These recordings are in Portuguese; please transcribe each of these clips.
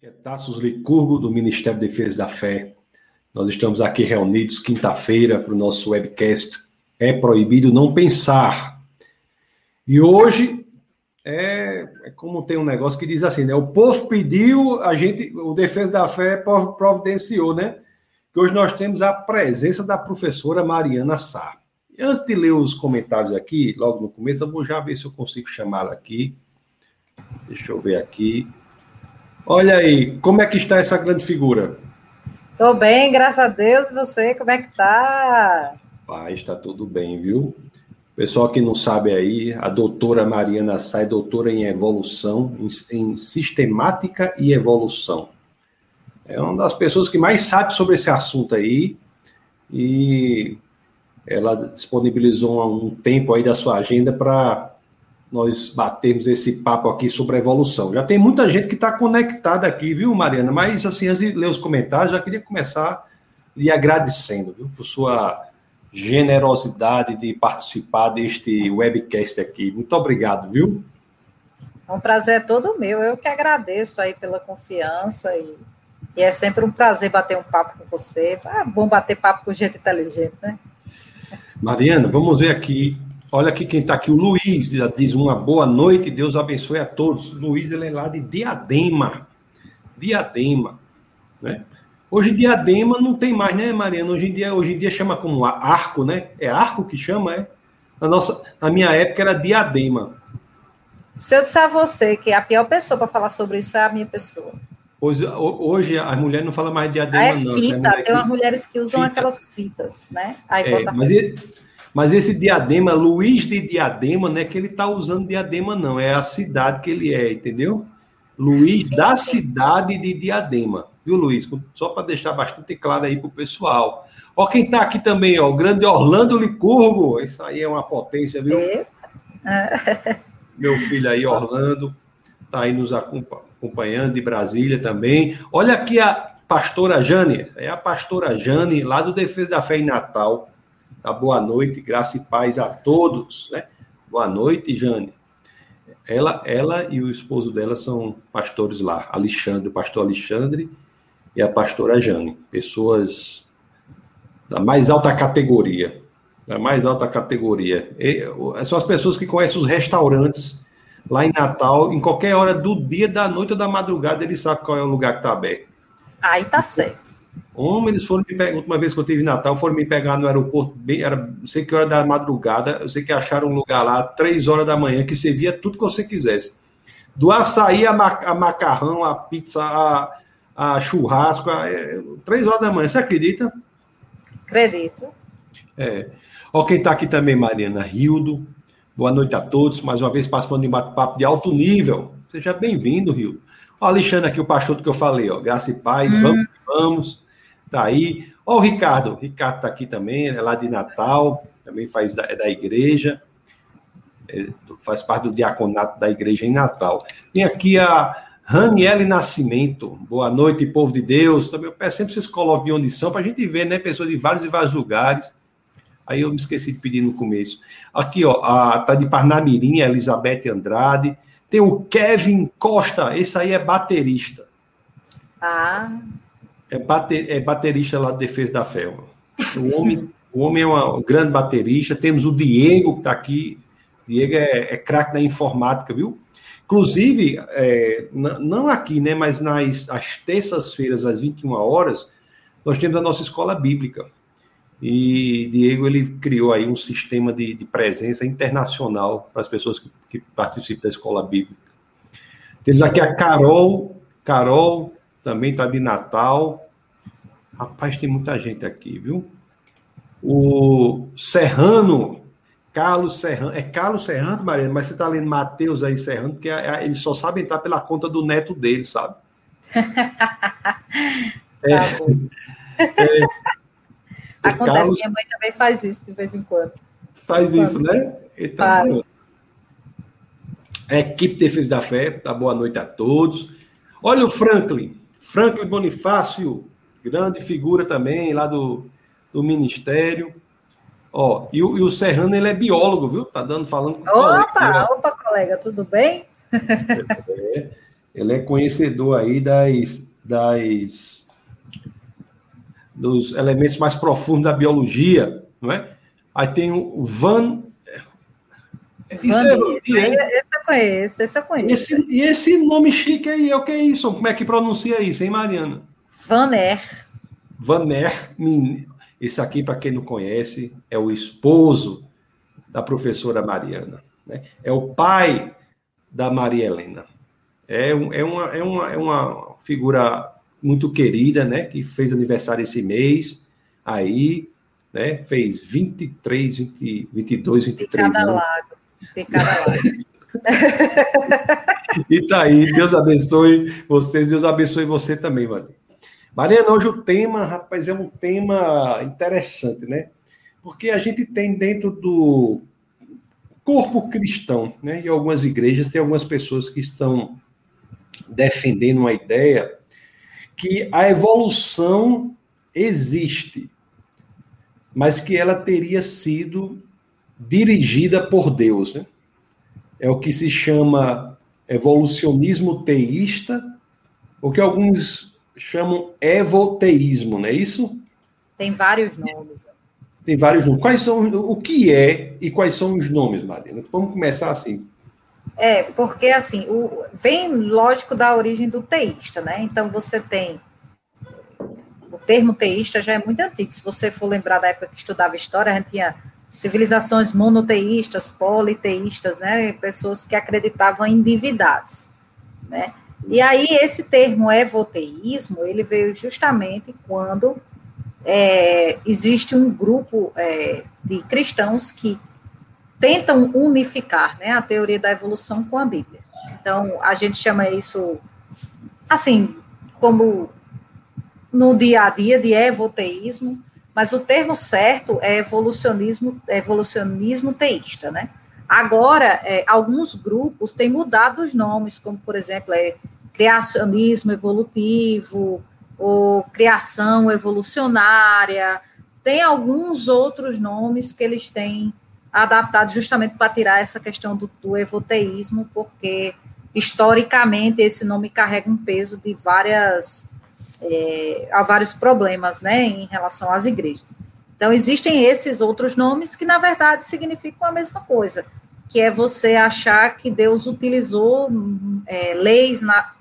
é Tassos Licurgo, do Ministério da Defesa da Fé. Nós estamos aqui reunidos quinta-feira para o nosso webcast É Proibido Não Pensar. E hoje é, é, como tem um negócio que diz assim, né? O povo pediu, a gente, o Defesa da Fé providenciou, né? Que hoje nós temos a presença da professora Mariana Sá. E antes de ler os comentários aqui, logo no começo, eu vou já ver se eu consigo chamá-la aqui. Deixa eu ver aqui. Olha aí, como é que está essa grande figura? Tô bem, graças a Deus. E você, como é que tá? Pai, está tudo bem, viu? Pessoal que não sabe aí, a doutora Mariana Sai, doutora em evolução, em, em, sistemática e evolução. É uma das pessoas que mais sabe sobre esse assunto aí e ela disponibilizou um tempo aí da sua agenda para nós batermos esse papo aqui sobre a evolução. Já tem muita gente que está conectada aqui, viu, Mariana? Mas, assim, antes de ler os comentários, já queria começar lhe agradecendo, viu, por sua generosidade de participar deste webcast aqui. Muito obrigado, viu? É um prazer todo meu. Eu que agradeço aí pela confiança e, e é sempre um prazer bater um papo com você. É bom bater papo com gente inteligente, né? Mariana, vamos ver aqui Olha aqui quem está aqui, o Luiz, diz uma boa noite, Deus abençoe a todos. Luiz, ele é lá de Diadema. Diadema. Né? Hoje Diadema não tem mais, né, Mariana? Hoje em dia, hoje em dia chama como arco, né? É arco que chama, é? Na, nossa, na minha época era Diadema. Se eu disser a você que a pior pessoa para falar sobre isso é a minha pessoa. Hoje, hoje a mulher não fala mais diadema, ah, é não. Fita, tem umas mulheres que usam fita. aquelas fitas, né? Aí é, mas, mas esse diadema, Luiz de Diadema, não é que ele está usando diadema, não. É a cidade que ele é, entendeu? Luiz sim, da sim. cidade de Diadema. Viu, Luiz? Só para deixar bastante claro aí para o pessoal. Ó, quem está aqui também, ó, o grande Orlando Licurgo. Isso aí é uma potência, viu? É. Meu filho aí, Orlando, está aí nos acompanhando de Brasília também. Olha aqui a pastora Jane, é a pastora Jane, lá do Defesa da Fé em Natal. Tá, boa noite, graça e paz a todos. Né? Boa noite, Jane. Ela, ela e o esposo dela são pastores lá, Alexandre, o pastor Alexandre e a pastora Jane, pessoas da mais alta categoria, da mais alta categoria. E, são as pessoas que conhecem os restaurantes lá em Natal, em qualquer hora do dia, da noite ou da madrugada, eles sabem qual é o lugar que está aberto. Aí tá certo. Homem, eles foram me pegar, última vez que eu tive em Natal, foram me pegar no aeroporto, bem, era, não sei que hora da madrugada, eu sei que acharam um lugar lá, três horas da manhã, que servia tudo que você quisesse. Do açaí a, ma, a macarrão, a pizza, a, a churrasco, a, é, três horas da manhã, você acredita? Acredito. É. Ó, quem está aqui também, Mariana Rildo. Boa noite a todos, mais uma vez participando de um bate-papo de alto nível. Seja bem-vindo, Rildo. Ó, Alexandre aqui, o pastor do que eu falei, ó, graça e paz, hum. vamos, vamos. Tá aí. Ó, o Ricardo. O Ricardo tá aqui também, é lá de Natal, também faz da, é da igreja, é, faz parte do diaconato da igreja em Natal. Tem aqui a Raniele Nascimento. Boa noite, povo de Deus. Também eu peço sempre que vocês coloquem onde são, para a gente ver, né? Pessoas de vários e vários lugares. Aí eu me esqueci de pedir no começo. Aqui, ó, a, tá de Parnamirim, a Elizabeth Andrade. Tem o Kevin Costa, esse aí é baterista. Ah é, bater, é baterista lá de Defesa da Fé. O homem, o homem é um grande baterista. Temos o Diego, que está aqui. Diego é, é craque na informática, viu? Inclusive, é, não aqui, né, mas nas às terças-feiras, às 21 horas, nós temos a nossa escola bíblica. E Diego ele criou aí um sistema de, de presença internacional para as pessoas que, que participam da escola bíblica. Temos aqui a Carol, Carol também está de Natal. Rapaz, tem muita gente aqui, viu? O Serrano, Carlos Serrano, é Carlos Serrano, Mariana, mas você está lendo Mateus aí Serrano, porque eles só sabem entrar pela conta do neto dele, sabe? é, tá é, Acontece, Carlos... minha mãe também faz isso de vez em quando. Faz isso, né? Então, equipe Defesa da Fé, tá boa noite a todos. Olha o Franklin, Franklin Bonifácio, grande figura também lá do, do Ministério. Ó, e, o, e o Serrano, ele é biólogo, viu? Tá dando, falando com Opa, colega, opa, colega, tudo bem? É, Ele é conhecedor aí das, das dos elementos mais profundos da biologia, não é? Aí tem o Van. Isso é, esse, é, esse eu conheço, esse eu conheço. Esse, e esse nome chique aí, é o que é isso? Como é que pronuncia isso, hein, Mariana? Vaner. Vaner, esse aqui, para quem não conhece, é o esposo da professora Mariana. Né? É o pai da Maria Helena. É, é, uma, é, uma, é uma figura muito querida, né? Que fez aniversário esse mês. Aí, né? Fez 23, 20, 22, 23 Tem cada anos. Lago. Tem cada lago. e tá aí, Deus abençoe vocês, Deus abençoe você também, mano. Mariana, hoje o tema, rapaz, é um tema interessante, né? Porque a gente tem dentro do corpo cristão, né? Em algumas igrejas tem algumas pessoas que estão defendendo uma ideia que a evolução existe, mas que ela teria sido dirigida por Deus. Né? É o que se chama evolucionismo teísta, o que alguns chamam evoteísmo, não é isso? Tem vários nomes. Tem vários nomes. Quais são o que é e quais são os nomes, Marina? Vamos começar assim. É, porque assim, o, vem lógico da origem do teísta, né? Então você tem o termo teísta já é muito antigo. Se você for lembrar da época que estudava história, a gente tinha civilizações monoteístas, politeístas, né? Pessoas que acreditavam em divindades, né? E aí esse termo evoteísmo ele veio justamente quando é, existe um grupo é, de cristãos que tentam unificar né, a teoria da evolução com a Bíblia. Então, a gente chama isso, assim, como no dia a dia de evoteísmo, mas o termo certo é evolucionismo, evolucionismo teísta, né? Agora, é, alguns grupos têm mudado os nomes, como, por exemplo, é criacionismo evolutivo, ou criação evolucionária, tem alguns outros nomes que eles têm adaptado justamente para tirar essa questão do, do evoteísmo, porque historicamente esse nome carrega um peso de várias é, a vários problemas, né, em relação às igrejas. Então existem esses outros nomes que na verdade significam a mesma coisa, que é você achar que Deus utilizou é, leis na,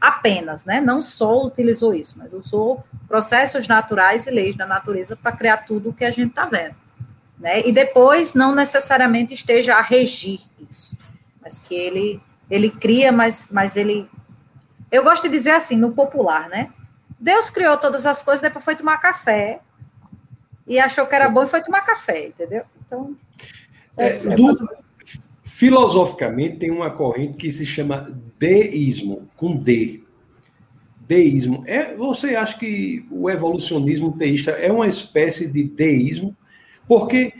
apenas, né? Não só utilizou isso, mas usou processos naturais e leis da natureza para criar tudo o que a gente está vendo né? E depois não necessariamente esteja a regir isso, mas que ele ele cria, mas, mas ele eu gosto de dizer assim, no popular, né? Deus criou todas as coisas, depois foi tomar café e achou que era bom e foi tomar café, entendeu? Então, é, é, do, filosoficamente tem uma corrente que se chama deísmo, com D. Deísmo. É, você acha que o evolucionismo teísta é uma espécie de deísmo? Porque,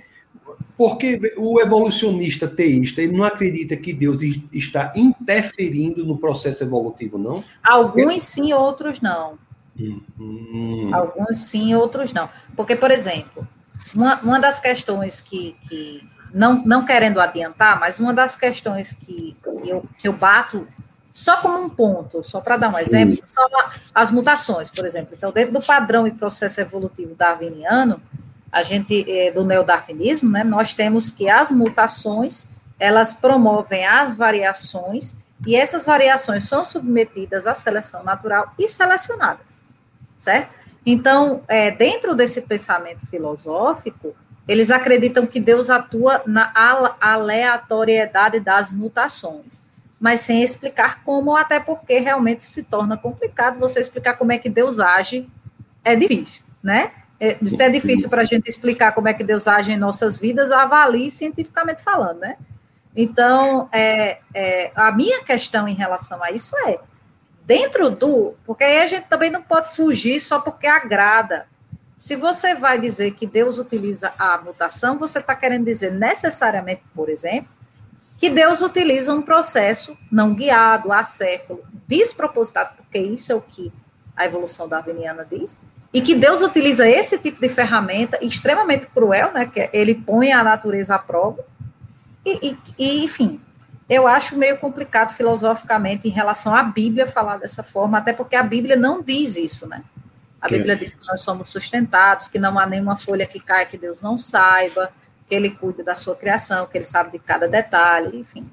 porque o evolucionista teísta ele não acredita que Deus está interferindo no processo evolutivo, não? Alguns sim, outros não. Hum. Alguns sim, outros não. Porque, por exemplo, uma, uma das questões que, que não, não querendo adiantar, mas uma das questões que, que, eu, que eu bato só como um ponto, só para dar um exemplo, são as mutações, por exemplo. Então, dentro do padrão e processo evolutivo darwiniano, a gente é, do neodarwinismo, né, nós temos que as mutações elas promovem as variações e essas variações são submetidas à seleção natural e selecionadas, certo? Então, é, dentro desse pensamento filosófico, eles acreditam que Deus atua na aleatoriedade das mutações, mas sem explicar como, até porque realmente se torna complicado você explicar como é que Deus age, é difícil, né? É, se é difícil para a gente explicar como é que Deus age em nossas vidas, avalie cientificamente falando, né? Então, é, é, a minha questão em relação a isso é, dentro do. Porque aí a gente também não pode fugir só porque agrada. Se você vai dizer que Deus utiliza a mutação, você está querendo dizer necessariamente, por exemplo, que Deus utiliza um processo não guiado, acéfalo, despropositado, porque isso é o que a evolução darwiniana diz, e que Deus utiliza esse tipo de ferramenta extremamente cruel, né? Que ele põe a natureza à prova. E, e, e enfim, eu acho meio complicado filosoficamente em relação à Bíblia falar dessa forma, até porque a Bíblia não diz isso, né? A Bíblia diz que nós somos sustentados, que não há nenhuma folha que caia que Deus não saiba, que Ele cuida da sua criação, que Ele sabe de cada detalhe, enfim.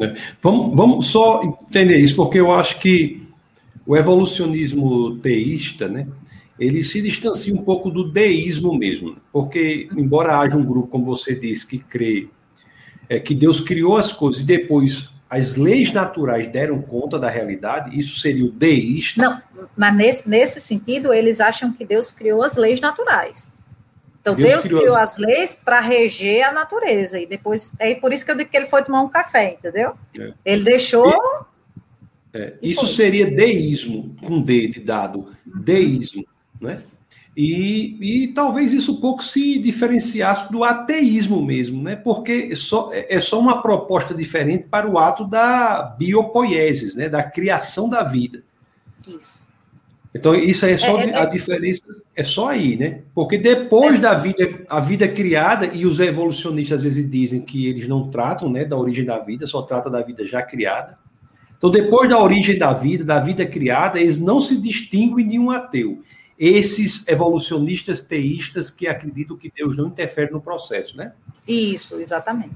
É. Vamos, vamos só entender isso, porque eu acho que o evolucionismo teísta, né, ele se distancia um pouco do deísmo mesmo, porque embora haja um grupo, como você disse, que crê é, que Deus criou as coisas e depois as leis naturais deram conta da realidade, isso seria o deísta? Não, mas nesse, nesse sentido, eles acham que Deus criou as leis naturais. Então, Deus, Deus criou, criou as... as... leis para reger a natureza. E depois, é por isso que eu digo que ele foi tomar um café, entendeu? É. Ele deixou. E, é, isso foi. seria deísmo, com D de dado. Deísmo, né? E, e talvez isso um pouco se diferenciasse do ateísmo mesmo, né? Porque é só, é, é só uma proposta diferente para o ato da biopoiesis, né? Da criação da vida. Isso. Então, isso aí é só é, é, a diferença, é só aí, né? Porque depois é, da vida, a vida criada, e os evolucionistas às vezes dizem que eles não tratam né, da origem da vida, só trata da vida já criada. Então, depois da origem da vida, da vida criada, eles não se distinguem de um ateu esses evolucionistas teístas que acreditam que Deus não interfere no processo, né? Isso, exatamente.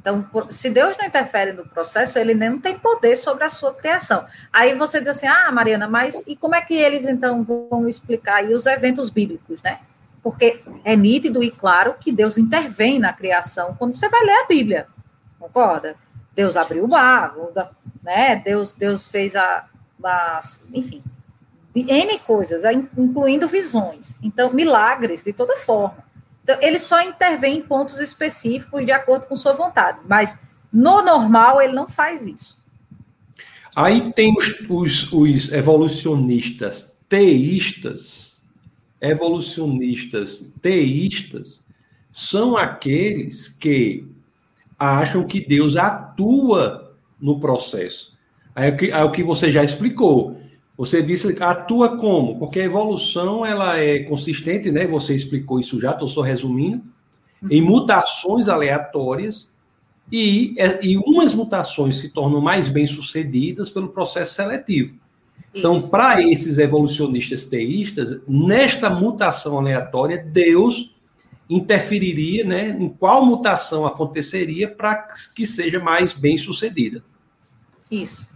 Então, se Deus não interfere no processo, ele não tem poder sobre a sua criação. Aí você diz assim, ah, Mariana, mas e como é que eles então vão explicar aí os eventos bíblicos, né? Porque é nítido e claro que Deus intervém na criação quando você vai ler a Bíblia, concorda? Deus abriu o mar, né? Deus, Deus fez a, a enfim, N coisas, incluindo visões. Então, milagres, de toda forma. Então, ele só intervém em pontos específicos de acordo com sua vontade, mas no normal ele não faz isso. Aí tem os, os, os evolucionistas teístas, evolucionistas teístas, são aqueles que acham que Deus atua no processo. Aí, é aí o que você já explicou. Você disse atua como? Porque a evolução ela é consistente, né? Você explicou isso já, estou só resumindo, em mutações aleatórias e, é, e umas mutações se tornam mais bem sucedidas pelo processo seletivo. Então, para esses evolucionistas teístas, nesta mutação aleatória, Deus interferiria, né? Em qual mutação aconteceria para que seja mais bem sucedida. Isso.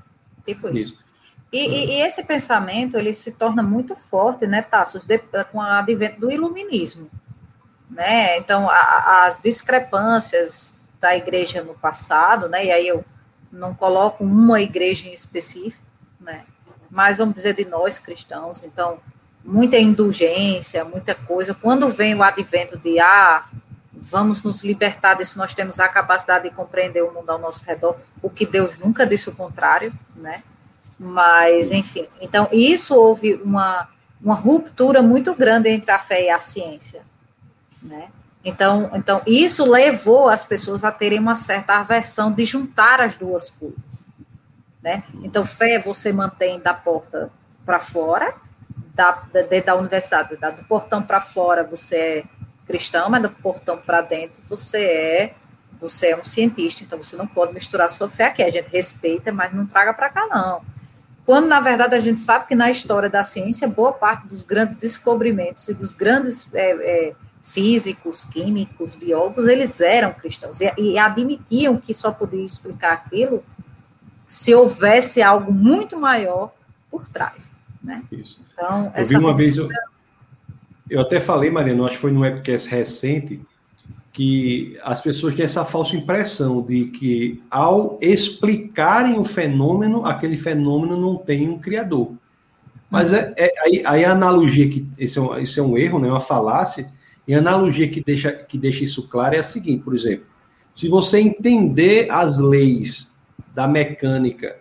Depois. Isso. E, e, e, esse pensamento ele se torna muito forte, né, Tassos, de, com o advento do iluminismo. Né? Então, a, as discrepâncias da igreja no passado, né, e aí eu não coloco uma igreja em específico, né, mas vamos dizer de nós cristãos, então, muita indulgência, muita coisa. Quando vem o advento de, ah, vamos nos libertar disso, nós temos a capacidade de compreender o mundo ao nosso redor, o que Deus nunca disse o contrário, né? Mas, enfim, então isso houve uma, uma ruptura muito grande entre a fé e a ciência, né? Então, então, isso levou as pessoas a terem uma certa aversão de juntar as duas coisas, né? Então, fé você mantém da porta para fora, da, da, da universidade, da, do portão para fora você é cristão, mas do portão para dentro você é você é um cientista, então você não pode misturar sua fé aqui. A gente respeita, mas não traga para cá, não. Quando, na verdade, a gente sabe que na história da ciência, boa parte dos grandes descobrimentos e dos grandes é, é, físicos, químicos, biólogos, eles eram cristãos e, e admitiam que só podiam explicar aquilo se houvesse algo muito maior por trás. Né? Isso. Então, eu vi uma vez, eu, eu até falei, Mariana, acho que foi no webcast recente, que as pessoas têm essa falsa impressão de que, ao explicarem o fenômeno, aquele fenômeno não tem um criador. Mas é, é aí, aí, a analogia que isso é, um, isso é um erro, né, uma falácia, e a analogia que deixa, que deixa isso claro é a seguinte, por exemplo, se você entender as leis da mecânica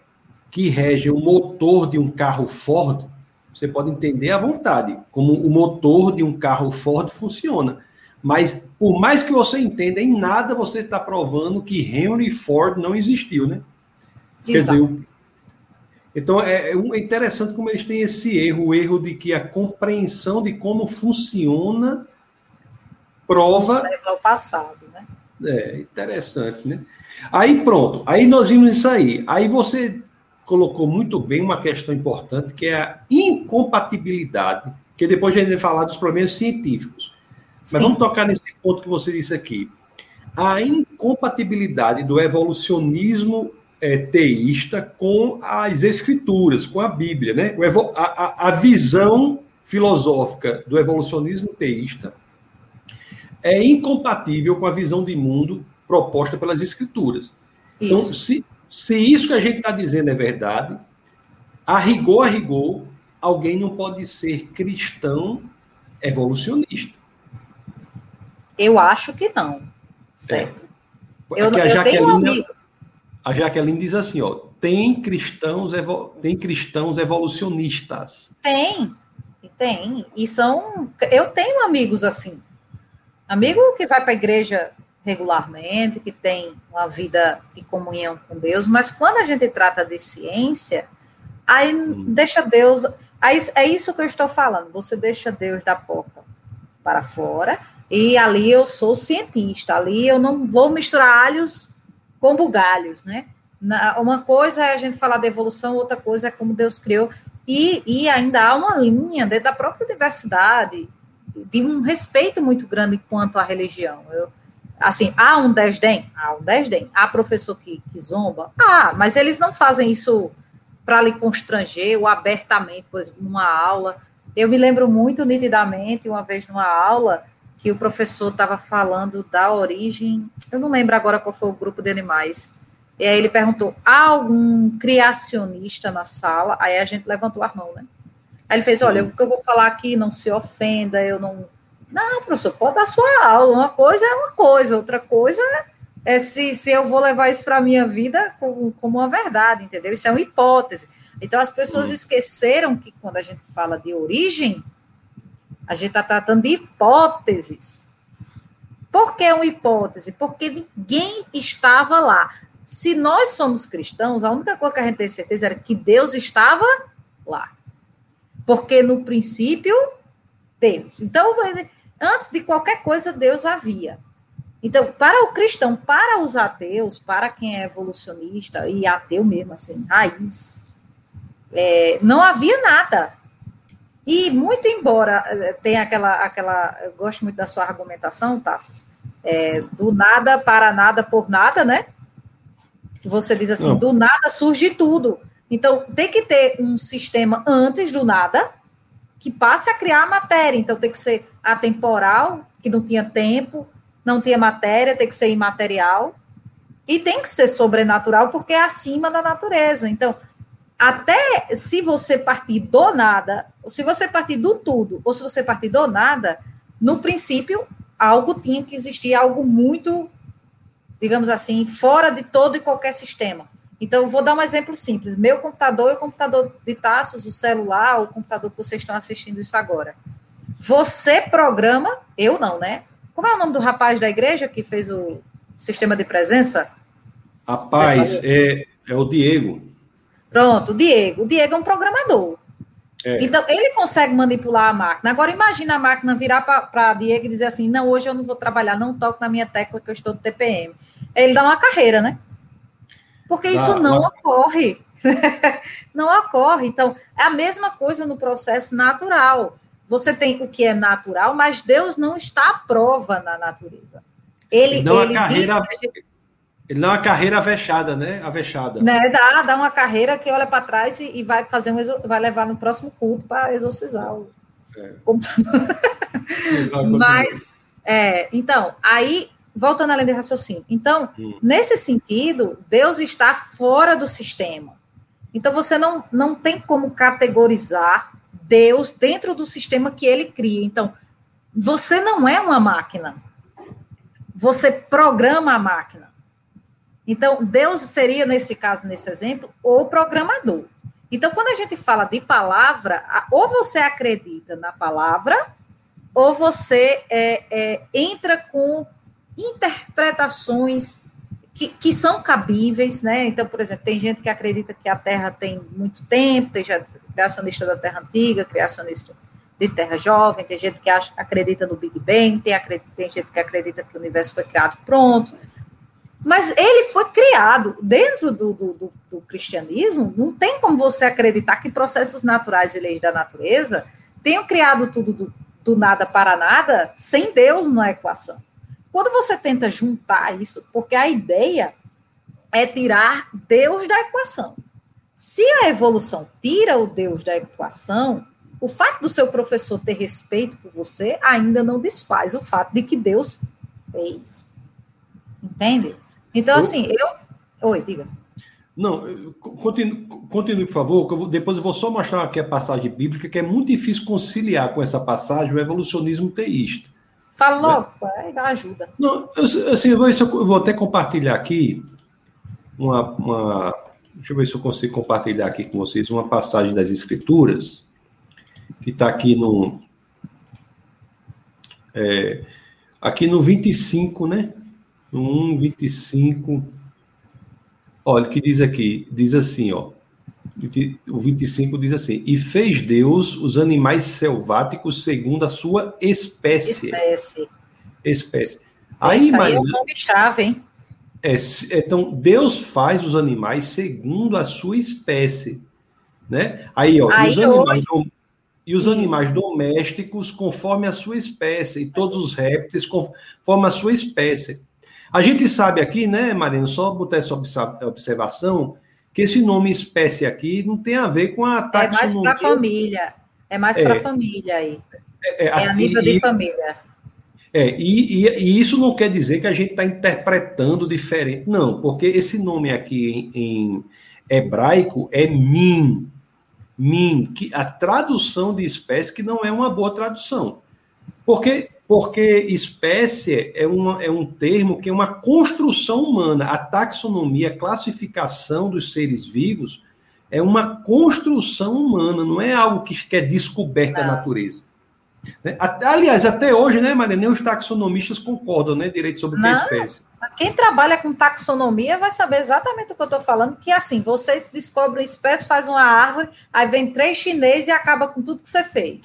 que regem o motor de um carro Ford, você pode entender à vontade como o motor de um carro Ford funciona. Mas por mais que você entenda, em nada você está provando que Henry Ford não existiu, né? Exato. Quer dizer, então é, é interessante como eles têm esse erro, o erro de que a compreensão de como funciona prova. Isso leva ao passado, né? É, interessante, né? Aí pronto, aí nós vimos isso aí. Aí você colocou muito bem uma questão importante, que é a incompatibilidade, que depois a gente vai falar dos problemas científicos. Mas Sim. vamos tocar nesse ponto que você disse aqui. A incompatibilidade do evolucionismo é, teísta com as escrituras, com a Bíblia, né? A, a, a visão filosófica do evolucionismo teísta é incompatível com a visão de mundo proposta pelas escrituras. Então, isso. Então, se, se isso que a gente está dizendo é verdade, a rigor, a rigor, alguém não pode ser cristão evolucionista. Eu acho que não. Certo. É. Eu, a eu tenho um amigo. A Jaqueline diz assim, ó, tem cristãos, tem cristãos evolucionistas. Tem, tem. E são. Eu tenho amigos assim. Amigo que vai para a igreja regularmente, que tem uma vida de comunhão com Deus, mas quando a gente trata de ciência, aí hum. deixa Deus. Aí, é isso que eu estou falando. Você deixa Deus da porta para fora, e ali eu sou cientista, ali eu não vou misturar alhos com bugalhos, né? uma coisa é a gente falar de evolução, outra coisa é como Deus criou, e, e ainda há uma linha dentro da própria diversidade, de um respeito muito grande quanto à religião. Eu, assim, há um desdém? Há um desdém. Há professor que, que zomba? Ah, mas eles não fazem isso para lhe constranger ou abertamente, por exemplo, numa aula. Eu me lembro muito nitidamente, uma vez numa aula, que o professor estava falando da origem, eu não lembro agora qual foi o grupo de animais, e aí ele perguntou: há algum criacionista na sala? Aí a gente levantou a mão, né? Aí ele fez: olha, o que eu vou falar aqui, não se ofenda, eu não. Não, professor, pode dar sua aula. Uma coisa é uma coisa, outra coisa é se, se eu vou levar isso para a minha vida como, como uma verdade, entendeu? Isso é uma hipótese. Então as pessoas esqueceram que quando a gente fala de origem, a gente está tratando de hipóteses. Por que uma hipótese? Porque ninguém estava lá se nós somos cristãos, a única coisa que a gente tem certeza era que Deus estava lá. Porque no princípio, Deus. Então, antes de qualquer coisa, Deus havia. Então, para o cristão, para os ateus, para quem é evolucionista e ateu mesmo, assim, raiz, é, não havia nada. E muito embora é, tenha aquela, aquela, eu gosto muito da sua argumentação, Tassos, é, do nada para nada por nada, né? Você diz assim, Não. do nada surge tudo. Então, tem que ter um sistema antes do nada que passe a criar a matéria. Então, tem que ser atemporal, que não tinha tempo, não tinha matéria, tem que ser imaterial. E tem que ser sobrenatural, porque é acima da natureza. Então, até se você partir do nada, se você partir do tudo, ou se você partir do nada, no princípio, algo tinha que existir, algo muito digamos assim, fora de todo e qualquer sistema. Então, eu vou dar um exemplo simples. Meu computador e o computador de Tassos, o celular, o computador que vocês estão assistindo isso agora. Você programa, eu não, né? Como é o nome do rapaz da igreja que fez o sistema de presença? Rapaz, é, é o Diego. Pronto, o Diego. O Diego é um programador. É. Então, ele consegue manipular a máquina. Agora, imagina a máquina virar para Diego e dizer assim: não, hoje eu não vou trabalhar, não toco na minha tecla que eu estou do TPM. Ele dá uma carreira, né? Porque isso não ocorre. não ocorre. Então, é a mesma coisa no processo natural. Você tem o que é natural, mas Deus não está à prova na natureza. Ele, ele a carreira, gente... Ele dá uma carreira avexada, né? Avexada. Né? Dá, dá uma carreira que olha para trás e, e, vai fazer um vai levar no próximo culto para exorcizar o é. Mas, é, então, aí, voltando além do raciocínio. Então, hum. nesse sentido, Deus está fora do sistema. Então, você não, não tem como categorizar Deus dentro do sistema que ele cria. Então, você não é uma máquina. Você programa a máquina. Então, Deus seria, nesse caso, nesse exemplo, o programador. Então, quando a gente fala de palavra, ou você acredita na palavra, ou você é, é, entra com interpretações que, que, são cabíveis, né? Então, por exemplo, tem gente que acredita que a Terra tem muito tempo, tem já criacionista da Terra Antiga, criacionista de Terra Jovem, tem gente que acha, acredita no Big Bang, tem, tem gente que acredita que o universo foi criado pronto. Mas ele foi criado dentro do, do, do, do cristianismo, não tem como você acreditar que processos naturais e leis da natureza tenham criado tudo do, do nada para nada sem Deus na equação. Quando você tenta juntar isso, porque a ideia é tirar Deus da equação. Se a evolução tira o Deus da equação, o fato do seu professor ter respeito por você ainda não desfaz o fato de que Deus fez. Entende? Então, eu... assim, eu. Oi, diga. Não, continue, continue, por favor, que eu vou, depois eu vou só mostrar aqui a passagem bíblica, que é muito difícil conciliar com essa passagem o evolucionismo teísta. Fala logo, né? ajuda. Não, eu, assim, eu vou, eu vou até compartilhar aqui uma, uma. Deixa eu ver se eu consigo compartilhar aqui com vocês uma passagem das Escrituras que está aqui no. É, aqui no 25, né? No 1, 25. Olha, que diz aqui, diz assim, ó. O 25 diz assim: E fez Deus os animais selváticos segundo a sua espécie. Espécie. Espécie. Aí, Essa é o nome-chave, hein? É, então, Deus faz os animais segundo a sua espécie. Né? Aí, ó, aí os animais, hoje... E os Isso. animais domésticos conforme a sua espécie, e todos os répteis conforme a sua espécie. A gente sabe aqui, né, Marina, só botar essa observação, que esse nome espécie aqui não tem a ver com a taxonomia. É mais para a família. É mais para a é. família aí. É, é, é a nível de família. É, e, e, e, isso não quer dizer que a gente está interpretando diferente. Não, porque esse nome aqui em, em hebraico é min, min, que a tradução de espécie que não é uma boa tradução. Porque porque espécie é, uma, é um termo que é uma construção humana. A taxonomia, a classificação dos seres vivos é uma construção humana, não é algo que, é descoberto da natureza. Né? Aliás, até hoje, né, Maria, nem os taxonomistas concordam, né, direito sobre o que é espécie. Quem trabalha com taxonomia vai saber exatamente o que eu estou falando, que assim, vocês descobrem espécie, faz uma árvore, aí vem três chineses e acaba com tudo que você fez.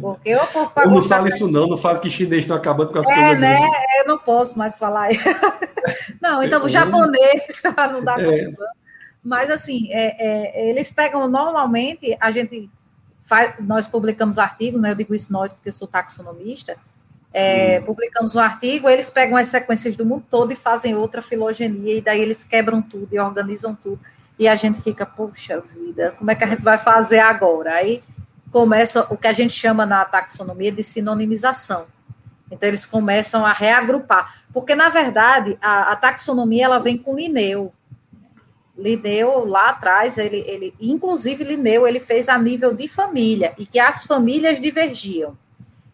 Porque eu por Eu não falo isso não, não falo que chinês estão acabando com as é, coisas. Né? Eu não posso mais falar. não, então o japonês não dá é. Mas assim, é, é, eles pegam normalmente, a gente faz, nós publicamos artigos, né? Eu digo isso nós porque sou taxonomista é, hum. Publicamos um artigo, eles pegam as sequências do mundo todo e fazem outra filogenia, e daí eles quebram tudo e organizam tudo. E a gente fica, poxa vida, como é que a gente vai fazer agora? Aí começa o que a gente chama na taxonomia de sinonimização. Então, eles começam a reagrupar. Porque, na verdade, a, a taxonomia ela vem com Linneu. Linneu, lá atrás, ele, ele, inclusive Linneu, ele fez a nível de família, e que as famílias divergiam.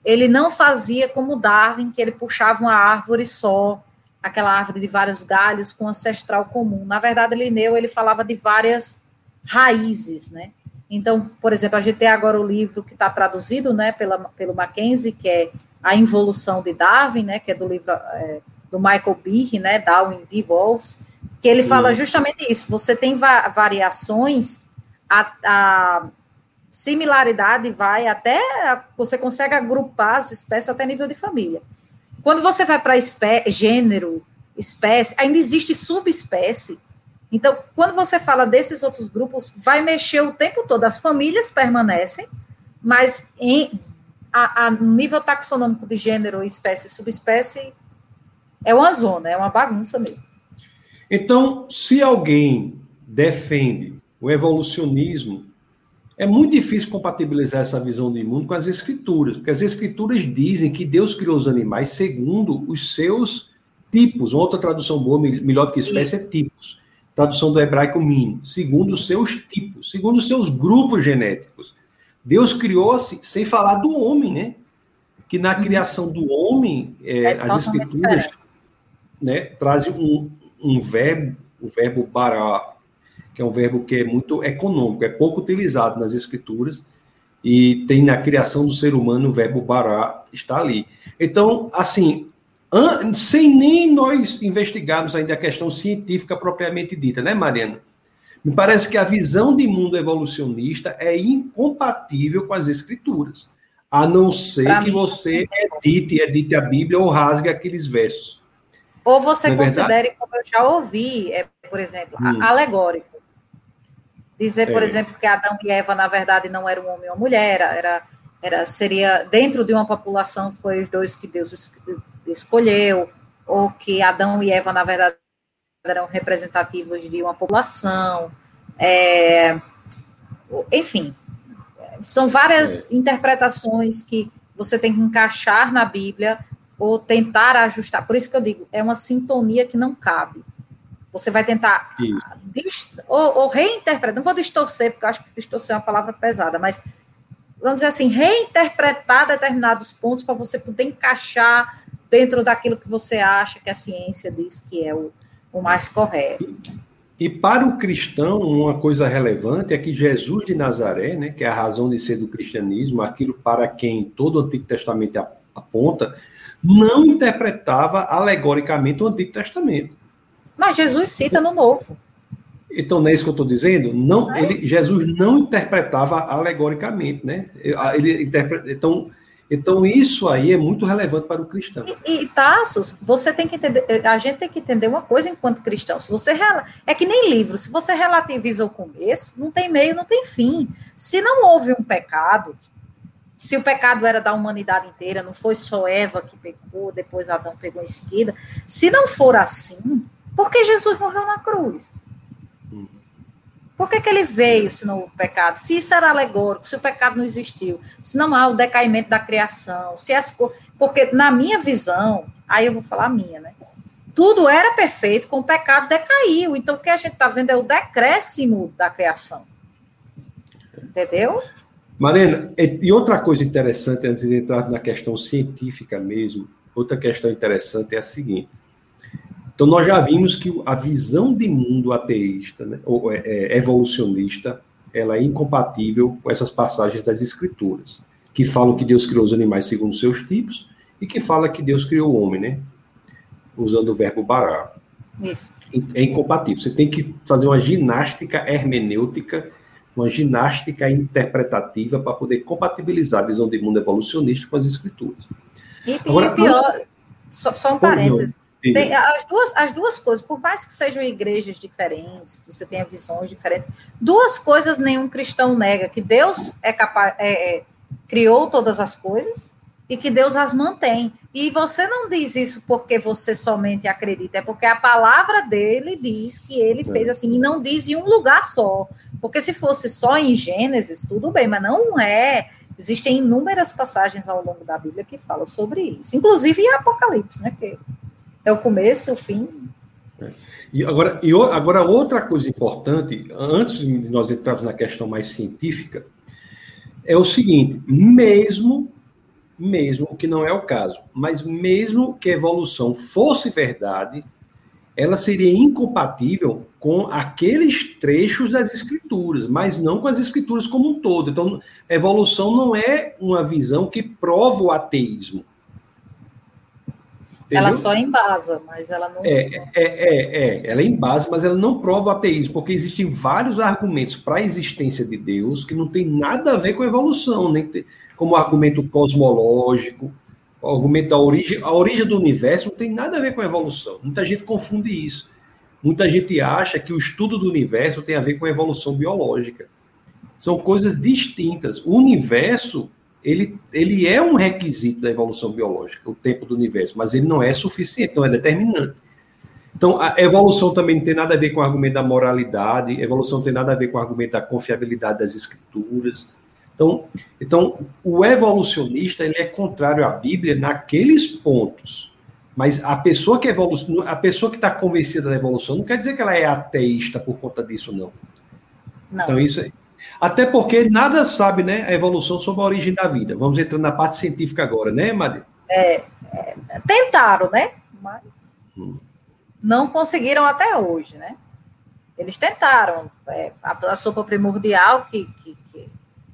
Ele não fazia como Darwin, que ele puxava uma árvore só, aquela árvore de vários galhos com ancestral comum. Na verdade, Linneu ele falava de várias raízes, né? Então, por exemplo, a gente tem agora o livro que está traduzido, né, pela, pelo Mackenzie, que é A Involução de Darwin, né, que é do livro é, do Michael Behe, né, Darwin Devolves, que ele fala justamente isso. Você tem va variações a, a similaridade vai até você consegue agrupar as espécies até nível de família. Quando você vai para gênero, espécie, ainda existe subespécie. Então, quando você fala desses outros grupos, vai mexer o tempo todo. As famílias permanecem, mas em a, a nível taxonômico de gênero, espécie e subespécie, é uma zona, é uma bagunça mesmo. Então, se alguém defende o evolucionismo é muito difícil compatibilizar essa visão do mundo com as escrituras, porque as escrituras dizem que Deus criou os animais segundo os seus tipos. Uma outra tradução boa, melhor do que espécie, é tipos. Tradução do hebraico min, segundo os seus tipos, segundo os seus grupos genéticos. Deus criou assim, sem falar do homem, né? Que na uhum. criação do homem, é, é as escrituras né, trazem um, um verbo, o verbo bará, que é um verbo que é muito econômico, é pouco utilizado nas escrituras, e tem na criação do ser humano o verbo bará, está ali. Então, assim, sem nem nós investigarmos ainda a questão científica propriamente dita, né, Mariana? Me parece que a visão de mundo evolucionista é incompatível com as escrituras. A não ser pra que mim, você edite, edite a Bíblia ou rasgue aqueles versos. Ou você é considere, verdade? como eu já ouvi, é, por exemplo, hum. alegórico. Dizer, por é. exemplo, que Adão e Eva, na verdade, não eram um homem ou mulher, era, era, seria dentro de uma população, foi os dois que Deus escolheu, ou que Adão e Eva, na verdade, eram representativos de uma população. É, enfim, são várias é. interpretações que você tem que encaixar na Bíblia ou tentar ajustar. Por isso que eu digo, é uma sintonia que não cabe. Você vai tentar ou, ou, reinterpretar, não vou distorcer, porque eu acho que distorcer é uma palavra pesada, mas vamos dizer assim, reinterpretar determinados pontos para você poder encaixar dentro daquilo que você acha que a ciência diz que é o, o mais correto. E para o cristão, uma coisa relevante é que Jesus de Nazaré, né, que é a razão de ser do cristianismo, aquilo para quem todo o Antigo Testamento aponta, não interpretava alegoricamente o Antigo Testamento. Mas Jesus cita no Novo. Então, não é isso que eu estou dizendo? Não, ele, Jesus não interpretava alegoricamente, né? Ele interpreta, então, então, isso aí é muito relevante para o cristão. E, e Tassos, você tem que entender, a gente tem que entender uma coisa enquanto cristão. Se você é que nem livro, se você relativiza o começo, não tem meio, não tem fim. Se não houve um pecado, se o pecado era da humanidade inteira, não foi só Eva que pecou, depois Adão pegou em seguida. Se não for assim, por que Jesus morreu na cruz? Por que, que ele veio se não houve pecado? Se isso era alegórico, se o pecado não existiu, se não há o decaimento da criação, se as coisas. Porque, na minha visão, aí eu vou falar a minha, né? Tudo era perfeito, com o pecado decaiu. Então, o que a gente está vendo é o decréscimo da criação. Entendeu? Marina, e outra coisa interessante, antes de entrar na questão científica mesmo, outra questão interessante é a seguinte. Então, nós já vimos que a visão de mundo ateísta, né, ou é, é, evolucionista, ela é incompatível com essas passagens das Escrituras, que falam que Deus criou os animais segundo seus tipos e que fala que Deus criou o homem, né? Usando o verbo barar. Isso. É incompatível. Você tem que fazer uma ginástica hermenêutica, uma ginástica interpretativa para poder compatibilizar a visão de mundo evolucionista com as Escrituras. E, Agora, e pior, só, só um parênteses. Tem as, duas, as duas coisas, por mais que sejam igrejas diferentes, que você tenha visões diferentes, duas coisas nenhum cristão nega: que Deus é capaz, é, é, criou todas as coisas e que Deus as mantém. E você não diz isso porque você somente acredita, é porque a palavra dele diz que ele é. fez assim, e não diz em um lugar só. Porque se fosse só em Gênesis, tudo bem, mas não é. Existem inúmeras passagens ao longo da Bíblia que falam sobre isso, inclusive em Apocalipse, né? Que é o começo, o fim. É. E agora, e agora, outra coisa importante, antes de nós entrarmos na questão mais científica, é o seguinte: mesmo, mesmo que não é o caso, mas mesmo que a evolução fosse verdade, ela seria incompatível com aqueles trechos das escrituras, mas não com as escrituras como um todo. Então, a evolução não é uma visão que prova o ateísmo. Entendeu? Ela só embasa, mas ela não. É, é, é, é, ela é embasa, mas ela não prova o ateísmo, porque existem vários argumentos para a existência de Deus que não tem nada a ver com a evolução, nem como argumento cosmológico, argumento da origem, a origem do universo não tem nada a ver com a evolução. Muita gente confunde isso. Muita gente acha que o estudo do universo tem a ver com a evolução biológica. São coisas distintas. O universo ele, ele é um requisito da evolução biológica, o tempo do universo, mas ele não é suficiente, não é determinante. Então, a evolução também não tem nada a ver com o argumento da moralidade, evolução não tem nada a ver com o argumento da confiabilidade das escrituras. Então, então o evolucionista ele é contrário à Bíblia naqueles pontos. Mas a pessoa que evolu a pessoa que está convencida da evolução não quer dizer que ela é ateísta por conta disso, não. não. Então, isso, até porque nada sabe, né, a evolução sobre a origem da vida. Vamos entrar na parte científica agora, né, Mari? É, é, tentaram, né? Mas hum. não conseguiram até hoje, né? Eles tentaram. É, a, sopa primordial, que, que,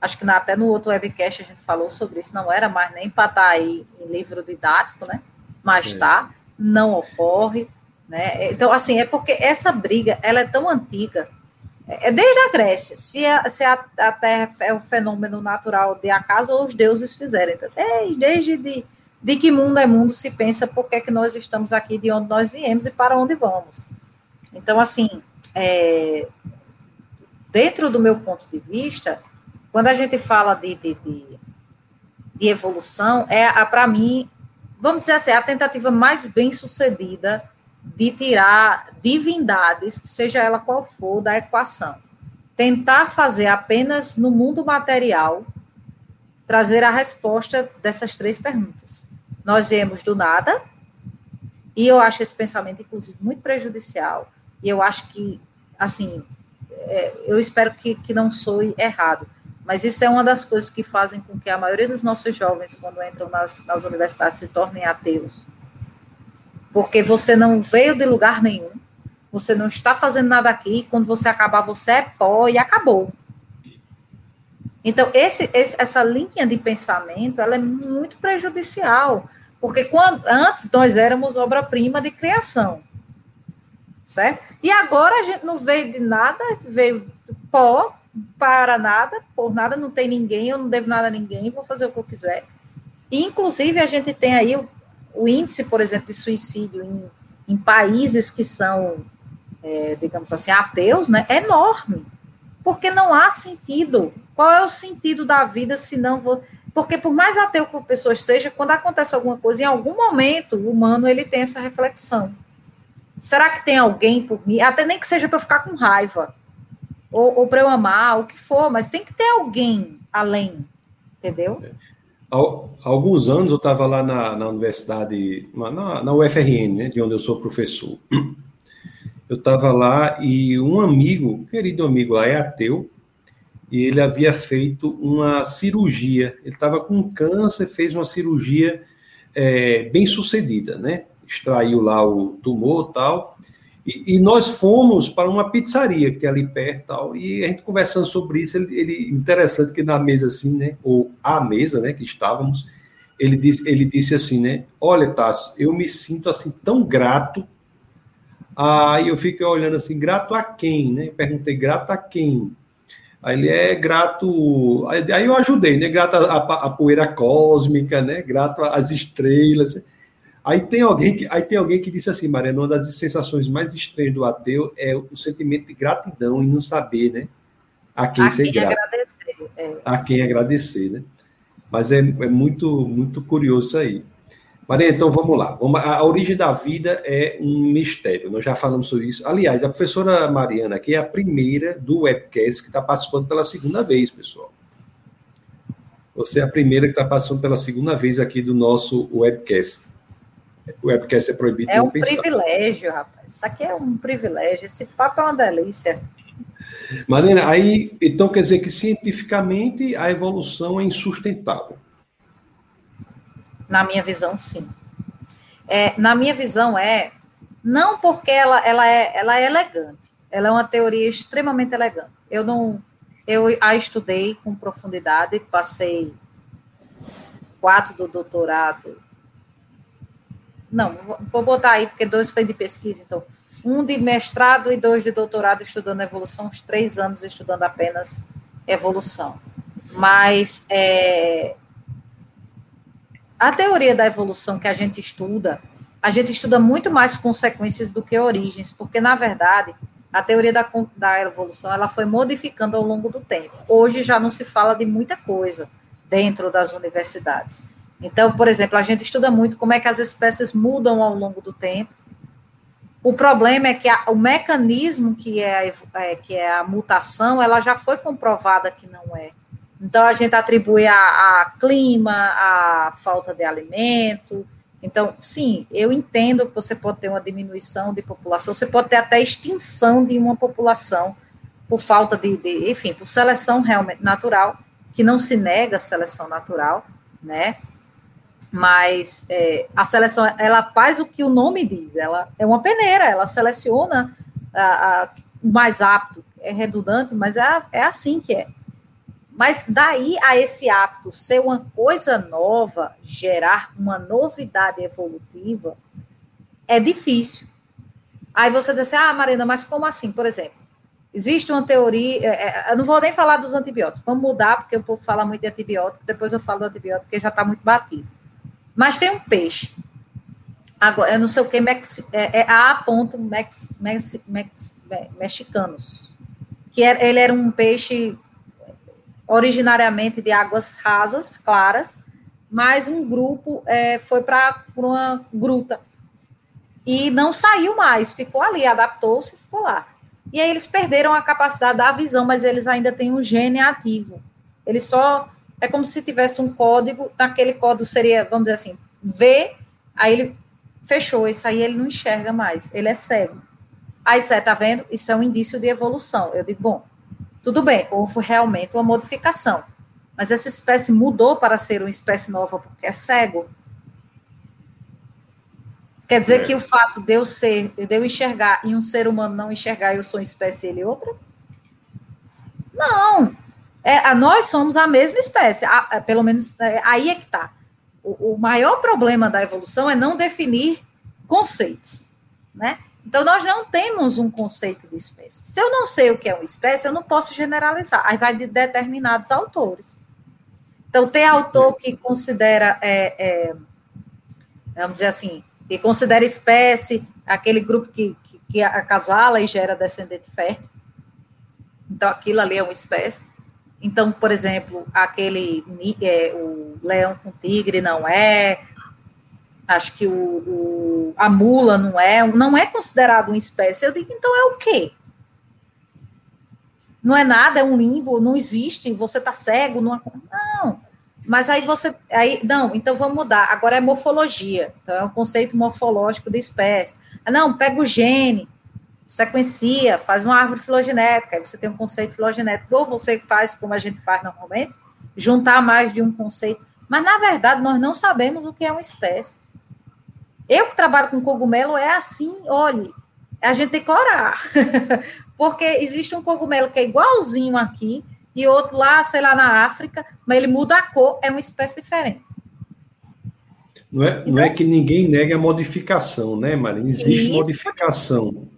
acho que na, até no outro webcast a gente falou sobre isso, não era mais nem para estar tá aí em livro didático, né? Mas é. tá, não ocorre, né? Então, assim, é porque essa briga, ela é tão antiga É desde a Grécia. Se a, se a, a Terra é um fenômeno natural de acaso, ou os deuses fizeram. Então, desde, desde de, de que mundo é mundo se pensa por que, é que nós estamos aqui, de onde nós viemos e para onde vamos. Então, assim, é, dentro do meu ponto de vista, quando a gente fala de, de, de, de evolução, é, para mim, vamos dizer assim, a tentativa mais bem sucedida de tirar divindades, seja ela qual for, da equação. Tentar fazer apenas no mundo material, trazer a resposta dessas três perguntas. Nós viemos do nada, e eu acho esse pensamento, inclusive, muito prejudicial, e eu acho que, assim, é, eu espero que, que não soe errado, mas isso é uma das coisas que fazem com que a maioria dos nossos jovens, quando entram nas, nas universidades, se tornem ateus porque você não veio de lugar nenhum, você não está fazendo nada aqui, quando você acabar, você é pó e acabou. Então, esse, esse, essa linha de pensamento, ela é muito prejudicial, porque quando, antes nós éramos obra-prima de criação, certo? E agora a gente não veio de nada, veio pó, para nada, por nada, não tem ninguém, eu não devo nada a ninguém, vou fazer o que eu quiser. Inclusive, a gente tem aí o índice, por exemplo, de suicídio em, em países que são, é, digamos assim, ateus, né, é enorme. Porque não há sentido. Qual é o sentido da vida se não vou. Porque por mais ateu que a pessoa seja, quando acontece alguma coisa, em algum momento o humano ele tem essa reflexão. Será que tem alguém por mim? Até nem que seja para eu ficar com raiva. Ou, ou para eu amar, o que for, mas tem que ter alguém além. Entendeu? É há alguns anos eu estava lá na, na universidade, na, na UFRN, né, de onde eu sou professor. Eu estava lá e um amigo, um querido amigo lá, é ateu, e ele havia feito uma cirurgia. Ele estava com câncer, fez uma cirurgia é, bem sucedida, né? Extraiu lá o tumor tal. E, e, nós fomos para uma pizzaria que é ali perto tal, e a gente conversando sobre isso, ele, ele, interessante que na mesa assim, né, ou a mesa, né, que estávamos, ele disse, ele disse assim, né, olha, Tássio, eu me sinto assim tão grato, aí eu fico olhando assim, grato a quem, né, perguntei, grato a quem? Aí ele é grato, aí eu ajudei, né, grato à poeira cósmica, né, grato às estrelas, Aí tem alguém que, aí tem alguém que disse assim, Mariana, uma das sensações mais estranhas do ateu é o sentimento de gratidão e não saber, né? A quem, a ser quem grato. agradecer. É. A quem agradecer, né? Mas é, é muito, muito curioso isso aí. Mariana, então vamos lá. A origem da vida é um mistério. Nós já falamos sobre isso. Aliás, a professora Mariana aqui é a primeira do webcast que está participando pela segunda vez, pessoal. Você é a primeira que está passando pela segunda vez aqui do nosso webcast o webcast é proibido. É um pensar. privilégio, rapaz. Isso aqui é um privilégio. Esse papo é uma delícia. Marina, aí, então quer dizer que cientificamente a evolução é insustentável. Na minha visão, sim. É, na minha visão, é. Não porque ela, ela, é, ela é elegante. Ela é uma teoria extremamente elegante. Eu não. Eu a estudei com profundidade, passei quatro do doutorado não, vou botar aí, porque dois foi de pesquisa, então. Um de mestrado e dois de doutorado estudando evolução, uns três anos estudando apenas evolução. Mas é, a teoria da evolução que a gente estuda, a gente estuda muito mais consequências do que origens, porque, na verdade, a teoria da, da evolução ela foi modificando ao longo do tempo. Hoje já não se fala de muita coisa dentro das universidades. Então, por exemplo, a gente estuda muito como é que as espécies mudam ao longo do tempo. O problema é que a, o mecanismo que é, é, que é a mutação, ela já foi comprovada que não é. Então, a gente atribui a, a clima, a falta de alimento. Então, sim, eu entendo que você pode ter uma diminuição de população, você pode ter até extinção de uma população por falta de, de enfim, por seleção realmente natural, que não se nega a seleção natural, né? Mas é, a seleção ela faz o que o nome diz, ela é uma peneira, ela seleciona a, a, o mais apto, é redundante, mas é, é assim que é. Mas daí a esse apto ser uma coisa nova, gerar uma novidade evolutiva, é difícil. Aí você diz assim, ah, Marina, mas como assim? Por exemplo, Existe uma teoria, é, é, eu não vou nem falar dos antibióticos, vamos mudar, porque o povo fala muito de antibiótico, depois eu falo do antibiótico, porque já está muito batido. Mas tem um peixe, agora, eu não sei o que, mex, é, é A. Mex, mex, mex, mexicanos, que era, ele era um peixe originariamente de águas rasas, claras, mas um grupo é, foi para uma gruta e não saiu mais, ficou ali, adaptou-se e ficou lá. E aí eles perderam a capacidade da visão, mas eles ainda têm um gene ativo. Ele só é como se tivesse um código, naquele código seria, vamos dizer assim, V, aí ele fechou, isso aí ele não enxerga mais, ele é cego. Aí você tá vendo? Isso é um indício de evolução. Eu digo, bom, tudo bem, houve realmente uma modificação, mas essa espécie mudou para ser uma espécie nova porque é cego. Quer dizer é. que o fato de eu ser, de eu enxergar e um ser humano não enxergar, eu sou uma espécie e ele outra? Não. É, a, nós somos a mesma espécie. A, a, pelo menos é, aí é que está. O, o, maior problema da evolução é não definir conceitos, né? Então nós não temos um conceito de espécie. Se eu não sei o que é uma espécie, eu não posso generalizar. Aí vai de determinados autores. Então tem autor que considera, é, é, vamos dizer assim, que considera espécie aquele grupo que, que, que acasala e gera descendente fértil. Então, aquilo ali é uma espécie. Então, por exemplo, aquele é, o leão com tigre não é, acho que o, o, a mula não é, não é considerado uma espécie. Eu digo, então é o quê? Não é nada, é um limbo, não existe, você está cego, não. Não. Mas aí você. Aí, não, então vamos mudar. Agora é morfologia. Então é um conceito morfológico de espécie. Ah, não, pega o gene, sequencia, faz uma árvore filogenética, aí você tem um conceito filogenético. Ou você faz como a gente faz normalmente, juntar mais de um conceito. Mas, na verdade, nós não sabemos o que é uma espécie. Eu que trabalho com cogumelo é assim, olhe, a gente tem que orar. Porque existe um cogumelo que é igualzinho aqui, e outro lá, sei lá, na África, mas ele muda a cor, é uma espécie diferente. Não é, então, não é que ninguém nega a modificação, né, Marina? Existe isso. modificação.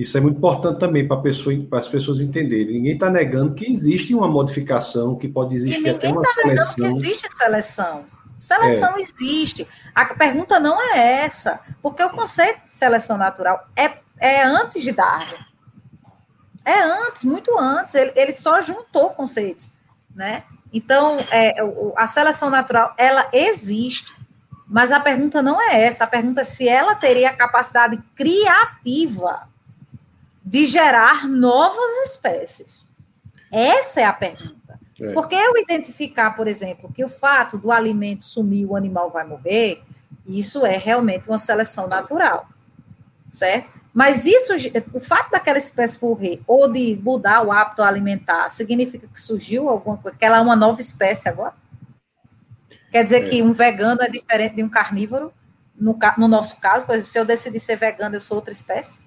Isso é muito importante também para, pessoa, as pessoas entenderem. Ninguém está negando que existe uma modificação, que pode existir até uma tá seleção. Ninguém está negando que existe seleção. Seleção é. existe. A pergunta não é essa, porque o conceito de seleção natural é, é antes de Darwin. É antes, muito antes. Ele, ele só juntou conceitos, né? Então, é, a seleção natural, ela existe, mas a pergunta não é essa. A pergunta é se ela teria a capacidade criativa de gerar novas espécies. Essa é a pergunta. É. Porque eu identificar, por exemplo, que o fato do alimento sumir, o animal vai morrer, isso é realmente uma seleção natural, certo? Mas isso, o fato daquela espécie morrer ou de mudar o hábito alimentar, significa que surgiu alguma coisa, que ela é uma nova espécie agora? Quer dizer é. que um vegano é diferente de um carnívoro? No, no nosso caso, por exemplo, se eu decidir ser vegano, eu sou outra espécie?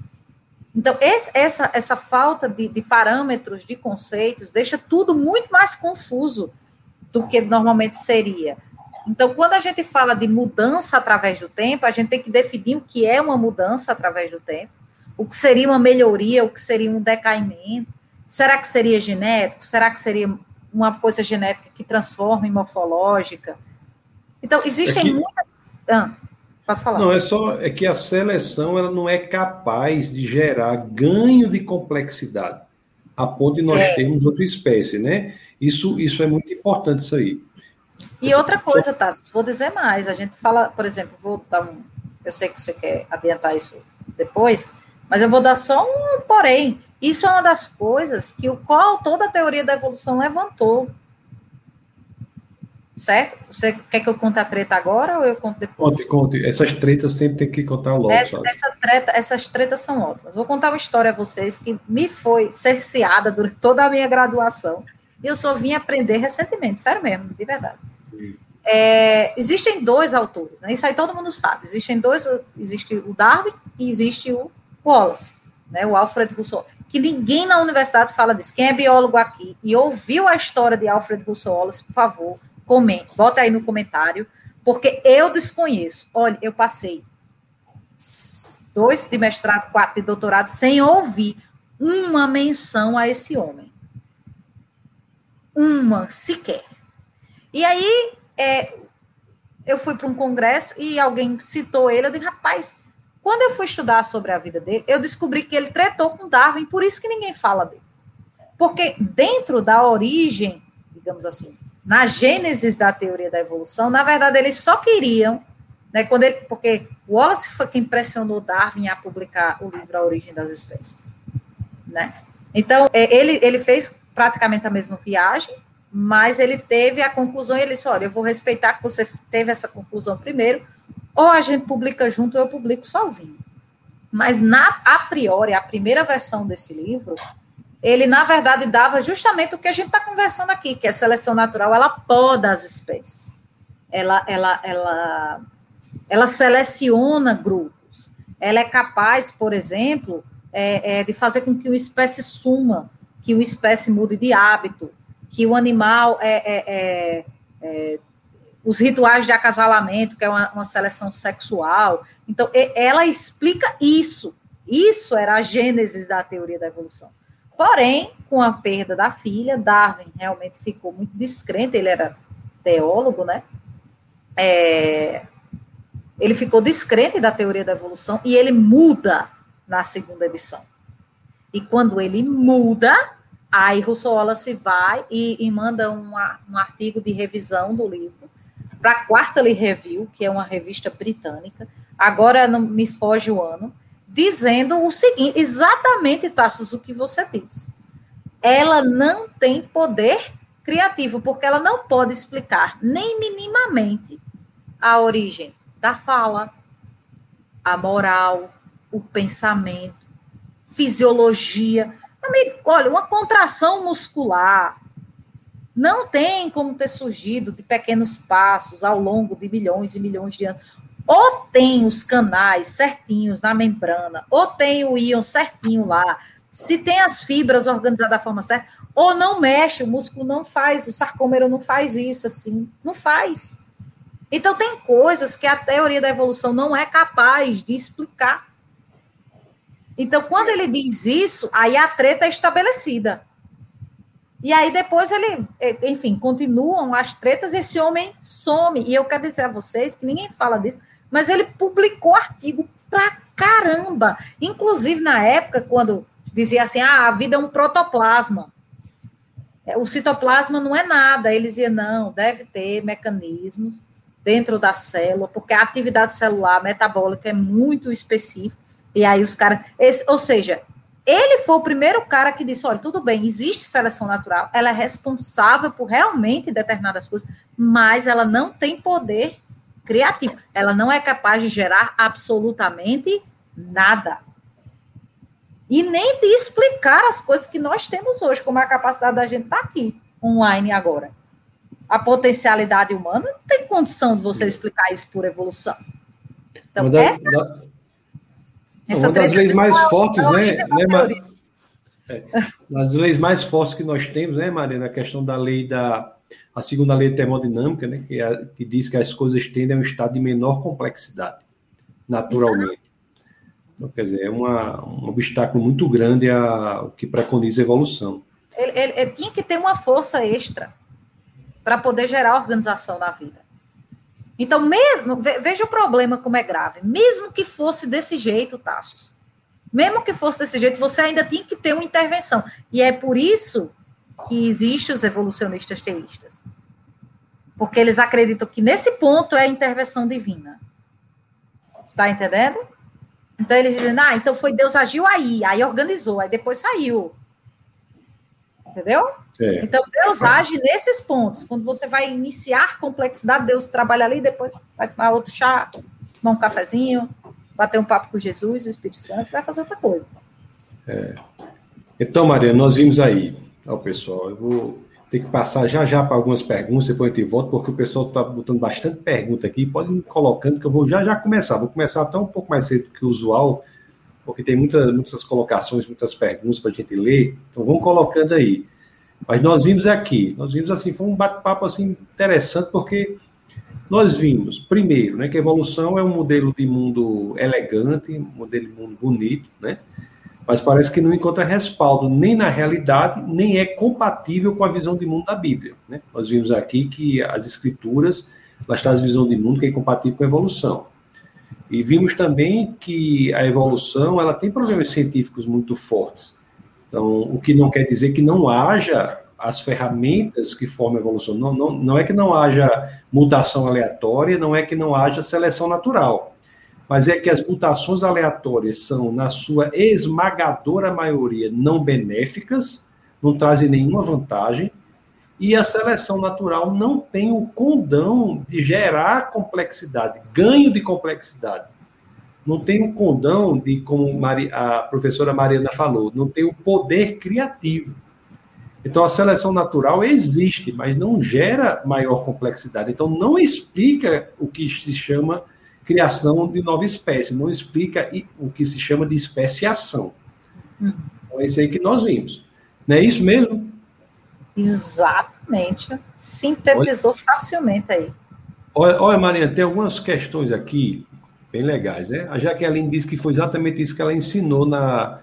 Então, esse, essa, essa falta de, de parâmetros, de conceitos, deixa tudo muito mais confuso do que normalmente seria. Então, quando a gente fala de mudança através do tempo, a gente tem que definir o que é uma mudança através do tempo, o que seria uma melhoria, o que seria um decaimento. Será que seria genético? Será que seria uma coisa genética que transforma em morfológica? Então, existem é que... muitas. Ah, pode falar. Não, é só é que a seleção ela não é capaz de gerar ganho de complexidade a ponto de nós é. termos outra espécie, né? Isso, isso é muito importante, isso aí. E outra coisa, tá? Vou dizer mais. A gente fala, por exemplo, vou dar um. Eu sei que você quer adiantar isso depois, mas eu vou dar só um porém. Isso é uma das coisas que o qual toda a teoria da evolução levantou. Certo? Você quer que eu conte a treta agora ou eu conto depois? Conte, conte. Essas tretas sempre tem que contar logo. Essa, essa treta, essas tretas são ótimas. Vou contar uma história a vocês que me foi cerceada durante toda a minha graduação. E eu só vim aprender recentemente, sério mesmo, de verdade. É, existem dois autores, né? Isso aí todo mundo sabe. Existem dois, existe o Darwin e existe o Wallace, né? O Alfred Russell, que ninguém na universidade fala disso. Quem é biólogo aqui e ouviu a história de Alfred Russell Wallace, por favor, comente, bota aí no comentário, porque eu desconheço. Olha, eu passei dois de mestrado, quatro de doutorado sem ouvir uma menção a esse homem. Uma sequer. E aí, é, eu fui para um congresso e alguém citou ele. Eu disse, rapaz, quando eu fui estudar sobre a vida dele, eu descobri que ele tretou com Darwin, por isso que ninguém fala dele. Porque dentro da origem, digamos assim, na gênesis da teoria da evolução, na verdade, eles só queriam, né, quando ele, porque Wallace foi quem pressionou Darwin a publicar o livro A Origem das Espécies. Né? Então, é, ele, ele fez praticamente a mesma viagem, mas ele teve a conclusão, e ele disse, olha, eu vou respeitar que você teve essa conclusão primeiro, ou a gente publica junto ou eu publico sozinho. Mas, na, a priori, a primeira versão desse livro, ele, na verdade, dava justamente o que a gente está conversando aqui, que a seleção natural, ela poda as espécies. Ela, ela, ela, ela seleciona grupos. Ela é capaz, por exemplo, é, é, de fazer com que uma espécie suma, que uma espécie mude de hábito, que o animal é, é, é, é os rituais de acasalamento, que é uma, uma, seleção sexual. Então, ela explica isso. Isso era a gênese da teoria da evolução. Porém, com a perda da filha, Darwin realmente ficou muito descrente, ele era teólogo, né? É, ele ficou descrente da teoria da evolução e ele muda na segunda edição. E quando ele muda, Aí Russell Wallace vai e, e manda um, um artigo de revisão do livro para a Quarterly Review, que é uma revista britânica, agora não me foge o ano, dizendo o seguinte, exatamente, Tassos, o que você disse. Ela não tem poder criativo, porque ela não pode explicar nem minimamente a origem da fala, a moral, o pensamento, fisiologia. Amigo, olha, uma contração muscular não tem como ter surgido de pequenos passos ao longo de milhões e milhões de anos. Ou tem os canais certinhos na membrana, ou tem o íon certinho lá, se tem as fibras organizadas da forma certa, ou não mexe, o músculo não faz, o sarcômero não faz isso assim, não faz. Então tem coisas que a teoria da evolução não é capaz de explicar. Então, quando ele diz isso, aí a treta é estabelecida. E aí depois ele, é, enfim, continuam as tretas, esse homem some. E eu quero dizer a vocês que ninguém fala disso, mas ele publicou artigo pra caramba. Inclusive na época, quando dizia assim, ah, a vida é um protoplasma. É, o citoplasma não é nada. Ele dizia, não, deve ter mecanismos dentro da célula, porque a atividade celular metabólica é muito específica. E aí os caras. Ou seja, ele foi o primeiro cara que disse: olha, tudo bem, existe seleção natural, ela é responsável por realmente determinadas coisas, mas ela não tem poder criativo. Ela não é capaz de gerar absolutamente nada. E nem de explicar as coisas que nós temos hoje, como a capacidade da gente estar tá aqui, online agora. A potencialidade humana não tem condição de você explicar isso por evolução. Então, essa... Essa uma das leis mais fortes, né, né é, das leis mais fortes que nós temos, né, Maria, na questão da lei da a segunda lei termodinâmica, né, que, é, que diz que as coisas tendem a um estado de menor complexidade, naturalmente. Então, quer dizer, é uma, um obstáculo muito grande ao que preconiza a evolução. Ele, ele, ele tinha que ter uma força extra para poder gerar organização na vida. Então, mesmo, veja o problema como é grave. Mesmo que fosse desse jeito, Tassos, mesmo que fosse desse jeito, você ainda tinha que ter uma intervenção. E é por isso que existem os evolucionistas teístas. Porque eles acreditam que nesse ponto é a intervenção divina. Está entendendo? Então eles dizem, ah, então foi Deus agiu aí, aí organizou, aí depois saiu. Entendeu? É. Então, Deus age nesses pontos. Quando você vai iniciar complexidade, Deus trabalha ali, depois vai tomar outro chá, tomar um cafezinho, bater um papo com Jesus, o Espírito Santo, vai fazer outra coisa. É. Então, Maria, nós vimos aí, ó, pessoal, eu vou ter que passar já já para algumas perguntas, depois a gente volta, porque o pessoal está botando bastante pergunta aqui, pode ir colocando, que eu vou já já começar. Vou começar até um pouco mais cedo que o usual, porque tem muita, muitas colocações, muitas perguntas para a gente ler, então vamos colocando aí. Mas nós vimos aqui, nós vimos assim, foi um bate-papo assim interessante, porque nós vimos, primeiro, né, que a evolução é um modelo de mundo elegante, um modelo de mundo bonito, né? Mas parece que não encontra respaldo nem na realidade, nem é compatível com a visão de mundo da Bíblia. Né? Nós vimos aqui que as escrituras, elas trazem visão de mundo que é incompatível com a evolução. E vimos também que a evolução, ela tem problemas científicos muito fortes. Então, o que não quer dizer que não haja as ferramentas que formam a evolução. Não, não, não é que não haja mutação aleatória, não é que não haja seleção natural, mas é que as mutações aleatórias são, na sua esmagadora maioria, não benéficas, não trazem nenhuma vantagem, e a seleção natural não tem o condão de gerar complexidade, ganho de complexidade. Não tem o condão de, como a professora Mariana falou, não tem o poder criativo. Então, a seleção natural existe, mas não gera maior complexidade. Então, não explica o que se chama criação de nova espécie, não explica o que se chama de especiação. Hum. Então, é isso aí que nós vimos. Não é isso mesmo? Exatamente. Sintetizou olha, facilmente aí. Olha, olha, Mariana, tem algumas questões aqui bem legais, né? A Jaqueline disse que foi exatamente isso que ela ensinou na,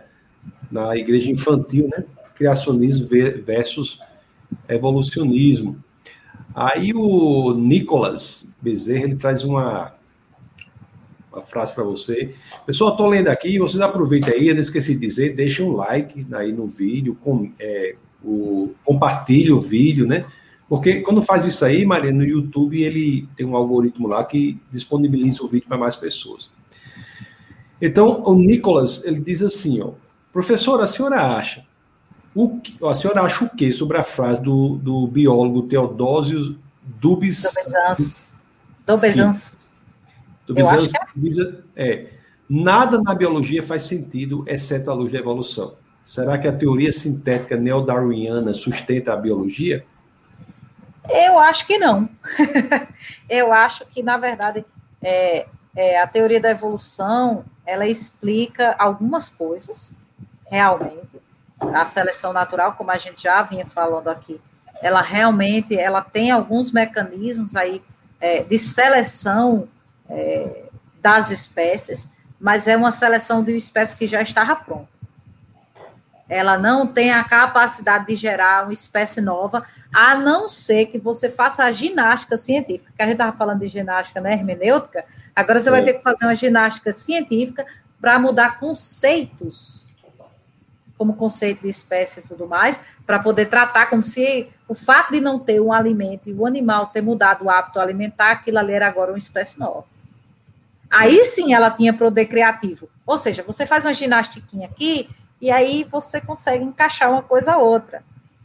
na igreja infantil, né? criacionismo versus evolucionismo. Aí o Nicolas Bezerra ele traz uma, uma frase para você. Pessoal, estou lendo aqui, vocês aproveitem aí, eu não esqueci de dizer, deixem um like aí no vídeo, com, é, o, compartilhe o vídeo, né? Porque quando faz isso aí, Maria, no YouTube ele tem um algoritmo lá que disponibiliza o vídeo para mais pessoas. Então, o Nicolas, ele diz assim, ó, professor, a senhora acha o que, a senhora acha o que sobre a frase do, do biólogo Teodósio Dubis... Dubizans. Dubizans. É, é, nada na biologia faz sentido, exceto a luz da evolução. Será que a teoria sintética neodarwiniana sustenta a biologia? Eu acho que não. Eu acho que, na verdade, é, é, a teoria da evolução ela explica algumas coisas, realmente, a seleção natural, como a gente já vinha falando aqui, ela realmente ela tem alguns mecanismos aí é, de seleção é, das espécies, mas é uma seleção de uma espécie que já estava pronta. Ela não tem a capacidade de gerar uma espécie nova, a não ser que você faça a ginástica científica, que a gente estava falando de ginástica né, hermenêutica, agora você é. vai ter que fazer uma ginástica científica para mudar conceitos como conceito de espécie e tudo mais, para poder tratar como se o fato de não ter um alimento e o animal ter mudado o hábito alimentar, aquilo ali era agora uma espécie nova. Aí sim ela tinha poder criativo. Ou seja, você faz uma ginastiquinha aqui e aí você consegue encaixar uma coisa a outra.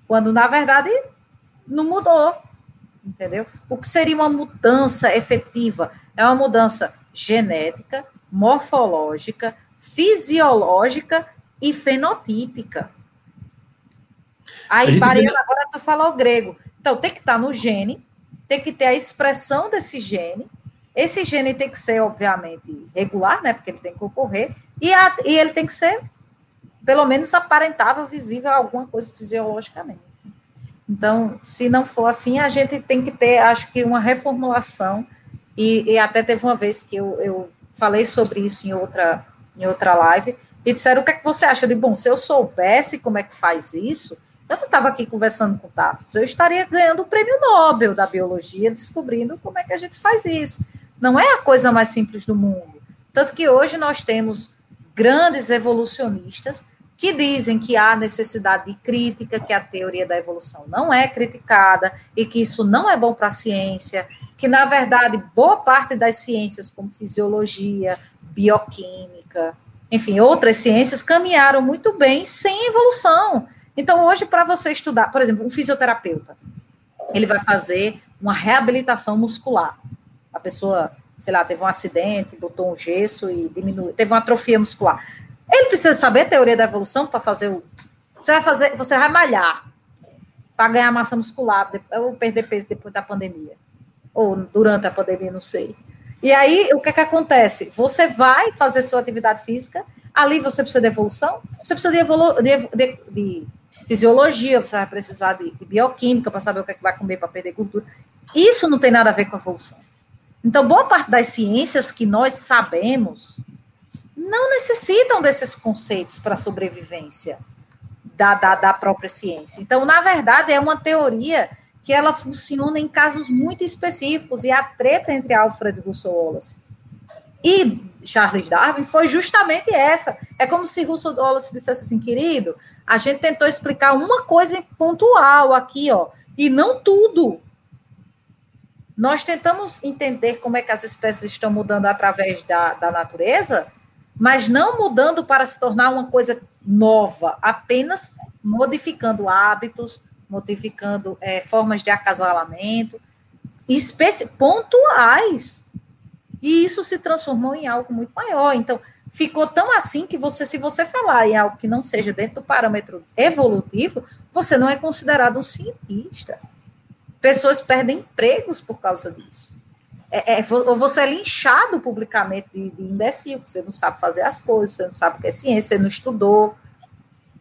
Quando, na verdade, não mudou. Entendeu? O que seria uma mudança efetiva? É uma mudança genética, morfológica, fisiológica e fenotípica. Aí, Mariana, agora tu falou grego. Então, tem que estar no gene, tem que ter a expressão desse gene. Esse gene tem que ser, obviamente, regular, né? Porque ele tem que ocorrer. E, a, e ele tem que ser, pelo menos, aparentável, visível alguma coisa fisiologicamente. Então, se não for assim, a gente tem que ter, acho que, uma reformulação. E, e até teve uma vez que eu, eu falei sobre isso em outra, em outra live, e disseram: o que é que você acha? De bom, se eu soubesse como é que faz isso, eu estava aqui conversando com o Tato, eu estaria ganhando o prêmio Nobel da biologia, descobrindo como é que a gente faz isso. Não é a coisa mais simples do mundo. Tanto que hoje nós temos grandes evolucionistas que dizem que há necessidade de crítica, que a teoria da evolução não é criticada e que isso não é bom para a ciência, que na verdade boa parte das ciências como fisiologia, bioquímica, enfim, outras ciências caminharam muito bem sem evolução. Então, hoje, para você estudar, por exemplo, um fisioterapeuta, ele vai fazer uma reabilitação muscular. A pessoa, sei lá, teve um acidente, botou um gesso e diminuiu, teve uma atrofia muscular. Ele precisa saber a teoria da evolução para fazer o. Você vai fazer, você vai malhar para ganhar massa muscular ou perder peso depois da pandemia. Ou durante a pandemia, não sei. E aí, o que, é que acontece? Você vai fazer sua atividade física, ali você precisa de evolução, você precisa de, evolu de, de, de fisiologia, você vai precisar de, de bioquímica para saber o que, é que vai comer para perder gordura. Isso não tem nada a ver com a evolução. Então, boa parte das ciências que nós sabemos não necessitam desses conceitos para a sobrevivência da, da, da própria ciência. Então, na verdade, é uma teoria que ela funciona em casos muito específicos, e a treta entre Alfred Russel Wallace e Charles Darwin foi justamente essa. É como se Russell Wallace dissesse assim, querido, a gente tentou explicar uma coisa pontual aqui, ó, e não tudo. Nós tentamos entender como é que as espécies estão mudando através da, da natureza, mas não mudando para se tornar uma coisa nova, apenas modificando hábitos, modificando é, formas de acasalamento, espécie, pontuais. E isso se transformou em algo muito maior. Então, ficou tão assim que você, se você falar em algo que não seja dentro do parâmetro evolutivo, você não é considerado um cientista. Pessoas perdem empregos por causa disso. É, é, ou você é linchado publicamente de, de imbecil, você não sabe fazer as coisas, você não sabe o que é ciência, você não estudou.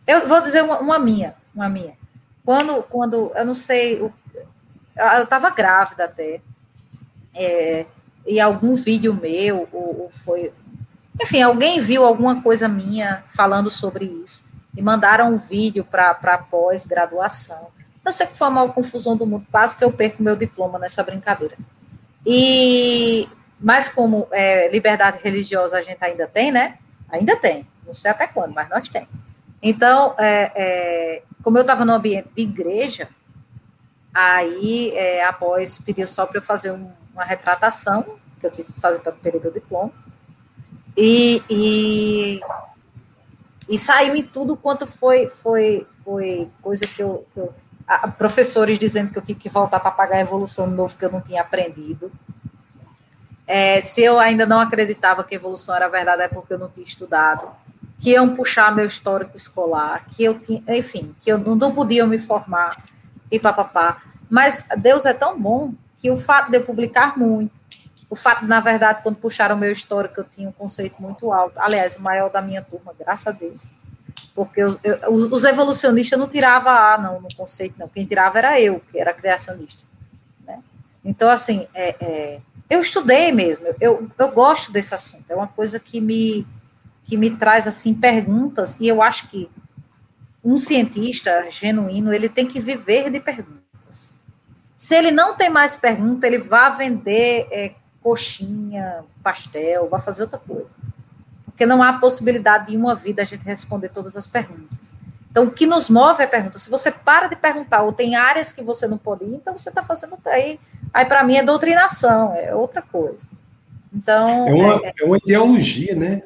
Eu vou dizer uma, uma minha, uma minha. Quando, quando eu não sei, eu estava grávida até, é, e algum vídeo meu, ou, ou, foi. Enfim, alguém viu alguma coisa minha falando sobre isso, e mandaram um vídeo para pós-graduação. Eu sei que foi uma confusão do mundo, quase que eu perco meu diploma nessa brincadeira. E, mas como é, liberdade religiosa a gente ainda tem, né? Ainda tem, não sei até quando, mas nós temos. Então, é, é, como eu estava no ambiente de igreja, aí, é, após, pediu só para eu fazer um, uma retratação, que eu tive que fazer para perder meu diploma, e, e, e, saiu em tudo quanto foi, foi, foi coisa que eu, que eu professores dizendo que eu tinha que voltar para pagar a evolução novo que eu não tinha aprendido. É, se eu ainda não acreditava que a evolução era verdade, é porque eu não tinha estudado. Que iam puxar meu histórico escolar, que eu tinha, enfim, que eu não podia me formar e papapá. Mas Deus é tão bom que o fato de eu publicar muito, o fato, na verdade, quando puxaram meu histórico, eu tinha um conceito muito alto. Aliás, o maior da minha turma, graças a Deus porque eu, eu, os evolucionistas não tiravam A não, no conceito, não. Quem tirava era eu, que era criacionista. Né? Então, assim, é, é, eu estudei mesmo, eu, eu gosto desse assunto, é uma coisa que me, que me traz, assim, perguntas, e eu acho que um cientista genuíno, ele tem que viver de perguntas. Se ele não tem mais pergunta, ele vai vender é, coxinha, pastel, vai fazer outra coisa porque não há possibilidade de uma vida a gente responder todas as perguntas. Então, o que nos move é a pergunta. Se você para de perguntar, ou tem áreas que você não pode ir, então você está fazendo aí. Aí, para mim, é doutrinação, é outra coisa. Então. É uma, é, é uma ideologia, né?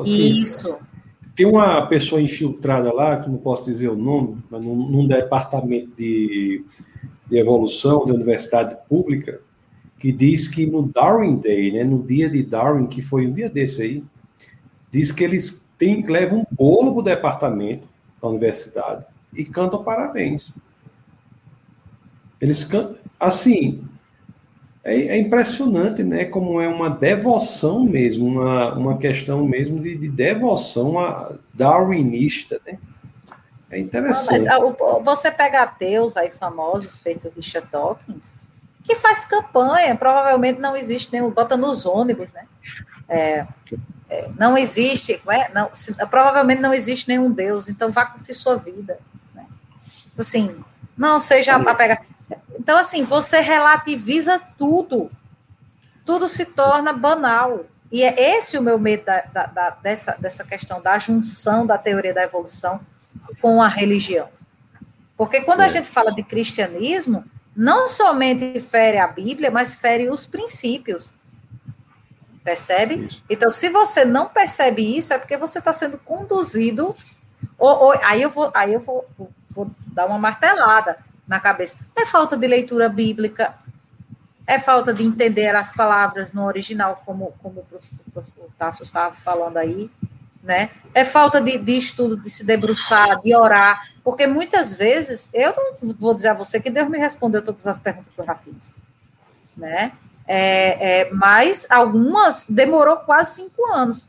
Assim, Isso. Tem uma pessoa infiltrada lá, que não posso dizer o nome, mas num, num departamento de, de evolução da universidade pública, que diz que no Darwin Day, né, no dia de Darwin, que foi um dia desse aí, diz que eles têm, levam um bolo para o departamento da universidade e cantam parabéns. Eles cantam, assim, é, é, impressionante, né? Como é uma devoção mesmo, uma, uma questão mesmo de, de devoção a darwinista, né? É interessante. Não, mas, você pega ateus aí famosos, feito Richard Dawkins, que faz campanha, provavelmente não existe nenhum, bota nos ônibus, né? É, é, não existe, não é? não, se, provavelmente não existe nenhum Deus, então vá curtir sua vida. Né? Assim, não seja a pegar. Então, assim, você relativiza tudo. Tudo se torna banal. E é esse o meu medo da, da, da, dessa, dessa questão da junção da teoria da evolução com a religião. Porque quando a é. gente fala de cristianismo, não somente fere a Bíblia, mas fere os princípios. Percebe? Isso. Então, se você não percebe isso, é porque você está sendo conduzido. Ou, ou, aí eu, vou, aí eu vou, vou, vou dar uma martelada na cabeça. É falta de leitura bíblica, é falta de entender as palavras no original, como, como o, o Tasso estava falando aí, né? É falta de, de, estudo, de se debruçar, de orar, porque muitas vezes, eu não vou dizer a você que Deus me respondeu todas as perguntas que eu já fiz, né? É, é, mas algumas demorou quase cinco anos.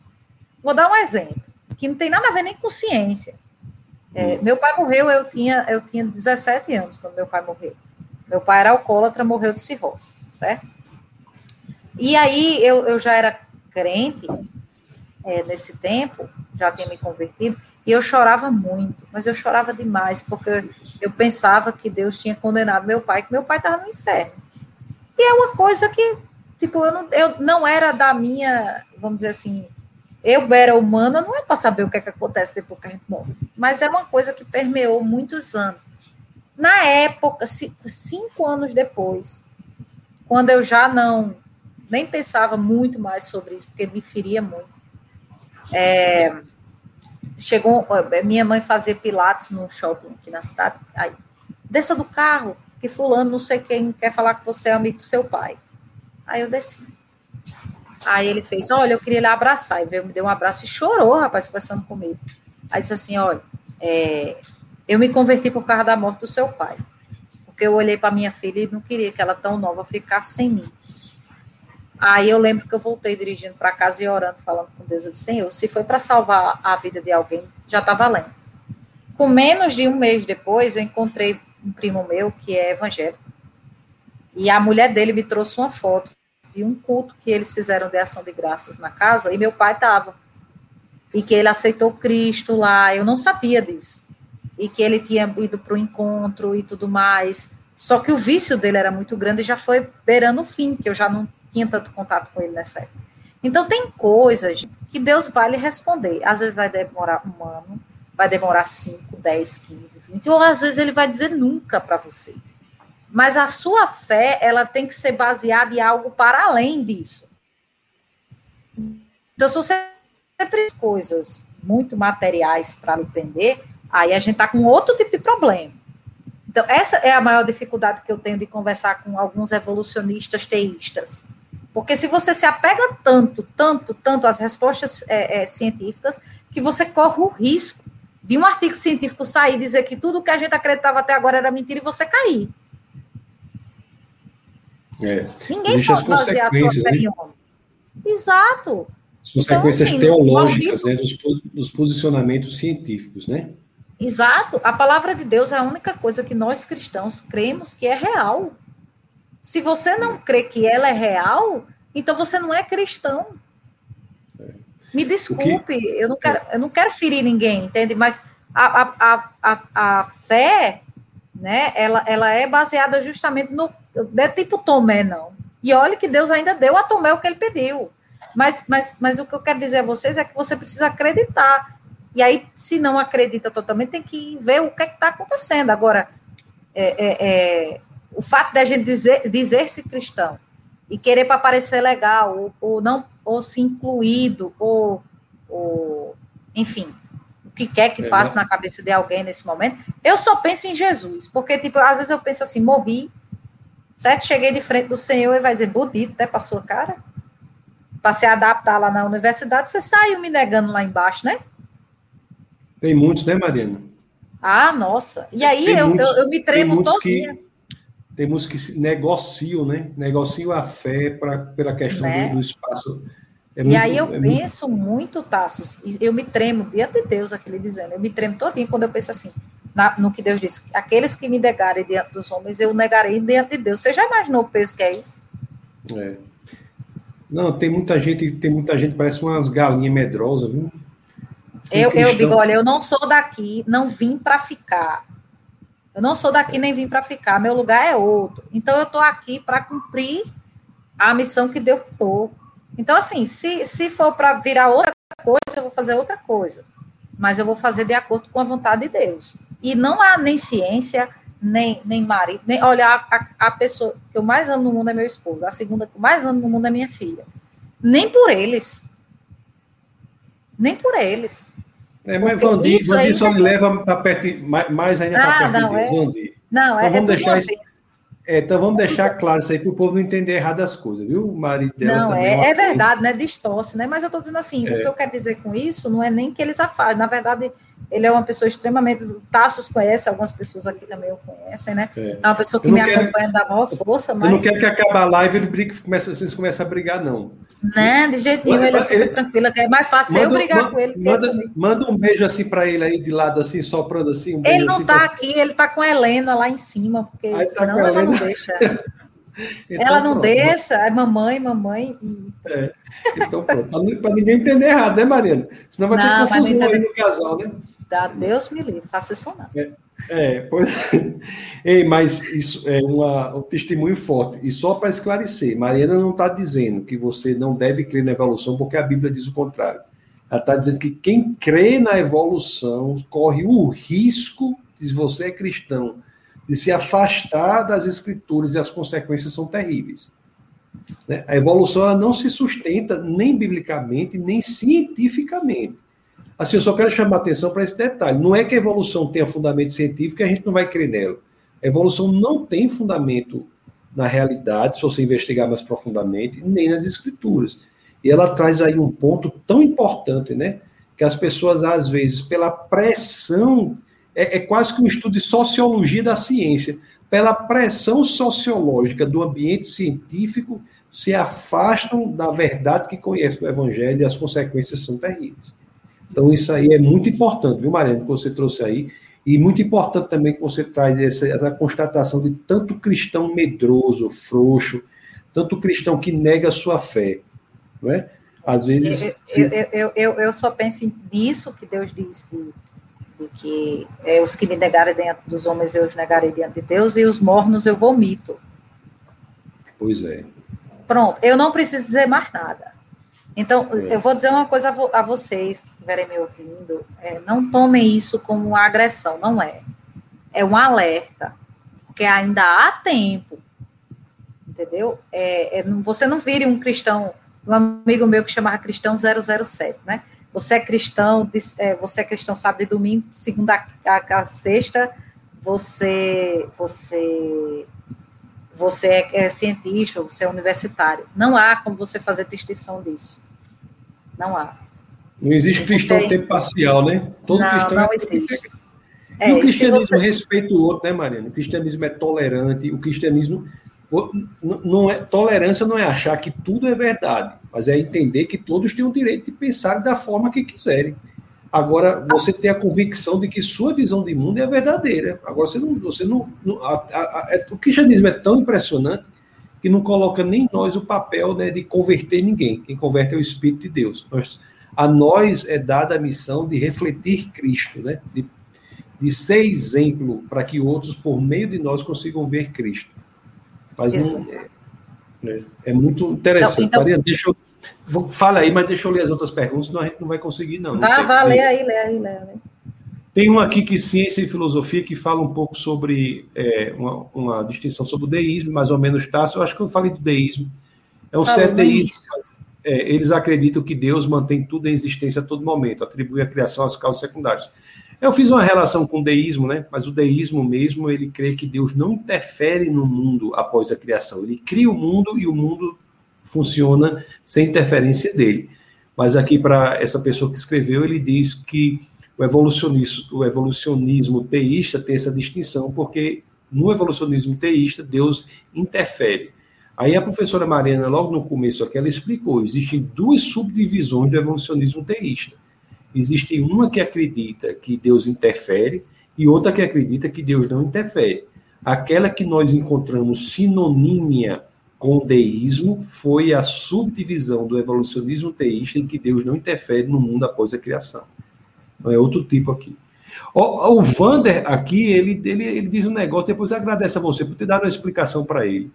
Vou dar um exemplo, que não tem nada a ver nem com ciência. É, hum. meu pai morreu, eu tinha, eu tinha 17 anos quando meu pai morreu. Meu pai era alcoólatra, morreu de cirrose, certo? E aí eu, eu já era crente, é, nesse tempo, já tinha me convertido, e eu chorava muito, mas eu chorava demais, porque eu pensava que Deus tinha condenado meu pai, que meu pai estava no inferno. E é uma coisa que, tipo, eu não, eu não era da minha, vamos dizer assim, eu era humana, não é para saber o que, é que acontece depois que a gente morre, mas é uma coisa que permeou muitos anos. Na época, cinco anos depois, quando eu já não nem pensava muito mais sobre isso, porque me feria muito. É, chegou, minha mãe fazia pilates no shopping aqui na cidade. Aí, desça do carro, que fulano, não sei quem, quer falar com você, é amigo do seu pai. Aí eu desci. Aí ele fez, olha, eu queria lhe abraçar. E veio, me deu um abraço e chorou, rapaz, conversando comigo. Aí disse assim, olha, é, eu me converti por causa da morte do seu pai. Porque eu olhei para minha filha e não queria que ela tão nova ficasse sem mim. Aí eu lembro que eu voltei dirigindo para casa e orando, falando com Deus. Eu disse, Senhor, se foi para salvar a vida de alguém, já está valendo. Com menos de um mês depois, eu encontrei um primo meu que é evangélico. E a mulher dele me trouxe uma foto de um culto que eles fizeram de ação de graças na casa e meu pai estava. E que ele aceitou Cristo lá. Eu não sabia disso. E que ele tinha ido para o encontro e tudo mais. Só que o vício dele era muito grande e já foi beirando o fim, que eu já não tinha tanto contato com ele nessa época. Então, tem coisas que Deus vai lhe responder. Às vezes vai demorar um ano, vai demorar 5, 10, 15, 20, ou às vezes ele vai dizer nunca para você. Mas a sua fé, ela tem que ser baseada em algo para além disso. Então, se você tem coisas muito materiais para lhe prender, aí a gente está com outro tipo de problema. Então, essa é a maior dificuldade que eu tenho de conversar com alguns evolucionistas teístas porque se você se apega tanto, tanto, tanto às respostas é, é, científicas, que você corre o risco de um artigo científico sair e dizer que tudo que a gente acreditava até agora era mentira e você cair. É, Ninguém pode basear a sua né? em homem. Exato. As consequências então, assim, teológicas né, dos, dos posicionamentos científicos, né? Exato. A palavra de Deus é a única coisa que nós cristãos cremos que é real. Se você não crê que ela é real, então você não é cristão. É. Me desculpe, que... eu, não quero, eu não quero ferir ninguém, entende? Mas a, a, a, a, fé, né, ela, ela é baseada justamente no. Não é tipo Tomé, não. E olha que Deus ainda deu a Tomé o que ele pediu. Mas, mas, mas o que eu quero dizer a vocês é que você precisa acreditar. E aí, se não acredita totalmente, tem que ver o que é está acontecendo. Agora, é, é, é, o fato da gente dizer, dizer-se cristão e querer para parecer legal, ou, ou, não, ou se incluído, ou, ou enfim, o que quer que é, passe na cabeça de alguém nesse momento, eu só penso em Jesus, porque, tipo, às vezes eu penso assim, morri, certo? Cheguei de frente do Senhor e vai dizer, bonito, né, para sua cara? Para se adaptar lá na universidade, você saiu me negando lá embaixo, né? Tem muitos, né, Marina? Ah, nossa. E aí eu, eu, eu, me tremo todinha. Que temos que negociam, né? Negociam a fé pra, pela questão né? do, do, espaço. É e muito, aí eu é penso muito, muito Tassos, eu me tremo diante de Deus, aquele dizendo, eu me tremo todinho quando eu penso assim, na, no que Deus disse, aqueles que me negarem diante dos homens, eu negarei diante de Deus. Você já imaginou o peso que é isso? É. Não, tem muita gente, tem muita gente, parece umas galinhas medrosas, viu? eu, eu digo, olha, eu não sou daqui, não vim para ficar. Eu não sou daqui nem vim para ficar, meu lugar é outro. Então eu estou aqui para cumprir a missão que deu. Então, assim, se, se for para virar outra coisa, eu vou fazer outra coisa. Mas eu vou fazer de acordo com a vontade de Deus. E não há nem ciência, nem, nem marido, nem. Olha, a, a pessoa que eu mais amo no mundo é meu esposo. A segunda que eu mais amo no mundo é minha filha. Nem por eles. Nem por eles. É, mas Vandi, Vandi só me leva para perto, mais ainda para ah, perto não, de Deus, é... Vandi. Não, é, então, vamos é deixar isso, é, então vamos deixar claro isso aí para o povo não entender errado as coisas, viu? O marido dela não, é, é verdade, né? Distorce, né? Mas eu estou dizendo assim, é. o que eu quero dizer com isso não é nem que eles afastem. Na verdade, ele é uma pessoa extremamente. Tassos conhece, algumas pessoas aqui também o conhecem, né? É, é uma pessoa que me quero, acompanha da maior força. Mas... Eu não quero que acabe a live ele brigue, vocês comecem a brigar, não. Né? De jeito nenhum, ele é super ele, tranquilo, é mais fácil manda, eu brigar manda, com ele. Manda, ele manda um beijo assim para ele aí de lado, assim, soprando assim. Um ele não assim tá pra... aqui, ele tá com a Helena lá em cima, porque aí tá senão tá ela não deixa. Então, ela não pronto. deixa, é mamãe, mamãe e. É, então pronto. Para ninguém entender errado, né, Mariana? Senão vai não, ter confusão aí no casal, né? Dá Deus me livre, faça isso não. É, é pois. Ei, mas isso é uma, um testemunho forte. E só para esclarecer, Mariana não está dizendo que você não deve crer na evolução, porque a Bíblia diz o contrário. Ela está dizendo que quem crê na evolução corre o risco, se você é cristão, de se afastar das escrituras e as consequências são terríveis. Né? A evolução não se sustenta nem biblicamente, nem cientificamente. Assim, eu só quero chamar atenção para esse detalhe. Não é que a evolução tenha fundamento científico e a gente não vai crer nela. A evolução não tem fundamento na realidade, se você investigar mais profundamente, nem nas escrituras. E ela traz aí um ponto tão importante, né? Que as pessoas, às vezes, pela pressão, é, é quase que um estudo de sociologia da ciência, pela pressão sociológica do ambiente científico, se afastam da verdade que conhecem do Evangelho e as consequências são terríveis. Então, isso aí é muito importante, viu, Mariana, que você trouxe aí. E muito importante também que você traz essa, essa constatação de tanto cristão medroso, frouxo, tanto cristão que nega a sua fé. Não é? Às vezes. Eu, eu, eu, eu, eu só penso nisso que Deus diz, de, de que é, os que me negarem diante dos homens eu os negarei diante de Deus, e os mornos eu vomito. Pois é. Pronto, eu não preciso dizer mais nada. Então, é. eu vou dizer uma coisa a, vo a vocês que estiverem me ouvindo: é, não tomem isso como uma agressão, não é. É um alerta, porque ainda há tempo, entendeu? É, é você não vire um cristão um amigo meu que chamava Cristão 007, né? Você é cristão, é, você é cristão sábado e domingo, de segunda a, a, sexta, você, você, você é, é, cientista, você é universitário. Não há como você fazer distinção disso. Não há. Não existe cristão tem... tempo parcial, né? Todo não, cristão não é... existe. E é, o cristianismo você... respeita o outro, né, Mariana? O cristianismo é tolerante, o cristianismo não é, tolerância não é achar que tudo é verdade, mas é entender que todos têm o direito de pensar da forma que quiserem. Agora, você tem a convicção de que sua visão de mundo é verdadeira. Agora, você não. Você não, não a, a, a, é, o cristianismo é tão impressionante que não coloca nem nós o papel né, de converter ninguém. Quem converte é o Espírito de Deus. Nós, a nós é dada a missão de refletir Cristo, né, de, de ser exemplo para que outros, por meio de nós, consigam ver Cristo. Mas não, é, é, muito interessante. Então, então, Maria, deixa eu. Vou, fala aí, mas deixa eu ler as outras perguntas, senão a gente não vai conseguir, não. Vá, vá, lê aí, lê aí, lê aí. Tem um aqui que ciência e filosofia que fala um pouco sobre é, uma, uma, distinção sobre o deísmo, mais ou menos Tássio. Eu acho que eu falei do deísmo. É um certo deísmo. É, eles acreditam que Deus mantém tudo em existência a todo momento, atribui a criação às causas secundárias. Eu fiz uma relação com o deísmo, né? Mas o deísmo mesmo, ele crê que Deus não interfere no mundo após a criação. Ele cria o mundo e o mundo funciona sem interferência dele. Mas aqui, para essa pessoa que escreveu, ele diz que o evolucionismo, o evolucionismo teísta tem essa distinção, porque no evolucionismo teísta, Deus interfere. Aí a professora Mariana, logo no começo aqui, ela explicou: existem duas subdivisões do evolucionismo teísta Existe uma que acredita que Deus interfere e outra que acredita que Deus não interfere. Aquela que nós encontramos sinonímia com o deísmo foi a subdivisão do evolucionismo teísta em que Deus não interfere no mundo após a criação. Então, é outro tipo aqui. O, o Vander aqui, ele, ele, ele diz um negócio, depois agradece a você por ter dado uma explicação para ele.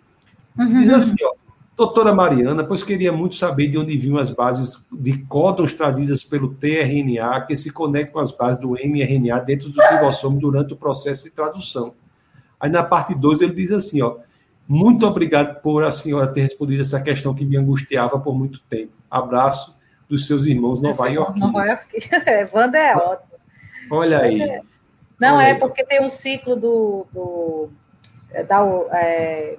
Uhum. Diz assim, ó, Doutora Mariana, pois queria muito saber de onde vinham as bases de códons trazidas pelo tRNA que se conectam às bases do mRNA dentro do ribossomos durante o processo de tradução. Aí na parte 2 ele diz assim, ó, muito obrigado por a senhora ter respondido essa questão que me angustiava por muito tempo. Abraço dos seus irmãos Nova York. Nova York. É, Wanda é ótimo. Olha aí. Não, Olha é aí. porque tem um ciclo do, do é, da, é,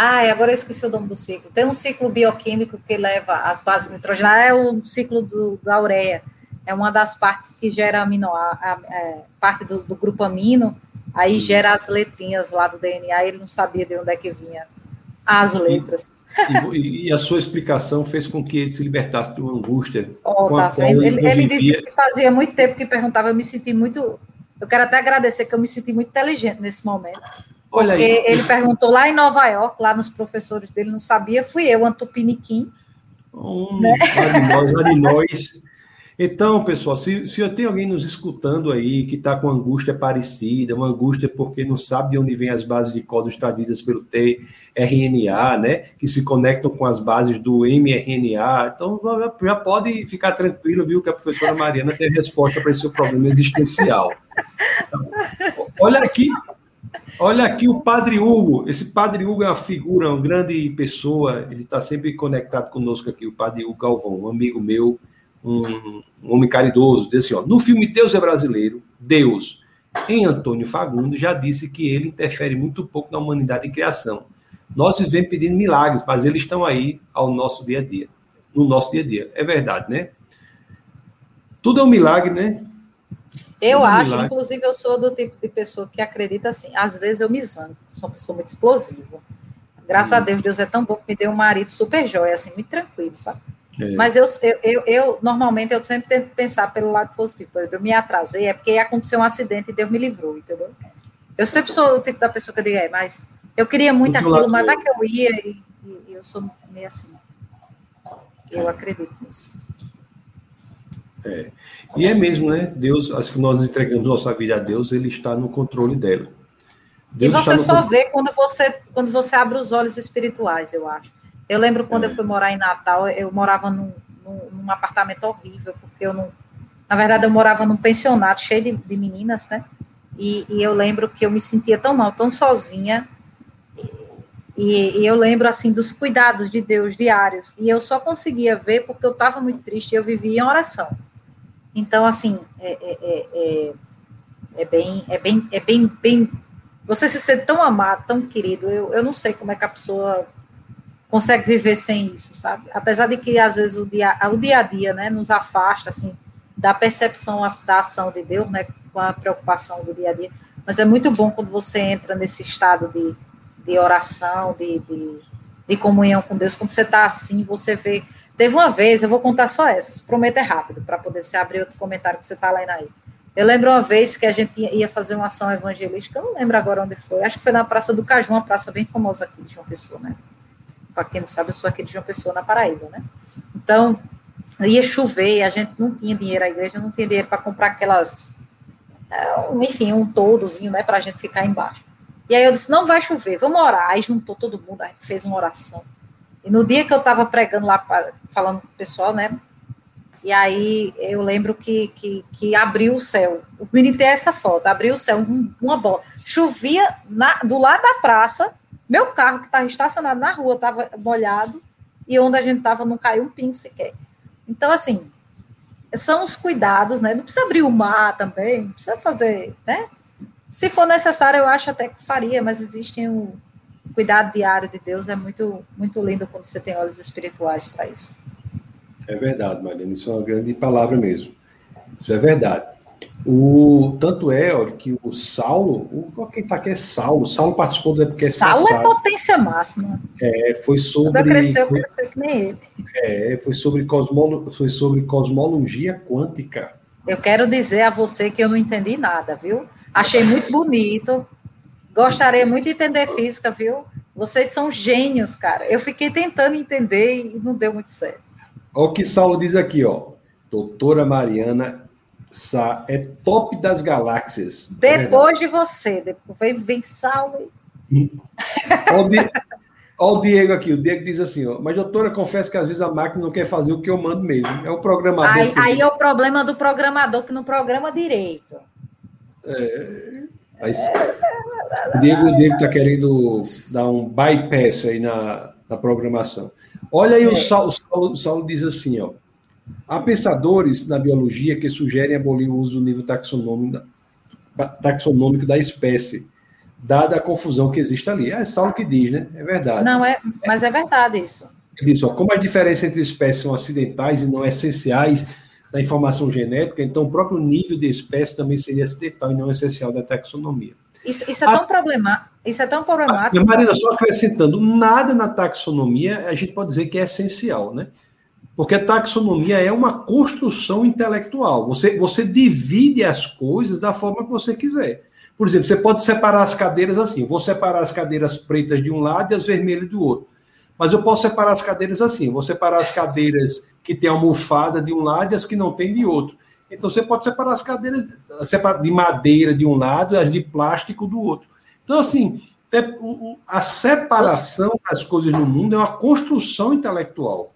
ah, agora eu esqueci o nome do ciclo. Tem um ciclo bioquímico que leva as bases nitrogenadas, é o ciclo do, da ureia. É uma das partes que gera amino, a, a, é, parte do, do, grupo amino, aí gera as letrinhas lá do DNA, ele não sabia de onde é que vinha as letras. E, e, a sua explicação fez com que ele se libertasse de uma angústia. Oh, tá vendo? Ele, ele disse que fazia muito tempo que perguntava, eu me senti muito. Eu quero até agradecer que eu me senti muito inteligente nesse momento Olha aí. Ele perguntou lá em Nova York, lá nos professores dele, não sabia, fui eu, Antupiniquim. Hum, né? de nós. Então, pessoal, se, se tem alguém nos escutando aí que está com angústia parecida, uma angústia porque não sabe de onde vem as bases de códigos trazidas pelo tRNA, né, que se conectam com as bases do mRNA, então já pode ficar tranquilo, viu, que a professora Mariana tem resposta para esse seu problema existencial. Então, olha aqui, olha aqui o Padre Hugo. Esse Padre Hugo é uma figura, uma grande pessoa, ele está sempre conectado conosco aqui, o Padre Hugo Galvão, um amigo meu, um, um homem caridoso, diz assim, ó, no filme Deus é Brasileiro, Deus, em Antônio Fagundes, já disse que ele interfere muito pouco na humanidade e criação. Nós vivemos pedindo milagres, mas eles estão aí ao nosso dia a dia, no nosso dia a dia. É verdade, né? Tudo é um milagre, né? Eu Tudo acho, milagre. inclusive, eu sou do tipo de pessoa que acredita assim. Às vezes eu me zango, sou uma pessoa muito explosiva. Graças hum. a Deus, Deus é tão bom que me deu um marido super jóia, assim, muito tranquilo, sabe? É. Mas eu, eu, eu, eu, normalmente, eu sempre tento pensar pelo lado positivo. Por exemplo, eu me atrasei, é porque aconteceu um acidente e Deus me livrou, entendeu? Eu sempre sou o tipo da pessoa que eu digo, é, mas eu queria muito aquilo, lado, mas vai que eu ia e, e, eu sou meio assim. Eu acredito nisso. É. E é mesmo, né? Deus, acho que nós entregamos nossa vida a Deus, ele está no controle dela. Deus e você só controle. vê quando você, quando você abre os olhos espirituais, eu acho. Eu lembro quando eu fui morar em Natal, eu morava num, num, num, apartamento horrível, porque eu não. Na verdade, eu morava num pensionato cheio de, de meninas, né? E, e, eu lembro que eu me sentia tão mal, tão sozinha. E, e, eu lembro, assim, dos cuidados de Deus diários. E eu só conseguia ver porque eu estava muito triste e eu vivia em oração. Então, assim, é, é, é, é, é bem, é bem, é bem, bem. Você se sente tão amado, tão querido. Eu, eu não sei como é que a pessoa consegue viver sem isso, sabe? Apesar de que às vezes o dia, o dia a dia, né, nos afasta assim da percepção da ação de Deus, né, com a preocupação do dia a dia. Mas é muito bom quando você entra nesse estado de, de oração, de, de, de comunhão com Deus. Quando você está assim, você vê. Teve uma vez, eu vou contar só essas, prometo é rápido, para poder você abrir outro comentário que você está lendo aí. Eu lembro uma vez que a gente ia fazer uma ação evangelística, eu não lembro agora onde foi, acho que foi na Praça do Caju, uma praça bem famosa aqui de João Pessoa, né? para quem não sabe, eu sou aqui de João Pessoa, na Paraíba, né? Então, ia chover, a gente não tinha dinheiro, a igreja não tinha dinheiro para comprar aquelas, é, enfim, um toldozinho, né, para a gente ficar embaixo. E aí eu disse, não vai chover, vamos orar. Aí juntou todo mundo, a gente fez uma oração. E no dia que eu estava pregando lá, falando com o pessoal, né, e aí eu lembro que, que, que abriu o céu. O menino tem essa foto, abriu o céu, um, uma bola. Chovia na, do lado da praça, meu carro, que estava estacionado na rua, estava molhado, e onde a gente estava não caiu um pingo sequer. Então, assim, são os cuidados, né? Não precisa abrir o mar também, não precisa fazer, né? Se for necessário, eu acho até que faria, mas existe cuidado diário de Deus, é muito, muito lindo quando você tem olhos espirituais para isso. É verdade, Mariana, isso é uma grande palavra mesmo. Isso é verdade. O, tanto é que o Saulo, o, quem está aqui é Saulo, Saulo participou do Saulo é passado. é potência máxima. É, foi sobre. Quando cresceu, foi, cresceu que nem ele. É, foi sobre, cosmolo, foi sobre cosmologia quântica. Eu quero dizer a você que eu não entendi nada, viu? Achei muito bonito. Gostaria muito de entender física, viu? Vocês são gênios, cara. Eu fiquei tentando entender e não deu muito certo. Olha o que Saulo diz aqui, ó. Doutora Mariana Sá é top das galáxias. Depois é de você, depois vem, vem Saulo. Olha o Diego aqui, o Diego diz assim, ó, mas doutora, confesso que às vezes a máquina não quer fazer o que eu mando mesmo. É o programador. Aí, aí é o problema do programador que não programa direito. É, aí, o Diego está querendo dar um bypass aí na, na programação. Olha aí, é. o, Saulo, o, Saulo, o Saulo diz assim, ó. Há pensadores na biologia que sugerem abolir o uso do nível taxonômico, da espécie, dada a confusão que existe ali. É só o que diz, né? É verdade. Não, é, mas é verdade isso. Isso, ó, como a diferença entre espécies são acidentais e não essenciais da informação genética, então o próprio nível de espécie também seria acidental e não essencial da taxonomia. Isso, isso é, tão problemático, isso é tão problemático. Marina, só acrescentando, nada na taxonomia a gente pode dizer que é essencial, né? Porque taxonomia é uma construção intelectual. Você, você divide as coisas da forma que você quiser. Por exemplo, você pode separar as cadeiras assim. Vou separar as cadeiras pretas de um lado e as vermelhas do outro. Mas eu posso separar as cadeiras assim. Vou separar as cadeiras que tem almofada de um lado e as que não tem de outro. Então você pode separar as cadeiras de madeira de um lado e as de plástico do outro. Então, assim, é, a separação das coisas no mundo é uma construção intelectual.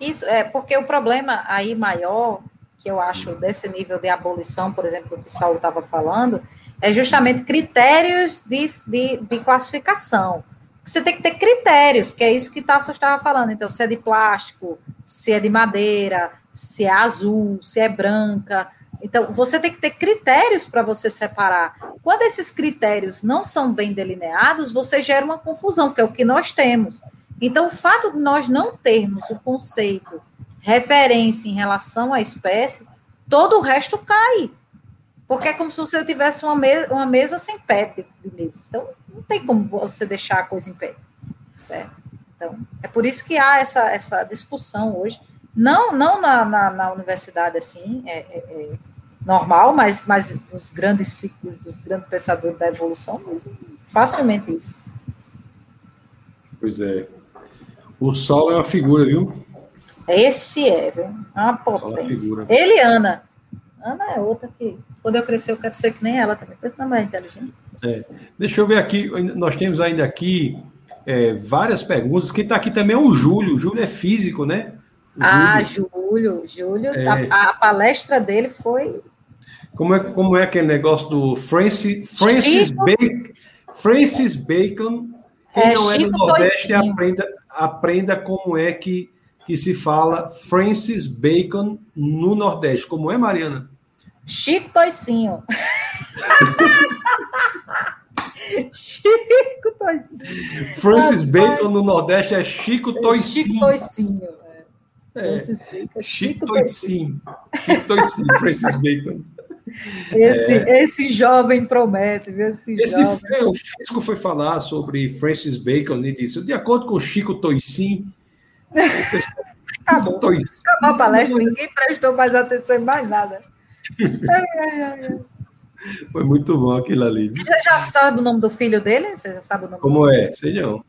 Isso, é porque o problema aí maior, que eu acho desse nível de abolição, por exemplo, do que o Saulo estava falando, é justamente critérios de, de, de classificação. Você tem que ter critérios, que é isso que Tasso estava falando. Então, se é de plástico, se é de madeira, se é azul, se é branca. Então, você tem que ter critérios para você separar. Quando esses critérios não são bem delineados, você gera uma confusão, que é o que nós temos. Então, o fato de nós não termos o conceito referência em relação à espécie, todo o resto cai. Porque é como se você tivesse uma, me uma mesa sem pé de, de mesa. Então, não tem como você deixar a coisa em pé. Certo? Então, é por isso que há essa, essa discussão hoje não, não na, na, na universidade, assim, é, é, é, normal, mas, mas nos grandes ciclos, dos grandes pensadores da evolução, facilmente isso. Pois é. O Sol é uma figura, viu? Esse é, viu? É uma potência. Ele Ana. É outra que, quando eu crescer, eu quero ser que nem ela também. Pensa na mais inteligente. É. Deixa eu ver aqui, nós temos ainda aqui é, várias perguntas. Quem está aqui também é o Júlio. O Júlio é físico, né? Ah, Júlio, Júlio, é... a, a, palestra dele foi. Como é, como é aquele negócio do Francis, Francis, Bacon, Francis Bacon? Quem é, não é do Nordeste, aprenda, aprenda como é que, que se fala Francis Bacon no Nordeste. Como é, Mariana? Chico Toicinho. Chico Toicinho. Francis Bacon no Nordeste é Chico Toicinho. Chico Toicinho. É. Francis Bacon. Chico Toicinho. Chico Toicinho, Francis Bacon. Esse, é. esse jovem promete, viu? Esse, esse jovem. o físico foi falar sobre Francis Bacon e disse: de acordo com Chico Toicinho. Acabou. Toicinho, Acabou a palestra, ninguém prestou mais atenção em mais nada. Ai, ai, ai. Foi muito bom aquilo ali. Você já sabe o nome do filho dele? Você já sabe o nome Como é? Sei não.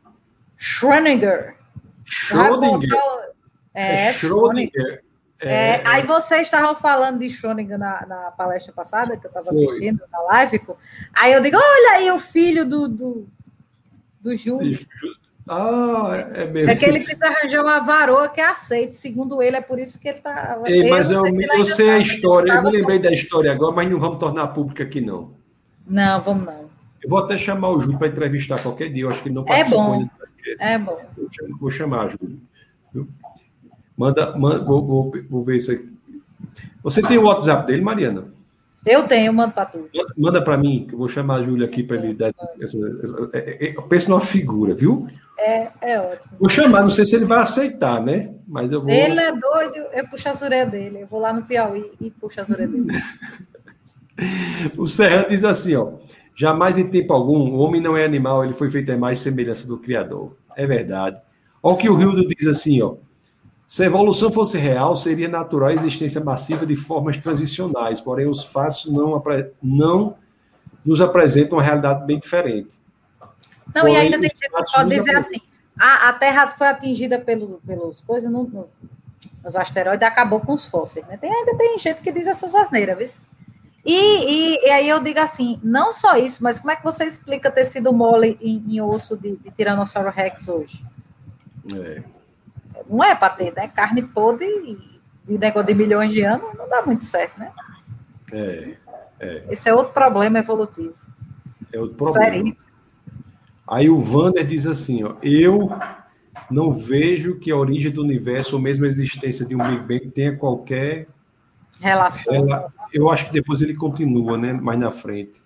Schrödinger. Schrödinger. É, é Schrödinger. É, é, aí vocês estavam falando de Schrödinger na, na palestra passada, que eu estava assistindo na live. Aí eu digo, olha aí o filho do, do, do Júlio. Ah, é mesmo. É que ele precisa arranjar uma varoa que aceite, segundo ele, é por isso que ele está. Mas eu, eu, eu sei a história, eu me lembrei da história agora, mas não vamos tornar pública aqui, não. Não, vamos não. Eu vou até chamar o Júlio para entrevistar qualquer dia, eu acho que ele não é participou é bom. É bom. Vou chamar, Júlio. Manda, manda vou, vou, vou, ver isso aqui. Você tem o WhatsApp dele, Mariana? Eu tenho, manda para tu. Manda para mim, que eu vou chamar a Júlia aqui para ele dar essa, essa, é, é, Eu penso numa figura, viu? É, é ótimo. Vou chamar, não sei se ele vai aceitar, né? Mas eu vou. Ele é doido, eu puxo a orelhas dele. Eu vou lá no Piauí e puxo as orelhas dele. o Serrano diz assim, ó. Jamais em tempo algum, o homem não é animal, ele foi feito em mais semelhança do Criador. É verdade. Olha o que o Hildo diz assim, ó. Se a evolução fosse real, seria natural a existência massiva de formas transicionais, porém os fatos não, não nos apresentam uma realidade bem diferente. Não, porém, e ainda tem gente que pode dizer assim, a, a, Terra foi atingida pelo, pelos coisas, no, no, os asteroides, acabou com os fósseis. Né? Tem, ainda tem gente que diz essas asneiras, viu? E, e, e, aí eu digo assim, não só isso, mas como é que você explica ter sido mole em, em osso de, de Tiranossauro Rex hoje? É não é para ter, né? Carne podre e negócio de milhões de anos não dá muito certo, né? É, é. Esse é outro problema evolutivo. É outro problema. Seríssimo. Aí o Wander diz assim, ó, eu não vejo que a origem do universo ou mesmo a existência de um Big Bang tenha qualquer relação. Ela, eu acho que depois ele continua, né? Mais na frente.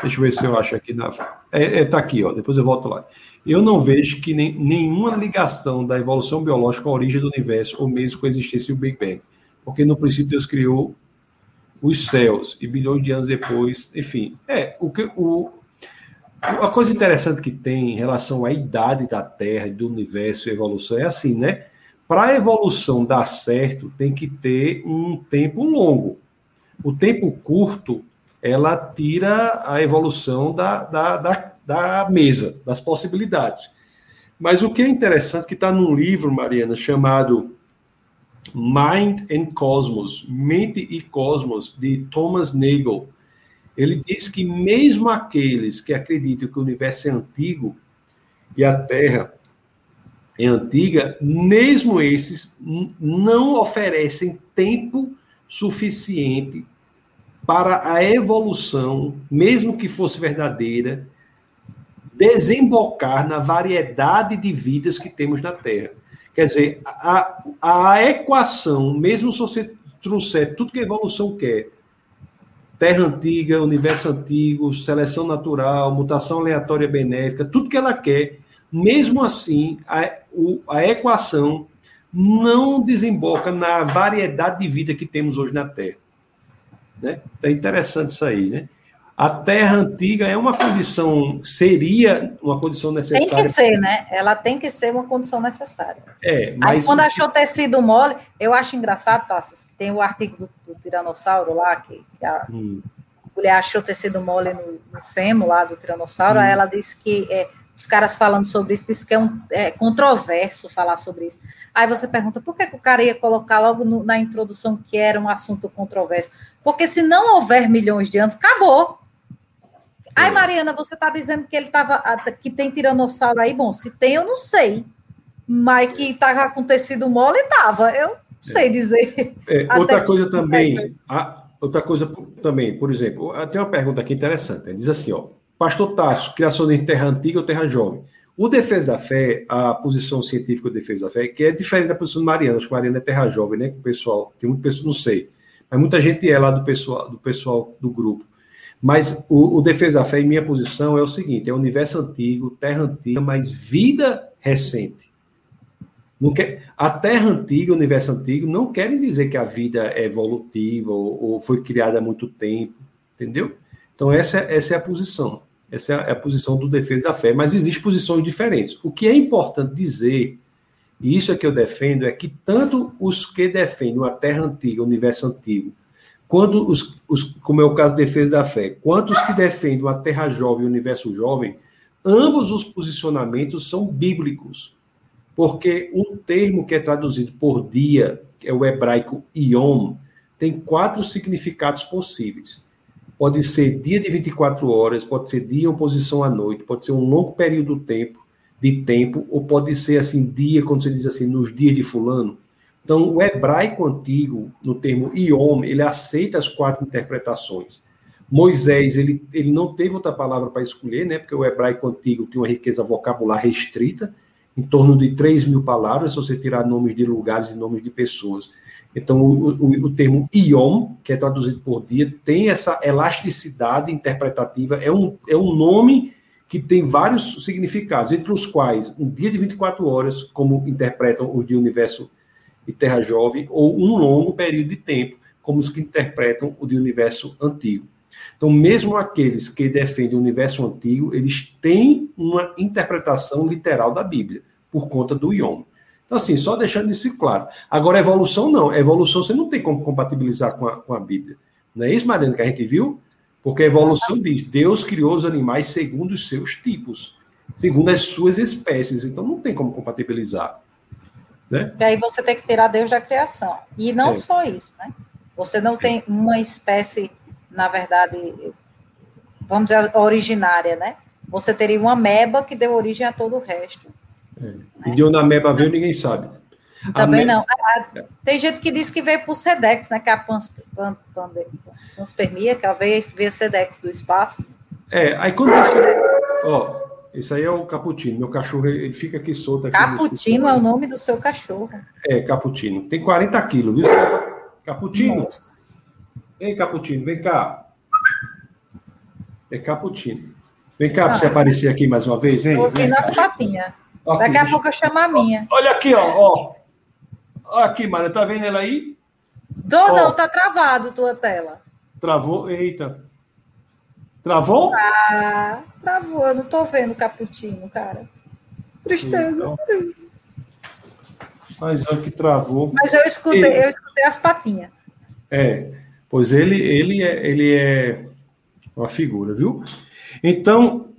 Deixa eu ver se eu acho aqui na. É, é, tá aqui, ó. Depois eu volto lá. Eu não vejo que nem, nenhuma ligação da evolução biológica à origem do universo, ou mesmo com a existência do Big Bang. Porque no princípio Deus criou os céus, e bilhões de anos depois, enfim. É, o que. O, uma coisa interessante que tem em relação à idade da Terra, do universo e evolução é assim, né? Para a evolução dar certo, tem que ter um tempo longo. O tempo curto ela tira a evolução da, da, da, da mesa, das possibilidades. Mas o que é interessante que está num livro, Mariana, chamado Mind and Cosmos, Mente e Cosmos, de Thomas Nagel. Ele diz que mesmo aqueles que acreditam que o universo é antigo e a Terra é antiga, mesmo esses não oferecem tempo suficiente para a evolução, mesmo que fosse verdadeira, desembocar na variedade de vidas que temos na Terra. Quer dizer, a, a equação, mesmo se você trouxer tudo que a evolução quer, Terra antiga, universo antigo, seleção natural, mutação aleatória benéfica, tudo que ela quer, mesmo assim, a, o, a equação não desemboca na variedade de vida que temos hoje na Terra. Né? É interessante isso aí, né? A terra antiga é uma condição, seria uma condição necessária. Tem que ser, né? Ela tem que ser uma condição necessária. É, mas... Aí, quando achou tecido mole, eu acho engraçado, Tassas, que tem o artigo do, do Tiranossauro lá, que, que a hum. mulher achou tecido mole no, no fêmur lá do Tiranossauro, hum. aí ela disse que é, os caras falando sobre isso, disse que é, um, é controverso falar sobre isso. Aí você pergunta, por que, que o cara ia colocar logo no, na introdução que era um assunto controverso? Porque se não houver milhões de anos, acabou. Ai, é. Mariana, você está dizendo que ele tava, que tem tiranossauro aí? Bom, se tem, eu não sei. Mas que estava com tecido mole, estava. Eu não sei dizer. É, outra coisa também, a, outra coisa também, por exemplo, tem uma pergunta aqui interessante. Né? Diz assim, ó, Pastor Tasso, criação de terra antiga ou terra jovem? O defesa da fé, a posição científica do defesa da fé, que é diferente da posição de Mariana, acho que Mariana é terra jovem, né? O pessoal, tem muita pessoa, não sei, mas muita gente é lá do pessoal do pessoal do grupo. Mas o, o defesa da fé, em minha posição, é o seguinte: é universo antigo, terra antiga, mas vida recente. Não quer, a terra antiga, o universo antigo, não querem dizer que a vida é evolutiva ou, ou foi criada há muito tempo, entendeu? Então, essa, essa é a posição. Essa é a, posição do defesa da fé. Mas existem posições diferentes. O que é importante dizer, e isso é que eu defendo, é que tanto os que defendem a terra antiga, o universo antigo, quanto os, os, como é o caso de defesa da fé, quanto os que defendem a Terra Jovem o Universo Jovem, ambos os posicionamentos são bíblicos. Porque um termo que é traduzido por dia, que é o hebraico Yom, tem quatro significados possíveis. Pode ser dia de 24 horas, pode ser dia em oposição à noite, pode ser um longo período tempo, de tempo, ou pode ser assim, dia, quando você diz assim, nos dias de fulano. Então, o hebraico antigo, no termo Iom, ele aceita as quatro interpretações. Moisés, ele, ele não teve outra palavra para escolher, né? Porque o hebraico antigo tinha uma riqueza vocabular restrita, em torno de 3 mil palavras, se você tirar nomes de lugares e nomes de pessoas. Então, o, o, o, termo Iom, que é traduzido por dia, tem essa elasticidade interpretativa, é um, é um nome que tem vários significados, entre os quais um dia de 24 horas, como interpretam os de universo e Terra Jovem, ou um longo período de tempo, como os que interpretam o de universo antigo. Então, mesmo aqueles que defendem o universo antigo, eles têm uma interpretação literal da Bíblia, por conta do Yom. Então, assim, só deixando isso claro. Agora, evolução não. evolução você não tem como compatibilizar com a, com a Bíblia. Não é isso, Mariana, que a gente viu? Porque a evolução diz: Deus criou os animais segundo os seus tipos, segundo as suas espécies. Então, não tem como compatibilizar. Né? E aí você tem que tirar Deus da criação. E não é. só isso, né? Você não tem uma espécie, na verdade, vamos dizer, originária, né? Você teria uma meba que deu origem a todo o resto. É. E de onde a meba veio, ninguém sabe. Também não. tem gente que diz que veio por Sedex, né? Que é a pans, pan, pan, panspermia, que ela veio via Sedex do espaço. É, aí quando. Ó, esse aí é o Caputino. Meu cachorro ele fica aqui solto. Aqui Caputino é o nome do seu cachorro. É, Caputino. Tem 40 quilos, viu? Caputino. Nossa. Ei, Caputino, vem cá. É Caputino. Vem cá ah, para você aparecer aqui mais uma vez. Vem. Aqui nas patinhas. Daqui a pouco eu chamo a minha. Olha aqui, ó. ó. Olha aqui, Mara. Tá vendo ela aí? Tô, não, tá travado tua tela. Travou? Eita. Travou? Ah, travou. Eu não tô vendo o Caputino, cara. Tristeza. Então, mas é que travou. Mas eu escutei, ele, eu escutei as patinhas. É, pois ele, ele é, ele é, Uma figura, viu? Então,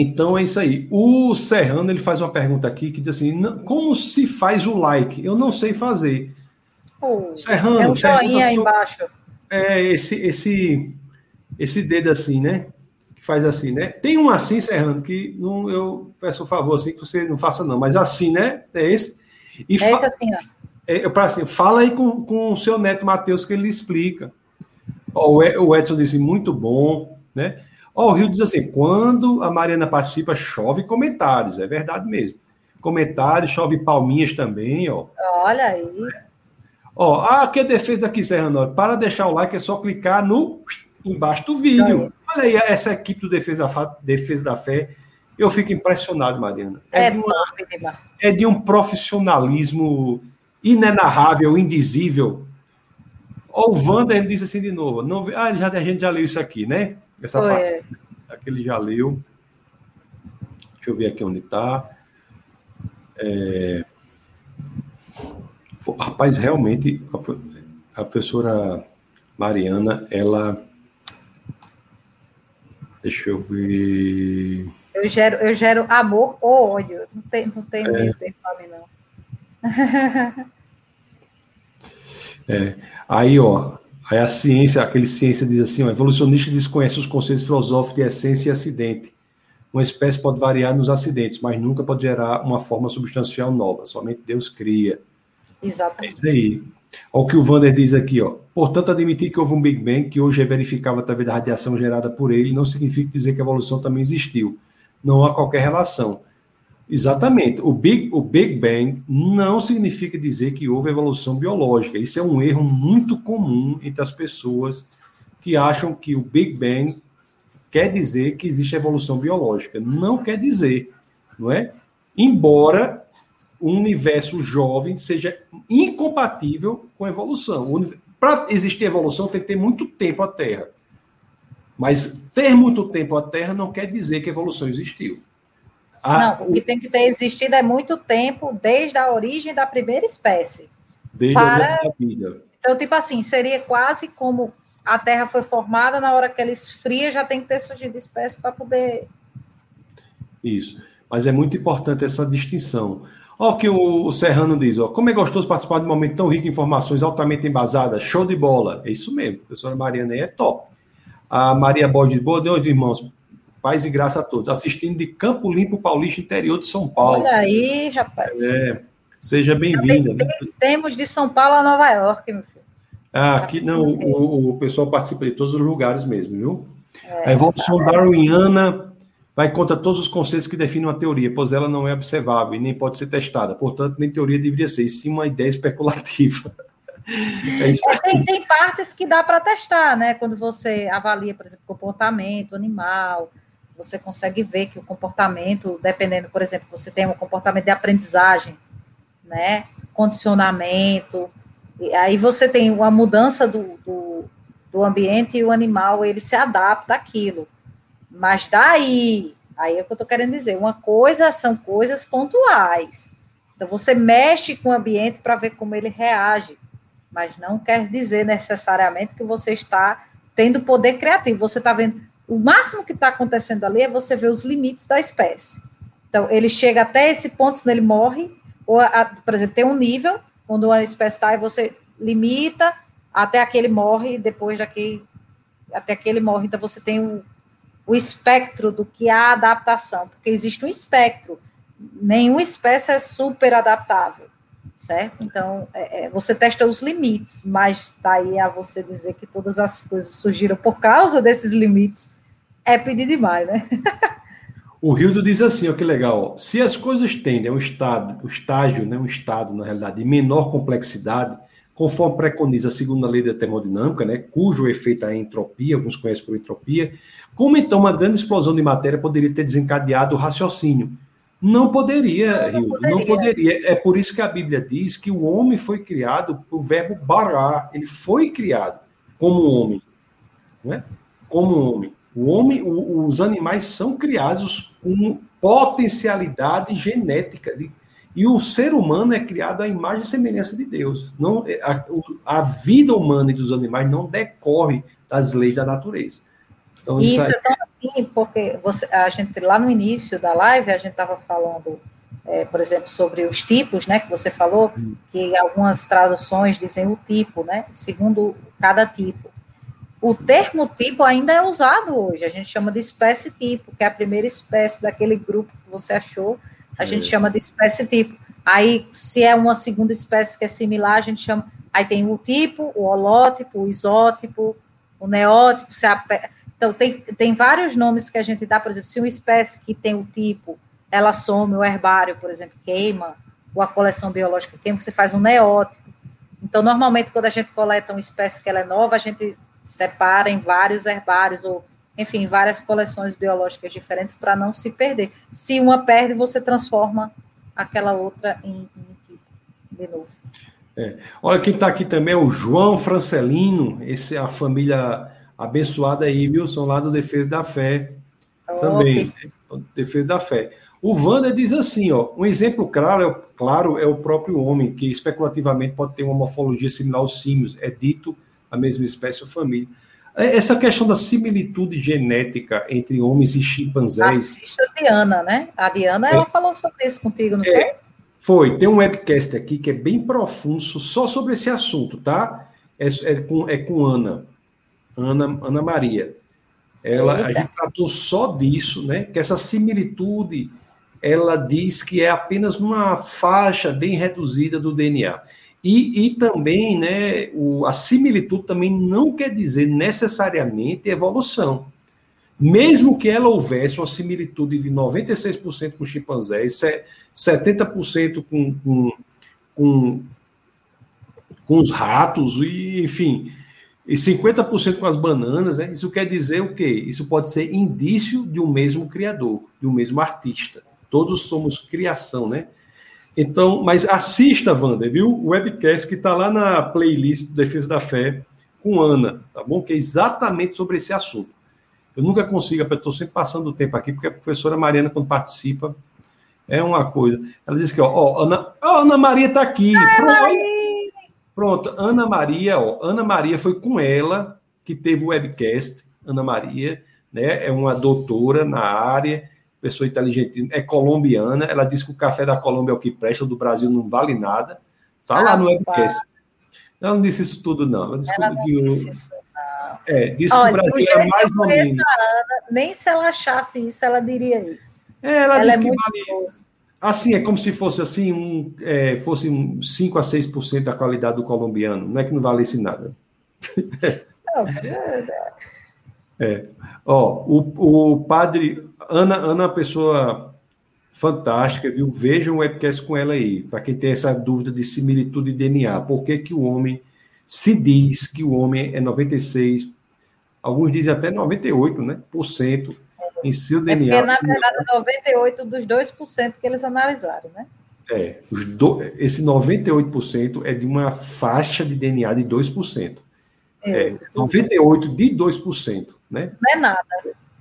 então é isso aí. O Serrano ele faz uma pergunta aqui que diz assim: como se faz o like? Eu não sei fazer. Oh, Serrano, é um joinha aí embaixo. É esse esse esse dedo assim, né? Que faz assim, né? Tem um assim, Serrano, que não, eu peço um favor assim que você não faça não, mas assim, né? É esse. E é esse assim, ó. É, para assim, fala aí com, com o seu neto Matheus que ele explica. Ó, o Edson disse muito bom, né? Ó, o Rio diz assim: quando a Mariana participa, chove comentários. É verdade mesmo. Comentários, chove palminhas também, ó. Olha aí. Ó, ah, que defesa aqui, Serrano. Para deixar o like é só clicar no embaixo do vídeo. Olha aí, essa equipe do Defesa, Defesa da Fé. Eu fico impressionado, Mariana. É, é, de, uma, é de um profissionalismo inenarrável, indizível. Ó, o Wander, ele disse assim de novo. Não, ah, já, a gente já leu isso aqui, né? Essa Foi. parte aquele já leu. Deixa eu ver aqui onde está. É... Rapaz, realmente, a professora Mariana, ela. Deixa eu ver. Eu gero, eu gero amor ou ódio. Não tem, não tem é... medo, fome, não. é. Aí, ó, Aí a ciência, aquele ciência diz assim, o evolucionista desconhece os conceitos filosóficos de essência e acidente. Uma espécie pode variar nos acidentes, mas nunca pode gerar uma forma substancial nova. Somente Deus cria. Exatamente. É isso aí. Olha o que o Vander diz aqui, ó. Portanto, admitir que houve um Big Bang, que hoje é verificável através da radiação gerada por ele, não significa dizer que a evolução também existiu. Não há qualquer relação. Exatamente. O Big, o Big Bang não significa dizer que houve evolução biológica. Isso é um erro muito comum entre as pessoas que acham que o Big Bang quer dizer que existe evolução biológica. Não quer dizer, não é? Embora o universo jovem seja incompatível com a evolução. Para existir evolução tem que ter muito tempo a Terra. Mas ter muito tempo a Terra não quer dizer que a evolução existiu. Ah, não, o que tem que ter existido é muito tempo, desde a origem da primeira espécie. Desde para... a vida. Então, tipo assim, seria quase como a Terra foi formada, na hora que ela esfria, já tem que ter surgido espécie para poder. Isso. Mas é muito importante essa distinção. Olha o que o Serrano diz: ó, como é gostoso participar de um momento tão rico em informações altamente embasadas, show de bola. É isso mesmo, a professora Mariana aí é top. A Maria Borges, boa noite, irmãos. Paz e graça a todos. Assistindo de Campo Limpo Paulista, interior de São Paulo. Olha aí, rapaz. É, seja bem-vinda. Temos de São Paulo a Nova York, meu filho. Ah, aqui não, o, o pessoal participa de todos os lugares mesmo, viu? É, a evolução tá darwiniana vai contra todos os conceitos que definem uma teoria, pois ela não é observável e nem pode ser testada. Portanto, nem teoria deveria ser, e sim uma ideia especulativa. É é, tem, tem, partes que dá para testar, né? Quando você avalia, por exemplo, comportamento animal, você consegue ver que o comportamento, dependendo, por exemplo, você tem um comportamento de aprendizagem, né? Condicionamento, e aí você tem uma mudança do, do, do ambiente e o animal ele se adapta àquilo. Mas daí, aí é o que eu estou querendo dizer, uma coisa são coisas pontuais. Então você mexe com o ambiente para ver como ele reage, mas não quer dizer necessariamente que você está tendo poder criativo. Você está vendo o máximo que está acontecendo ali é você ver os limites da espécie. Então, ele chega até esse ponto, senão ele morre, ou, a, por exemplo, tem um nível onde uma espécie está e você limita até aquele morre, depois daquele, até aquele morre. Então, você tem o, o espectro do que é a adaptação, porque existe um espectro. Nenhuma espécie é super adaptável, certo? Então, é, é, você testa os limites, mas daí a você dizer que todas as coisas surgiram por causa desses limites é pedir demais, né? o Rildo diz assim, ó, que legal. Se as coisas tendem a um estado, um estágio, né, um estado, na realidade, de menor complexidade, conforme preconiza a segunda lei da termodinâmica, né, cujo efeito é a entropia, alguns conhecem por entropia, como então uma grande explosão de matéria poderia ter desencadeado o raciocínio? Não poderia, não, Rildo, não poderia. É por isso que a Bíblia diz que o homem foi criado o verbo bará, ele foi criado como homem, né? como homem. O homem, o, os animais são criados com potencialidade genética de, e o ser humano é criado à imagem e semelhança de Deus. Não, a, a vida humana e dos animais não decorre das leis da natureza. Então, isso, isso é tão assim, porque você, a gente, lá no início da live, a gente estava falando, é, por exemplo, sobre os tipos, né, que você falou, hum. que algumas traduções dizem o tipo, né, segundo cada tipo. O termo tipo ainda é usado hoje, a gente chama de espécie tipo, que é a primeira espécie daquele grupo que você achou, a é. gente chama de espécie tipo. Aí, se é uma segunda espécie que é similar, a gente chama. Aí tem o tipo, o holótipo, o isótipo, o neótipo. Se a, então, tem, tem vários nomes que a gente dá, por exemplo, se uma espécie que tem o tipo, ela some, o herbário, por exemplo, queima, ou a coleção biológica queima, você faz um neótipo. Então, normalmente, quando a gente coleta uma espécie que ela é nova, a gente separa em vários herbários, ou, enfim, várias coleções biológicas diferentes para não se perder. Se uma perde, você transforma aquela outra em, em tipo, de novo. É. Olha, quem está aqui também é o João Francelino, esse é a família abençoada aí, Wilson, lá do Defesa da Fé. Também, né? Defesa da Fé. O Wander diz assim, ó, um exemplo claro é, claro é o próprio homem, que especulativamente pode ter uma morfologia similar aos símios, é dito a mesma espécie ou família. É, essa questão da similitude genética entre homens e chimpanzés. Assista a Diana, né? A Diana, é. ela falou sobre isso contigo, não é. foi? Foi, tem um webcast aqui que é bem profundo só sobre esse assunto, tá? É, é, com, é com Ana, Ana, Ana Maria. Ela, a gente tratou só disso, né? Que essa similitude, ela diz que é apenas uma faixa bem reduzida do DNA. E, e também, né, o, a similitude também não quer dizer necessariamente evolução. Mesmo que ela houvesse uma similitude de 96% com chimpanzés, 70% com, com, com, com os ratos, e, enfim, e 50% com as bananas, né? isso quer dizer o quê? Isso pode ser indício de um mesmo criador, de um mesmo artista. Todos somos criação, né? Então, mas assista, Wander, viu? O webcast que está lá na playlist do Defesa da Fé com Ana, tá bom? Que é exatamente sobre esse assunto. Eu nunca consigo, estou sempre passando o tempo aqui, porque a professora Mariana, quando participa, é uma coisa. Ela diz que, ó, ó Ana, ó, Ana Maria está aqui. Pronto, pronto, Ana Maria, ó, Ana Maria foi com ela que teve o webcast. Ana Maria, né, é uma doutora na área, pessoa inteligente, é colombiana. Ela disse que o café da Colômbia é o que presta, do Brasil não vale nada. Tá ah, lá no webcast. Ela não disse isso tudo, não. Ela disse ela que, não disse isso. É, disse Olha, que o Brasil era mais ou menos. Nem se ela achasse isso, ela diria isso. É, ela, ela disse é que vale. Assim, é como se fosse assim, um, é, fosse um 5 a 6% da qualidade do colombiano. Não é que não valesse nada. É. Ó, o, o padre. Ana, Ana é uma pessoa fantástica, viu? Vejam o webcast com ela aí, para quem tem essa dúvida de similitude de DNA. Por que, que o homem se diz que o homem é 96, alguns dizem até 98, né, por cento em seu DNA. É porque, na verdade, 98 dos 2% que eles analisaram, né? É, do, esse 98% é de uma faixa de DNA de 2%. É, é 98 de 2%, né? Não é nada.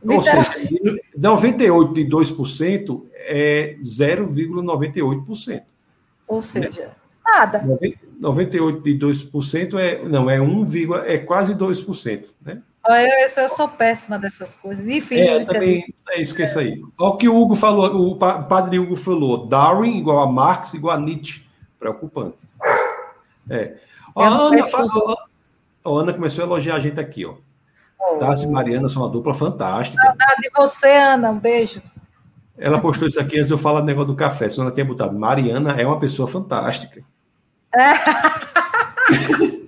Ou seja, 98 de 2% é 0,98%. Ou seja, né? nada. 98 de 2% é, não, é 1, é quase 2%, né? Eu, eu, sou péssima dessas coisas, difícil. É, também é isso que é isso aí. Olha o que o Hugo falou, o padre Hugo falou, Darwin igual a Marx igual a Nietzsche. Preocupante. É. Ó, a Ana, a Ana começou a elogiar a gente aqui, ó. Oh. Tassi e Mariana são uma dupla fantástica. Saudade de você, Ana. Um beijo. Ela postou isso aqui antes eu falar do negócio do café. Se ela tinha botado, Mariana é uma pessoa fantástica.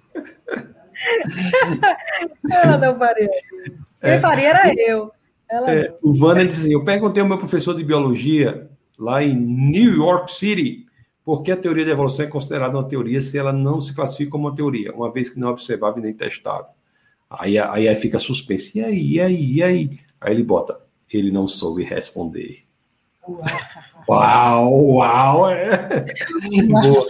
Ela não faria isso. Quem é. faria era eu. É, o Vana diz assim: Eu perguntei ao meu professor de biologia lá em New York City por que a teoria da evolução é considerada uma teoria se ela não se classifica como uma teoria, uma vez que não é observável nem testável. Aí, aí, aí fica suspenso. E aí, e aí, e aí? Aí ele bota: Ele não soube responder. Uau, uau! É. Boa.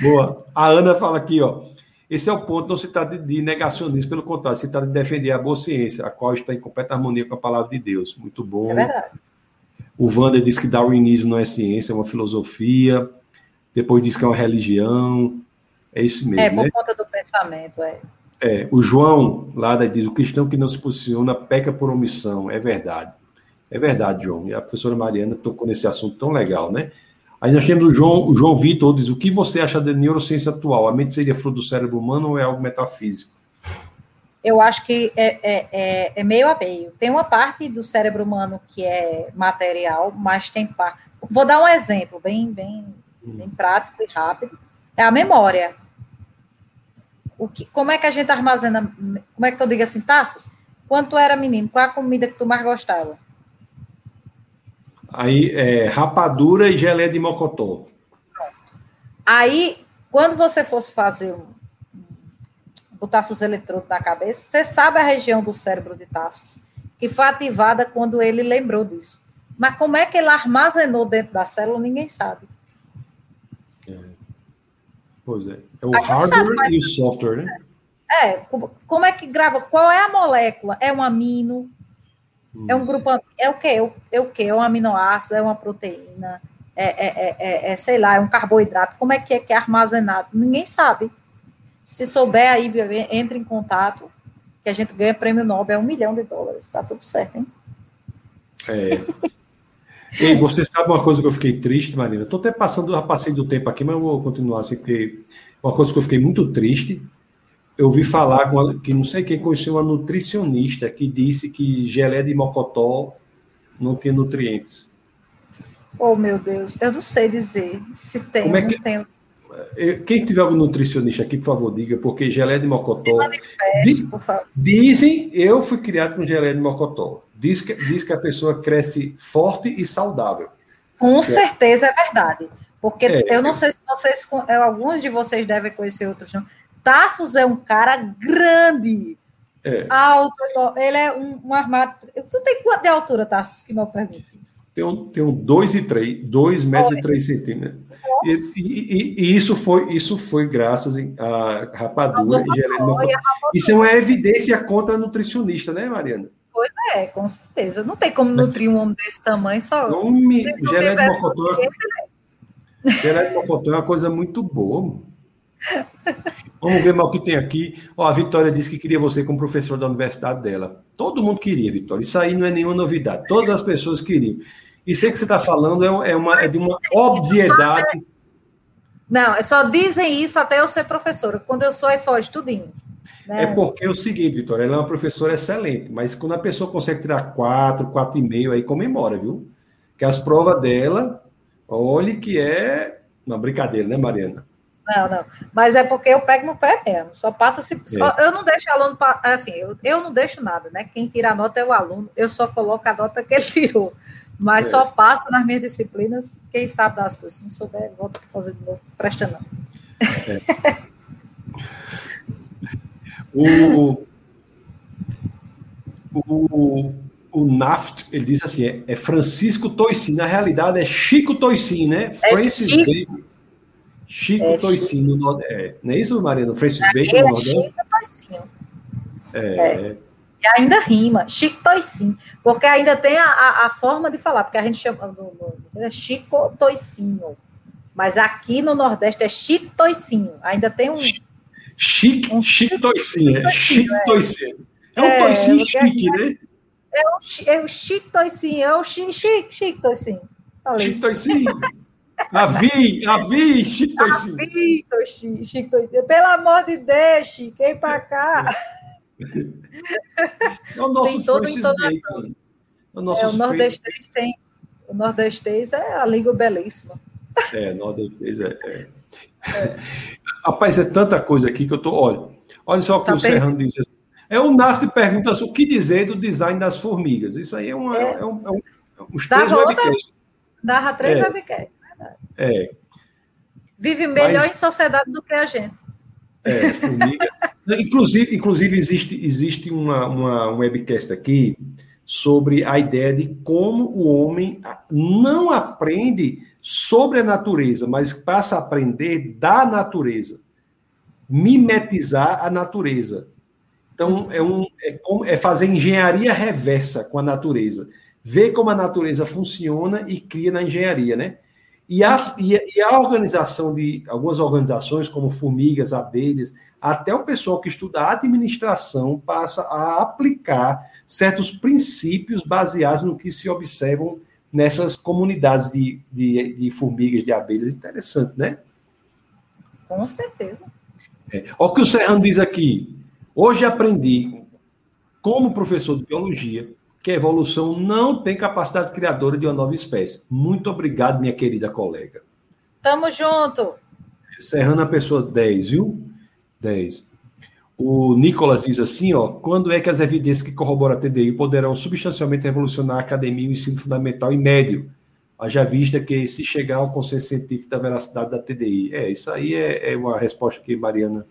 Boa. A Ana fala aqui, ó. Esse é o ponto, não se trata de negacionismo, pelo contrário, se trata de defender a boa ciência, a qual está em completa harmonia com a palavra de Deus. Muito bom. É verdade. O Wander diz que darwinismo não é ciência, é uma filosofia. Depois diz que é uma religião. É isso mesmo. É, por né? conta do pensamento, é. É, o João lá diz: o cristão que não se posiciona peca por omissão. É verdade. É verdade, João. E a professora Mariana tocou nesse assunto tão legal, né? Aí nós temos o João, o João Vitor, diz: o que você acha da neurociência atual? A mente seria fruto do cérebro humano ou é algo metafísico? Eu acho que é, é, é, é meio a meio. Tem uma parte do cérebro humano que é material, mas tem parte. Vou dar um exemplo bem, bem, bem prático e rápido. É a memória. O que, como é que a gente armazena? Como é que eu digo assim, Tassos? Quando tu era menino, qual a comida que tu mais gostava? Aí, é, rapadura e geleia de mocotó. Aí, quando você fosse fazer um, botar seus eletrodos na cabeça, você sabe a região do cérebro de Tassos que foi ativada quando ele lembrou disso. Mas como é que ele armazenou dentro da célula, ninguém sabe. É. Pois é. É o hardware sabe, mas... e o software, né? É, como é que grava? Qual é a molécula? É um amino? É um grupo. É o quê? É o, é o quê? É um aminoácido? É uma proteína? É, é, é, é, sei lá, é um carboidrato. Como é que é que é armazenado? Ninguém sabe. Se souber aí, entre em contato, que a gente ganha prêmio Nobel, é um milhão de dólares. Tá tudo certo, hein? É. E você sabe uma coisa que eu fiquei triste, Marina? Estou até passando, já passei do tempo aqui, mas eu vou continuar assim, porque uma coisa que eu fiquei muito triste eu ouvi falar que não sei quem conheceu uma nutricionista que disse que gelé de mocotó não tinha nutrientes. Oh, meu Deus, eu não sei dizer se tem, Como é que... tem. Quem tiver algum nutricionista aqui, por favor, diga, porque gelé de mocotó. Manifeste, por favor. Dizem, eu fui criado com gelé de mocotó. Diz que, diz que a pessoa cresce forte e saudável. Com é. certeza é verdade. Porque é, eu não sei se vocês, alguns de vocês devem conhecer outros, não. Tassos é um cara grande, é. alto, ele é um, um armário. Tu tem quanto de altura, Tassos, que não pergunto? Tenho, tenho dois e três, dois metros e três centímetros. E, e, e, isso foi isso foi graças a rapadura e Helena. Isso é uma evidência contra a nutricionista, né, Mariana? Pois é, com certeza. Não tem como nutrir um homem desse tamanho só. Não me, Gelé de Mocotó, Gelé de Mocotó é uma coisa muito boa. Vamos ver mal o que tem aqui. Ó, a Vitória disse que queria você como professor da universidade dela. Todo mundo queria, Vitória. Isso aí não é nenhuma novidade. Todas as pessoas queriam. E sei que você está falando é, é, uma, é de uma obviedade. Não, é só dizem isso até eu ser professora. Quando eu sou, aí foge tudinho. Né? É porque é o seguinte, Vitória, ela é uma professora excelente, mas quando a pessoa consegue tirar quatro, quatro e meio, aí comemora, viu? Que as provas dela, olhe que é uma brincadeira, né, Mariana? Não, não. Mas é porque eu pego no pé mesmo. Só passa se. Só, é. eu não deixo aluno. Assim, eu, eu não deixo nada, né? Quem tira a nota é o aluno. Eu só coloco a nota que ele tirou. Mas é. só passa nas minhas disciplinas quem sabe das coisas. Se não souber, volta para fazer de novo. Presta não. É. o, o, o Naft, ele diz assim, é, é Francisco Toici. Na realidade, é Chico Toici, né? É Francis Chico. Chico é, Toicinho, no, é, não é isso, Mariana? Francis é, Bacon, é Chico Toicinho. É. é. E ainda rima, Chico Toicinho, porque ainda tem a, a, a, forma de falar, porque a gente chama no, no, é Chico Toicinho, mas aqui no Nordeste é Chico Toicinho, ainda tem um... Chique, um Chico Toicinho, é Chico é. Toicinho. É um é, toicinho chique, né? É o, é Chico Toicinho, é o Chico, Chico, Chico Toicinho. Chico Toicinho. Avi, Avi, Chico Toicinho. Avi, Chico Toicinho. Pelo amor de Deus, Chico, vem para cá. É o nosso tem toda entonação. É o, nosso é, o nordestês tem. O nordestês é a língua belíssima. É, nordestês é, é. é. Rapaz, é tanta coisa aqui que eu tô. Olha, olha só o que tá o bem? Serrano diz. É o Naft pergunta o que dizer do design das formigas. Isso aí é, uma, é. é um, é um, uns três webcasts. Dá três é. webcasts. É. Vive melhor Mas, em sociedade do que a gente. É, formiga. inclusive, inclusive, existe, existe uma, uma, um webcast aqui sobre a ideia de como o homem não aprende sobre a natureza, mas passa a aprender da natureza. Mimetizar a natureza. Então, é, um, é, é fazer engenharia reversa com a natureza. Ver como a natureza funciona e cria na engenharia, né? E a, e a organização de algumas organizações, como formigas, abelhas, até o pessoal que estuda administração passa a aplicar certos princípios baseados no que se observam nessas comunidades de, de, de formigas, de abelhas. Interessante, né? Com certeza. É. Olha o que o Serrano diz aqui. Hoje aprendi, como professor de biologia, que a evolução não tem capacidade criadora de uma nova espécie. Muito obrigado, minha querida colega. Tamo junto. Serrano a pessoa 10, viu? 10. O Nicolas diz assim, ó, quando é que as evidências que corroboram a TDI poderão substancialmente revolucionar a academia e o ensino fundamental e médio? Haja vista que se chegar ao consenso científico da veracidade da TDI. É, isso aí é, é uma resposta que Mariana...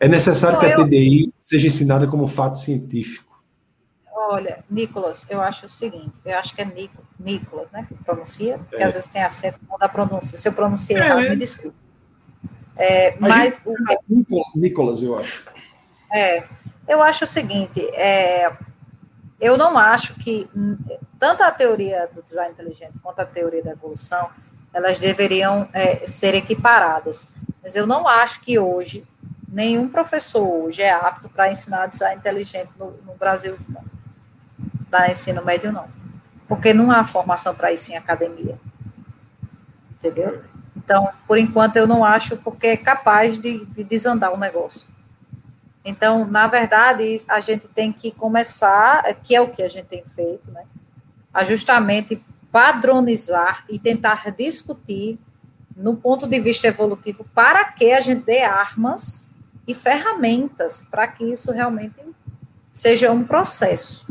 É necessário que a TDI seja ensinada como fato científico. Olha, Nicolas, eu acho o seguinte, eu acho que é Nico, Nicolas, né, que pronuncia, porque é. às vezes tem acento da pronúncia. Se eu pronunciei é, errado, me desculpe. É, mas o... Nicolas, eu acho. É, eu acho o seguinte, é, eu não acho que tanto a teoria do design inteligente quanto a teoria da evolução, elas deveriam é, ser equiparadas. Mas eu não acho que hoje nenhum professor hoje é apto para ensinar design inteligente no, no Brasil, não. Da ensino médio, não. Porque não há formação para isso em academia. Entendeu? Então, por enquanto, eu não acho porque é capaz de, de desandar o negócio. Então, na verdade, a gente tem que começar, que é o que a gente tem feito, né? A justamente padronizar e tentar discutir no ponto de vista evolutivo para que a gente dê armas e ferramentas para que isso realmente seja um processo.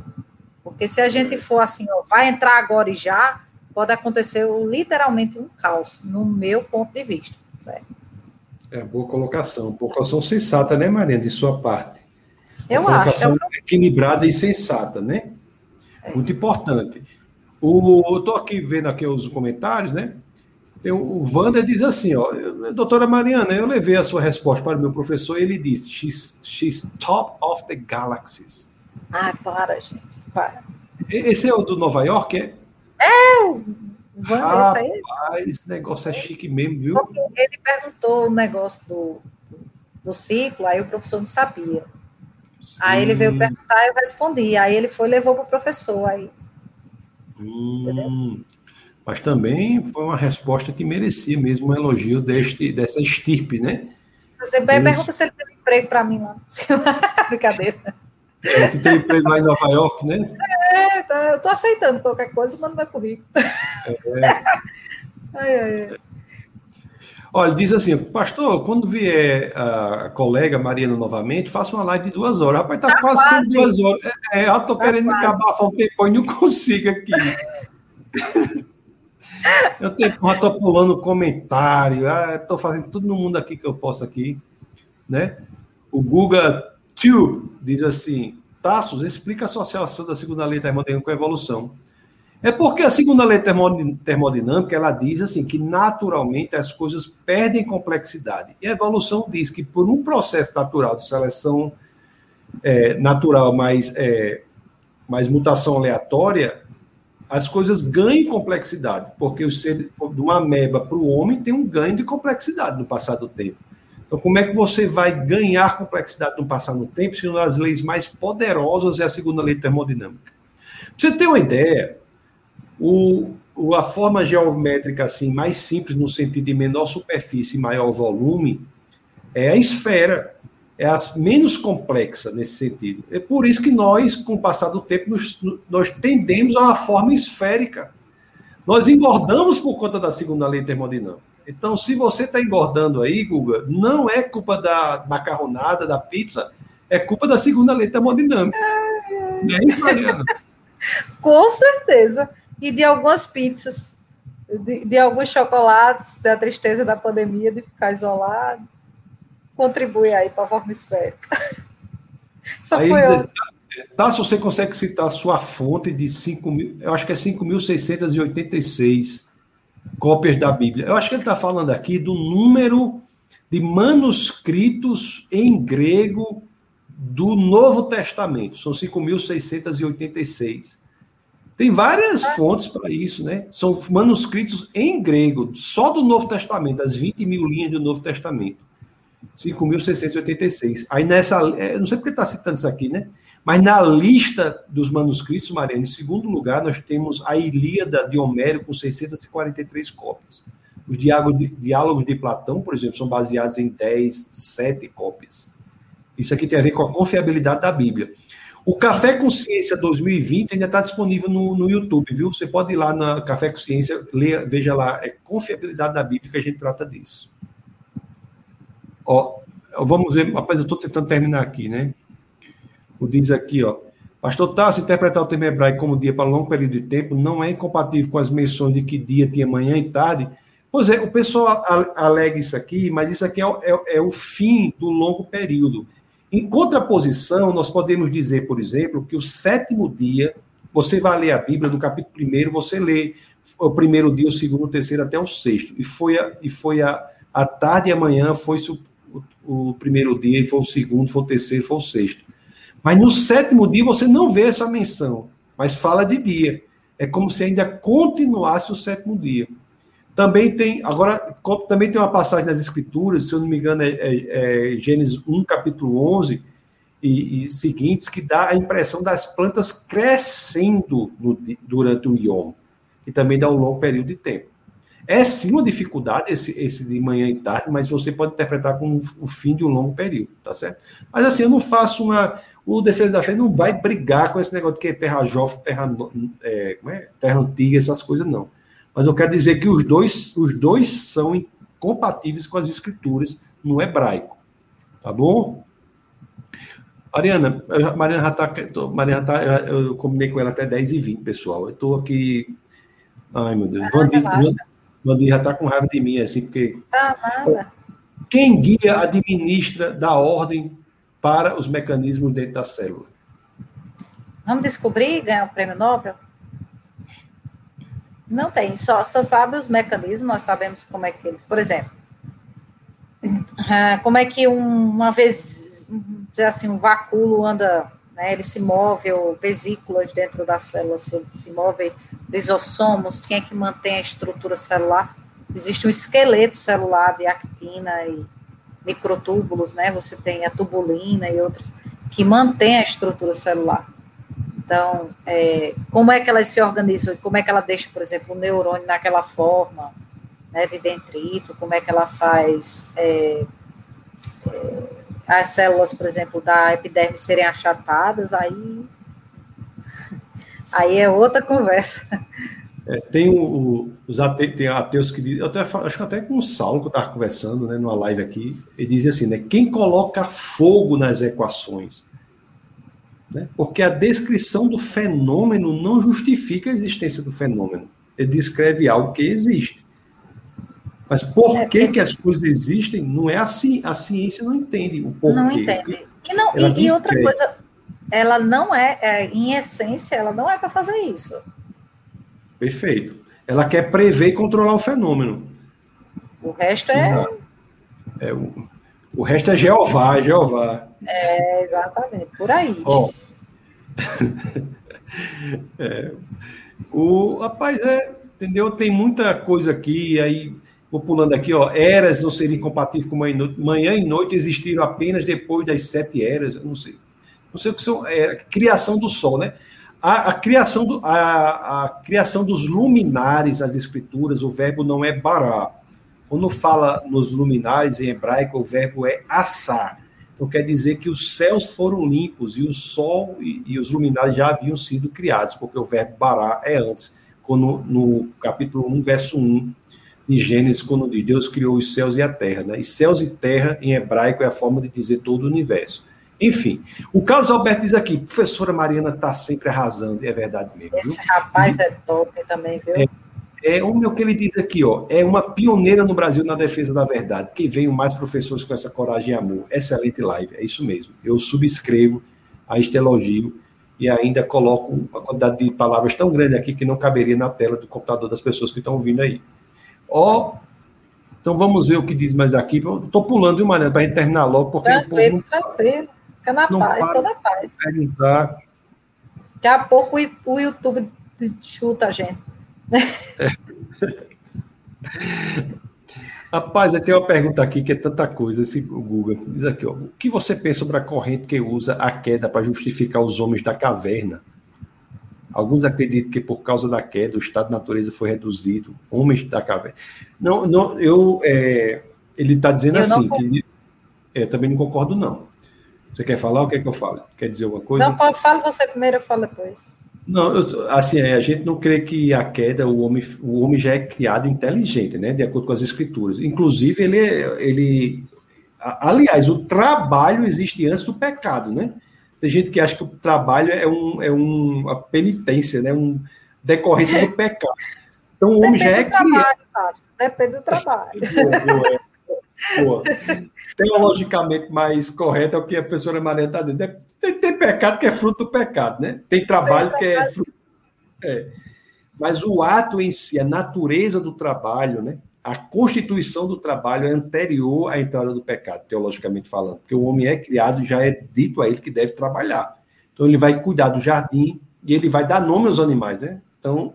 Porque se a gente for assim, ó, vai entrar agora e já, pode acontecer literalmente um caos, no meu ponto de vista, certo? É, boa colocação. Boa colocação sensata, né, Mariana, de sua parte. Eu Uma acho. É equilibrada e sensata, né? É. Muito importante. O, eu estou aqui vendo aqui os comentários, né? Tem o, o Wander diz assim, ó, doutora Mariana, eu levei a sua resposta para o meu professor e ele disse, she's, she's top of the galaxies. Ah, para, gente, para. Esse é o do Nova York, é? É, o Wander, isso aí. esse negócio é chique mesmo, viu? Porque ele perguntou o negócio do, do ciclo, aí o professor não sabia. Sim. Aí ele veio perguntar, eu respondi. Aí ele foi e levou para o professor. Aí. Hum, mas também foi uma resposta que merecia mesmo um elogio deste, dessa estirpe, né? Você Eles... pergunta se ele tem emprego para mim lá. Brincadeira. Se tem emprego lá em Nova York, né? É, tá, eu tô aceitando qualquer coisa mando meu currículo. É. ai, ai, ai. Olha, diz assim, pastor, quando vier a colega Mariana novamente, faça uma live de duas horas. Rapaz, tá, tá quase, quase duas horas. É, é eu tô tá querendo quase. acabar a um tempo e não consigo aqui. eu tenho, tô pulando comentário, ah, tô fazendo tudo no mundo aqui que eu posso aqui, né? O Guga Tube diz assim, Tassos, explica a associação da segunda lei termodinâmica com a evolução. É porque a segunda lei termodinâmica ela diz assim que naturalmente as coisas perdem complexidade. E a evolução diz que por um processo natural de seleção é, natural mais, é, mais mutação aleatória, as coisas ganham complexidade, porque o ser de uma ameba para o homem tem um ganho de complexidade no passar do tempo. Então, como é que você vai ganhar complexidade no passar do tempo se uma das leis mais poderosas é a segunda lei termodinâmica? Pra você ter uma ideia, o, a forma geométrica assim mais simples no sentido de menor superfície e maior volume é a esfera, é a menos complexa nesse sentido. É por isso que nós, com o passar do tempo, nos, nós tendemos a uma forma esférica. Nós engordamos por conta da segunda lei termodinâmica. Então, se você está engordando aí, Guga, não é culpa da macarronada, da pizza, é culpa da segunda lei termodinâmica. Não é isso, Mariana? Com certeza e de algumas pizzas, de, de alguns chocolates, da tristeza da pandemia, de ficar isolado. Contribui aí para a forma esférica. Só aí, foi. Tá, se você consegue citar a sua fonte de 5 mil, eu acho que é 5.686 cópias da Bíblia. Eu acho que ele está falando aqui do número de manuscritos em grego do Novo Testamento. São 5.686. Tem várias fontes para isso, né? São manuscritos em grego, só do Novo Testamento, as 20 mil linhas do Novo Testamento. 5.686. Aí nessa. É, não sei porque está citando isso aqui, né? Mas na lista dos manuscritos, Mariana, em segundo lugar, nós temos a Ilíada de Homero com 643 cópias. Os diálogos de, Platão, por exemplo, são baseados em 10, 7 cópias. Isso aqui tem a ver com a confiabilidade da Bíblia. O Café Consciência 2020 ainda está disponível no, no YouTube, viu? Você pode ir lá na Café Consciência, leia, veja lá, é confiabilidade da Bíblia que a gente trata disso. Ó, vamos ver, rapaz, eu estou tentando terminar aqui, né? O diz aqui, ó. Pastor Tassi, interpretar o termo hebraico como dia para longo período de tempo não é incompatível com as menções de que dia tinha manhã e tarde. Pois é, o pessoal alega isso aqui, mas isso aqui é, é, é o fim do longo período. Em contraposição, nós podemos dizer, por exemplo, que o sétimo dia, você vai ler a Bíblia no capítulo primeiro, você lê o primeiro dia, o segundo, o terceiro até o sexto. E foi a, e foi a, a tarde e amanhã foi o, o, o primeiro dia, e foi o segundo, foi o terceiro, foi o sexto. Mas no sétimo dia você não vê essa menção, mas fala de dia. É como se ainda continuasse o sétimo dia. Também tem, agora, também tem uma passagem nas Escrituras, se eu não me engano, é, é, é Gênesis 1, capítulo 11 e, e, seguintes, que dá a impressão das plantas crescendo no, durante o Yom, que também dá um longo período de tempo. É sim uma dificuldade esse, esse de manhã e tarde, mas você pode interpretar como o fim de um longo período, tá certo? Mas assim, eu não faço uma. O Defesa da Fé não vai brigar com esse negócio de que é terra jovem, terra, é, é? terra antiga, essas coisas, não. Mas eu quero dizer que os dois, os dois são compatíveis com as escrituras no hebraico. Tá bom? Mariana, Mariana já está. Mariana tá, eu combinei com ela até 10 e 20 pessoal. Eu estou aqui. Ai, meu Deus. Vandir, Vandir já está com raiva de mim, assim, porque. Ah, nada. Quem guia, administra, dá ordem para os mecanismos dentro da célula? Vamos descobrir ganhar o prêmio Nobel? Não tem, só, só sabe os mecanismos, nós sabemos como é que eles, por exemplo, ah, como é que um, uma vez, assim, um vacúolo anda, né, ele se move, ou vesículas dentro da célula se, se move, lisossomos, quem é que mantém a estrutura celular? Existe um esqueleto celular de actina e microtúbulos, né, você tem a tubulina e outros, que mantém a estrutura celular. Então, é, como é que elas se organizam? Como é que ela deixa, por exemplo, o neurônio naquela forma né, de dentrito? Como é que ela faz é, é, as células, por exemplo, da epiderme serem achatadas? Aí, aí é outra conversa. É, tem o, os ateus, tem ateus que dizem, eu até, acho que até com o Saulo que eu estava conversando né, numa live aqui, ele dizia assim, né, quem coloca fogo nas equações né? Porque a descrição do fenômeno não justifica a existência do fenômeno. Ele descreve algo que existe. Mas por é, que, que as coisas existem, não é assim. A ciência não entende o porquê. Não entende. E, não, e, e outra coisa, ela não é, é, em essência, ela não é para fazer isso. Perfeito. Ela quer prever e controlar o fenômeno. O resto é. é o, o resto é Jeová, é Jeová. É, exatamente, por aí. Oh. é, o rapaz é, entendeu? Tem muita coisa aqui, aí vou pulando aqui, ó. Eras não seriam incompatíveis com manhã e noite. Manhã e noite existiram apenas depois das sete eras, eu não sei. Não sei o que são. É, criação do sol, né? A, a criação do, a, a, criação dos luminares nas escrituras, o verbo não é bará. Quando fala nos luminares em hebraico, o verbo é assar. Então quer dizer que os céus foram limpos e o sol e, e os luminares já haviam sido criados, porque o verbo bará é antes. Quando, no capítulo 1, verso 1 de Gênesis, quando Deus criou os céus e a terra. Né? E céus e terra, em hebraico, é a forma de dizer todo o universo. Enfim, o Carlos Alberto diz aqui, professora Mariana está sempre arrasando, é verdade mesmo. Esse viu? rapaz é top também, viu? É, é o que ele diz aqui, ó, é uma pioneira no Brasil na defesa da verdade. Que venham mais professores com essa coragem e amor. Excelente live, é isso mesmo. Eu subscrevo a este elogio e ainda coloco uma quantidade de palavras tão grande aqui que não caberia na tela do computador das pessoas que estão ouvindo aí. Ó, então vamos ver o que diz mais aqui. Estou pulando, viu, Mariana, para a gente terminar logo, porque tranquilo, o povo não, tranquilo. Fica na paz, estou na paz. Perguntar. Daqui a pouco o YouTube chuta a gente. Rapaz, tem uma pergunta aqui que é tanta coisa, esse Google. Diz aqui, ó, o que você pensa sobre a corrente que usa a queda para justificar os homens da caverna? Alguns acreditam que por causa da queda o estado de natureza foi reduzido, homens da caverna. Não, não eu, é, ele está dizendo eu assim, não... que é, eu também não concordo, não. Você quer falar ou quer que eu fale? Quer dizer alguma coisa? Não, pode, fala você primeiro, eu falo depois. Não, eu, assim, é, a gente não crê que a queda, o homem, o homem já é criado inteligente, né? De acordo com as escrituras. Inclusive, ele, ele. Aliás, o trabalho existe antes do pecado, né? Tem gente que acha que o trabalho é, um, é um, uma penitência, né? Um decorrência do pecado. Então, o homem Depende já é criado. Depende do trabalho. Pô, teologicamente mais correto é o que a professora Maria está dizendo. Tem, tem, pecado que é fruto do pecado, né? Tem trabalho que é fruto. É. Mas o ato em si, a natureza do trabalho, né? A constituição do trabalho é anterior à entrada do pecado, teologicamente falando. Porque o homem é criado, já é dito a ele que deve trabalhar. Então ele vai cuidar do jardim e ele vai dar nome aos animais, né? Então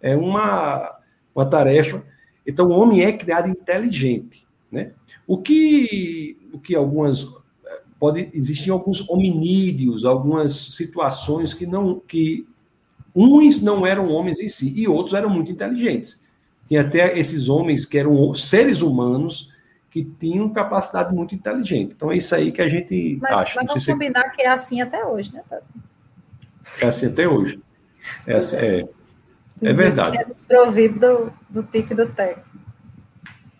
é uma, uma tarefa. Então o homem é criado inteligente, né? O que, o que algumas pode existir alguns hominídeos, algumas situações que não que uns não eram homens em si e outros eram muito inteligentes. Tinha até esses homens que eram seres humanos que tinham capacidade muito inteligente. Então é isso aí que a gente mas, acha. Mas vamos combinar você... que é assim até hoje, né, Tato? É assim até hoje. É, assim, é, é verdade. É desprovido do, do tique do teco.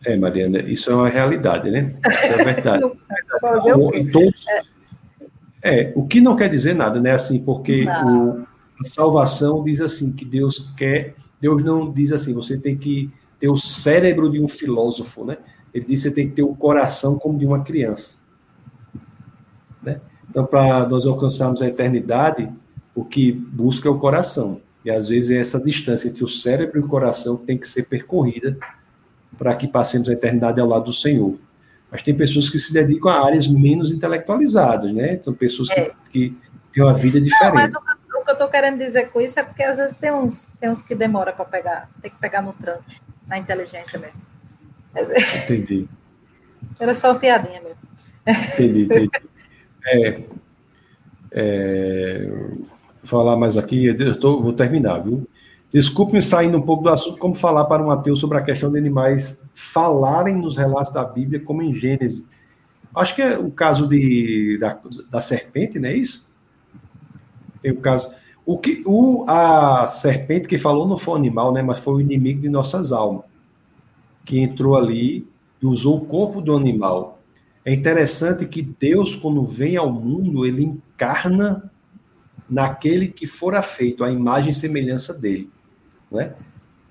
É, Mariana, isso é uma realidade, né? Isso é verdade. Fazer o todos, é, o que não quer dizer nada, né? Assim, porque o, a salvação diz assim que Deus quer, Deus não diz assim, você tem que ter o cérebro de um filósofo, né? Ele diz que você tem que ter o coração como de uma criança, né? Então, para nós alcançarmos a eternidade, o que busca é o coração. E às vezes é essa distância entre o cérebro e o coração que tem que ser percorrida para que passemos a eternidade ao lado do Senhor. Mas tem pessoas que se dedicam a áreas menos intelectualizadas, né? São pessoas que, é. que têm uma vida diferente. Não, mas o que, o que eu estou querendo dizer com isso é porque às vezes tem uns, tem uns que demora para pegar, tem que pegar no tranco, na inteligência mesmo. Entendi. Era só uma piadinha mesmo. Entendi, entendi. É, é, vou falar mais aqui, eu tô, vou terminar, viu? Desculpe-me saindo um pouco do assunto, como falar para um ateu sobre a questão de animais falarem nos relatos da Bíblia, como em Gênesis. Acho que é o caso de, da, da serpente, não é isso? Tem o caso. O que, o, a serpente que falou não foi um animal, né, mas foi o inimigo de nossas almas, que entrou ali e usou o corpo do animal. É interessante que Deus, quando vem ao mundo, ele encarna naquele que fora feito, a imagem e semelhança dele. Né?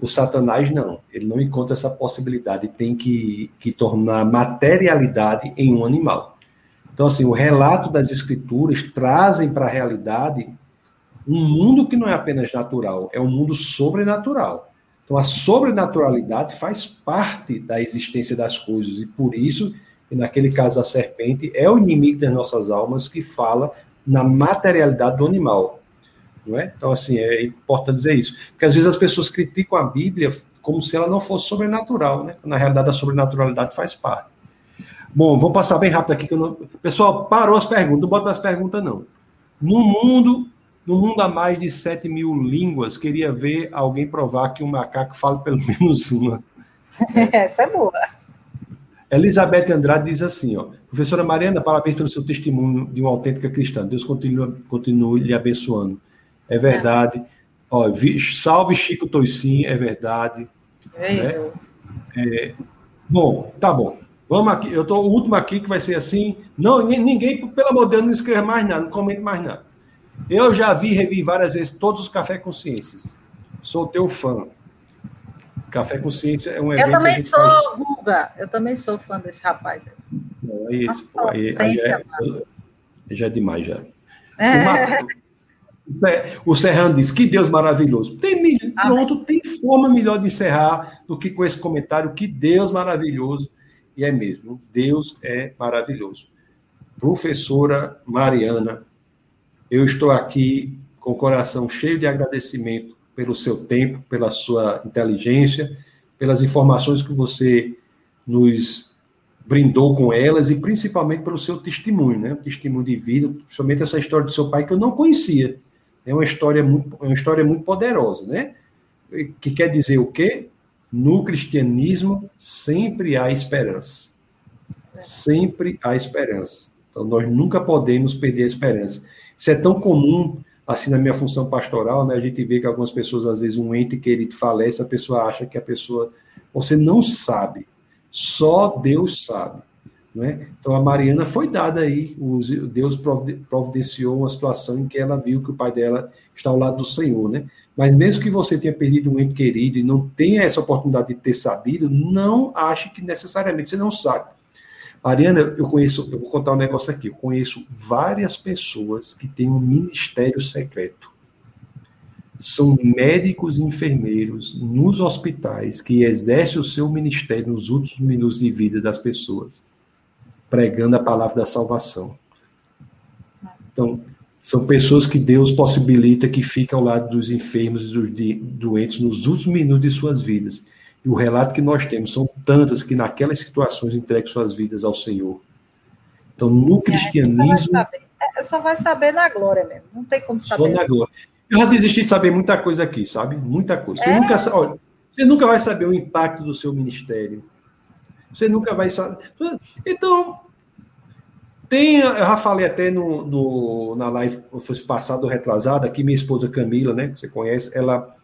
O Satanás não, ele não encontra essa possibilidade, tem que, que tornar materialidade em um animal. Então, assim, o relato das escrituras trazem para a realidade um mundo que não é apenas natural, é um mundo sobrenatural. Então, a sobrenaturalidade faz parte da existência das coisas, e por isso, e naquele caso da serpente, é o inimigo das nossas almas que fala na materialidade do animal não é? Então, assim, é importante dizer isso. Porque às vezes as pessoas criticam a Bíblia como se ela não fosse sobrenatural, né? Na realidade, a sobrenaturalidade faz parte. Bom, vou passar bem rápido aqui. Que não... Pessoal, parou as perguntas, não bota mais perguntas, não. No mundo, no mundo há mais de 7 mil línguas, queria ver alguém provar que um macaco fala pelo menos uma. Essa é boa. Elizabeth Andrade diz assim, ó, professora Mariana, parabéns pelo seu testemunho de uma autêntica cristã. Deus continue, continue lhe abençoando é verdade. Ó, salve Chico Toicinho, é verdade. É, né? é, bom, tá bom. Vamos aqui. Eu tô o último aqui que vai ser assim. Não, ninguém, pelo amor de Deus, não escreve mais nada, não comente mais nada. Eu já vi, revi várias vezes todos os Café Consciências. Sou teu fã. Café Consciência é um evento. Eu também sou, faz... Guga. Eu também sou fã desse rapaz. Não, é isso, pô, aí, aí é, já é demais já. É. O Serrano diz, que Deus maravilhoso. Tem, pronto, tem forma melhor de encerrar do que com esse comentário, que Deus maravilhoso. E é mesmo, Deus é maravilhoso. Professora Mariana, eu estou aqui com o coração cheio de agradecimento pelo seu tempo, pela sua inteligência, pelas informações que você nos brindou com elas e principalmente pelo seu testemunho, né? Testemunho de vida, principalmente essa história do seu pai que eu não conhecia. É uma história muito, é uma história muito poderosa, né? Que quer dizer o quê? No cristianismo sempre há esperança. Sempre há esperança. Então nós nunca podemos perder a esperança. Isso é tão comum assim na minha função pastoral, né? A gente vê que algumas pessoas às vezes um ente querido falece, a pessoa acha que a pessoa você não sabe só Deus sabe. Né? Então a Mariana foi dada aí, Deus providenciou uma situação em que ela viu que o pai dela está ao lado do Senhor, né? Mas mesmo que você tenha perdido um ente querido e não tenha essa oportunidade de ter sabido, não ache que necessariamente você não sabe. Mariana, eu conheço, eu vou contar um negócio aqui, eu conheço várias pessoas que têm um ministério secreto são médicos e enfermeiros nos hospitais que exercem o seu ministério nos últimos minutos de vida das pessoas, pregando a palavra da salvação. Então, são pessoas que Deus possibilita que fiquem ao lado dos enfermos e dos doentes nos últimos minutos de suas vidas. E o relato que nós temos são tantas que naquelas situações entregam suas vidas ao Senhor. Então, no é, cristianismo. É, só vai saber na glória mesmo. Não tem como saber. Só na glória. Eu já desisti de saber muita coisa aqui, sabe? Muita coisa. Você, é? nunca, olha, você nunca vai saber o impacto do seu ministério. Você nunca vai saber. Então, tem, eu já falei até no, no, na live, fosse passado retrasado, aqui minha esposa Camila, né, que você conhece, ela,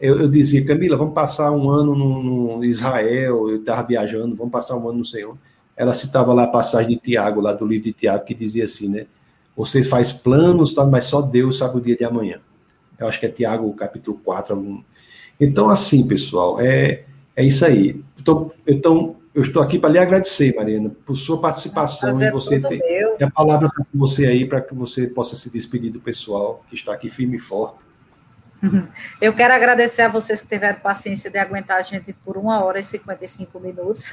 eu, eu dizia, Camila, vamos passar um ano no, no Israel, eu estava viajando, vamos passar um ano no Senhor. Ela citava lá a passagem de Tiago, lá do livro de Tiago, que dizia assim, né, você faz planos, mas só Deus sabe o dia de amanhã eu acho que é Tiago, capítulo 4. Então, assim, pessoal, é, é isso aí. Então, então eu estou aqui para lhe agradecer, Mariana, por sua participação e você ter e a palavra para você aí, para que você possa se despedir do pessoal que está aqui firme e forte. Eu quero agradecer a vocês que tiveram paciência de aguentar a gente por uma hora e 55 minutos.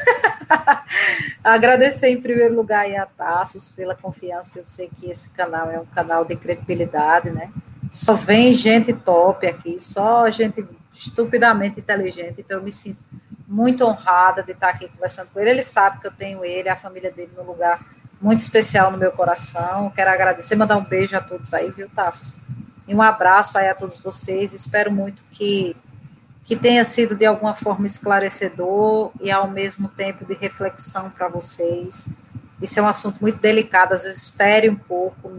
agradecer em primeiro lugar a Tassos pela confiança. Eu sei que esse canal é um canal de credibilidade, né? Só vem gente top aqui, só gente estupidamente inteligente. Então, eu me sinto muito honrada de estar aqui conversando com ele. Ele sabe que eu tenho ele, a família dele, no lugar muito especial no meu coração. Quero agradecer, mandar um beijo a todos aí, viu, Tassos? E um abraço aí a todos vocês. Espero muito que, que tenha sido de alguma forma esclarecedor e ao mesmo tempo de reflexão para vocês. Isso é um assunto muito delicado, às vezes fere um pouco.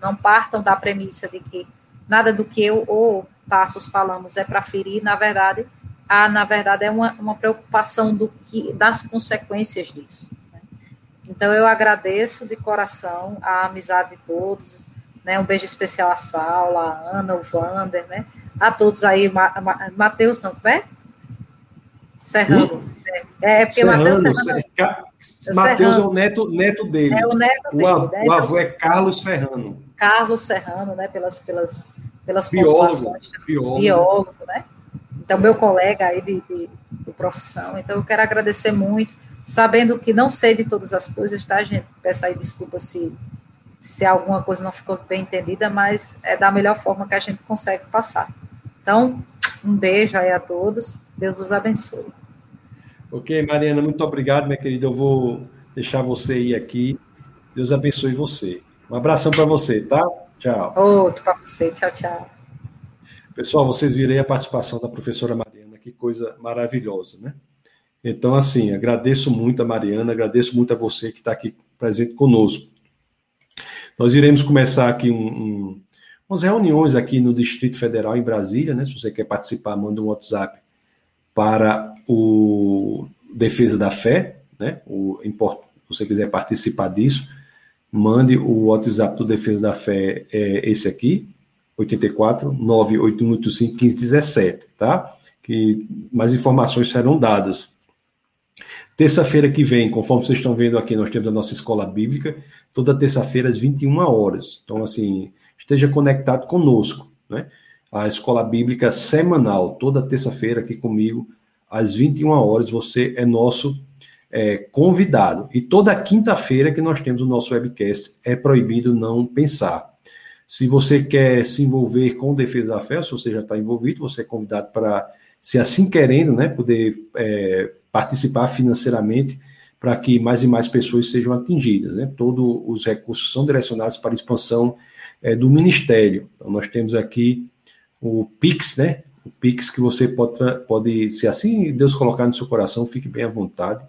Não partam da premissa de que nada do que eu ou Passos falamos é para ferir, na verdade, há, na verdade, é uma, uma preocupação do que, das consequências disso. Né? Então, eu agradeço de coração a amizade de todos, né? um beijo especial à Saula, a Ana, o Vander, né? a todos aí, Ma, Ma, Matheus, não, como é? Serrano. Hum? É, é porque Matheus Serrano... Matheus é o neto, neto dele. É o neto dele. O, avô, né? o avô é Carlos Serrano. Carlos Serrano, né, pelas, pelas, pelas biólogo, biólogo. biólogo, né? Então, meu colega aí de, de, de, profissão. Então, eu quero agradecer muito, sabendo que não sei de todas as coisas, tá, gente? Peço aí desculpa se, se alguma coisa não ficou bem entendida, mas é da melhor forma que a gente consegue passar. Então, um beijo aí a todos. Deus os abençoe. Ok, Mariana, muito obrigado, minha querida. Eu vou deixar você ir aqui. Deus abençoe você. Um abração para você, tá? Tchau. Outro para você. Tchau, tchau. Pessoal, vocês viram a participação da professora Mariana, que coisa maravilhosa, né? Então, assim, agradeço muito a Mariana, agradeço muito a você que está aqui presente conosco. Nós iremos começar aqui um, um, umas reuniões aqui no Distrito Federal, em Brasília, né? Se você quer participar, manda um WhatsApp para o Defesa da Fé, né? O, se você quiser participar disso, mande o WhatsApp do Defesa da Fé, é esse aqui, 84 98185 1517, tá? Que mais informações serão dadas. Terça-feira que vem, conforme vocês estão vendo aqui, nós temos a nossa escola bíblica, toda terça-feira às 21 horas. Então, assim, esteja conectado conosco, né? A escola bíblica semanal, toda terça-feira aqui comigo, às 21 horas, você é nosso é, convidado. E toda quinta-feira que nós temos o nosso webcast, é proibido não pensar. Se você quer se envolver com defesa da fé, se você já está envolvido, você é convidado para, se assim querendo, né, poder é, participar financeiramente para que mais e mais pessoas sejam atingidas. Né? Todos os recursos são direcionados para a expansão é, do ministério. Então, nós temos aqui o Pix, né? O Pix que você pode, pode se assim Deus colocar no seu coração, fique bem à vontade,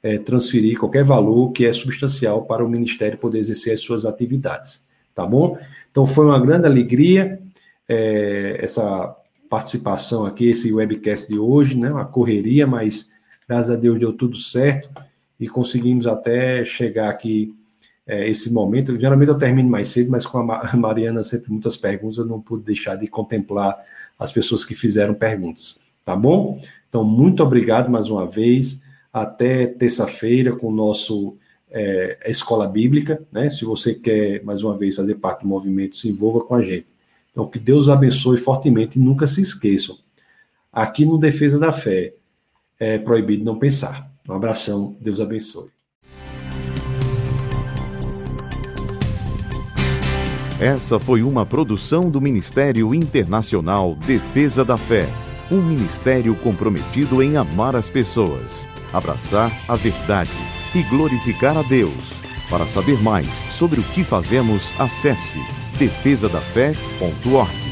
é, transferir qualquer valor que é substancial para o ministério poder exercer as suas atividades, tá bom? Então foi uma grande alegria é, essa participação aqui, esse webcast de hoje, né? Uma correria, mas graças a Deus deu tudo certo e conseguimos até chegar aqui é, esse momento. Geralmente eu termino mais cedo, mas com a Mariana sempre muitas perguntas, eu não pude deixar de contemplar as pessoas que fizeram perguntas, tá bom? Então, muito obrigado mais uma vez. Até terça-feira com o nosso é, Escola Bíblica, né? Se você quer, mais uma vez, fazer parte do movimento, se envolva com a gente. Então, que Deus abençoe fortemente e nunca se esqueçam. Aqui no Defesa da Fé, é proibido não pensar. Um abração, Deus abençoe. Essa foi uma produção do Ministério Internacional Defesa da Fé, um ministério comprometido em amar as pessoas, abraçar a verdade e glorificar a Deus. Para saber mais sobre o que fazemos, acesse defesadafé.org.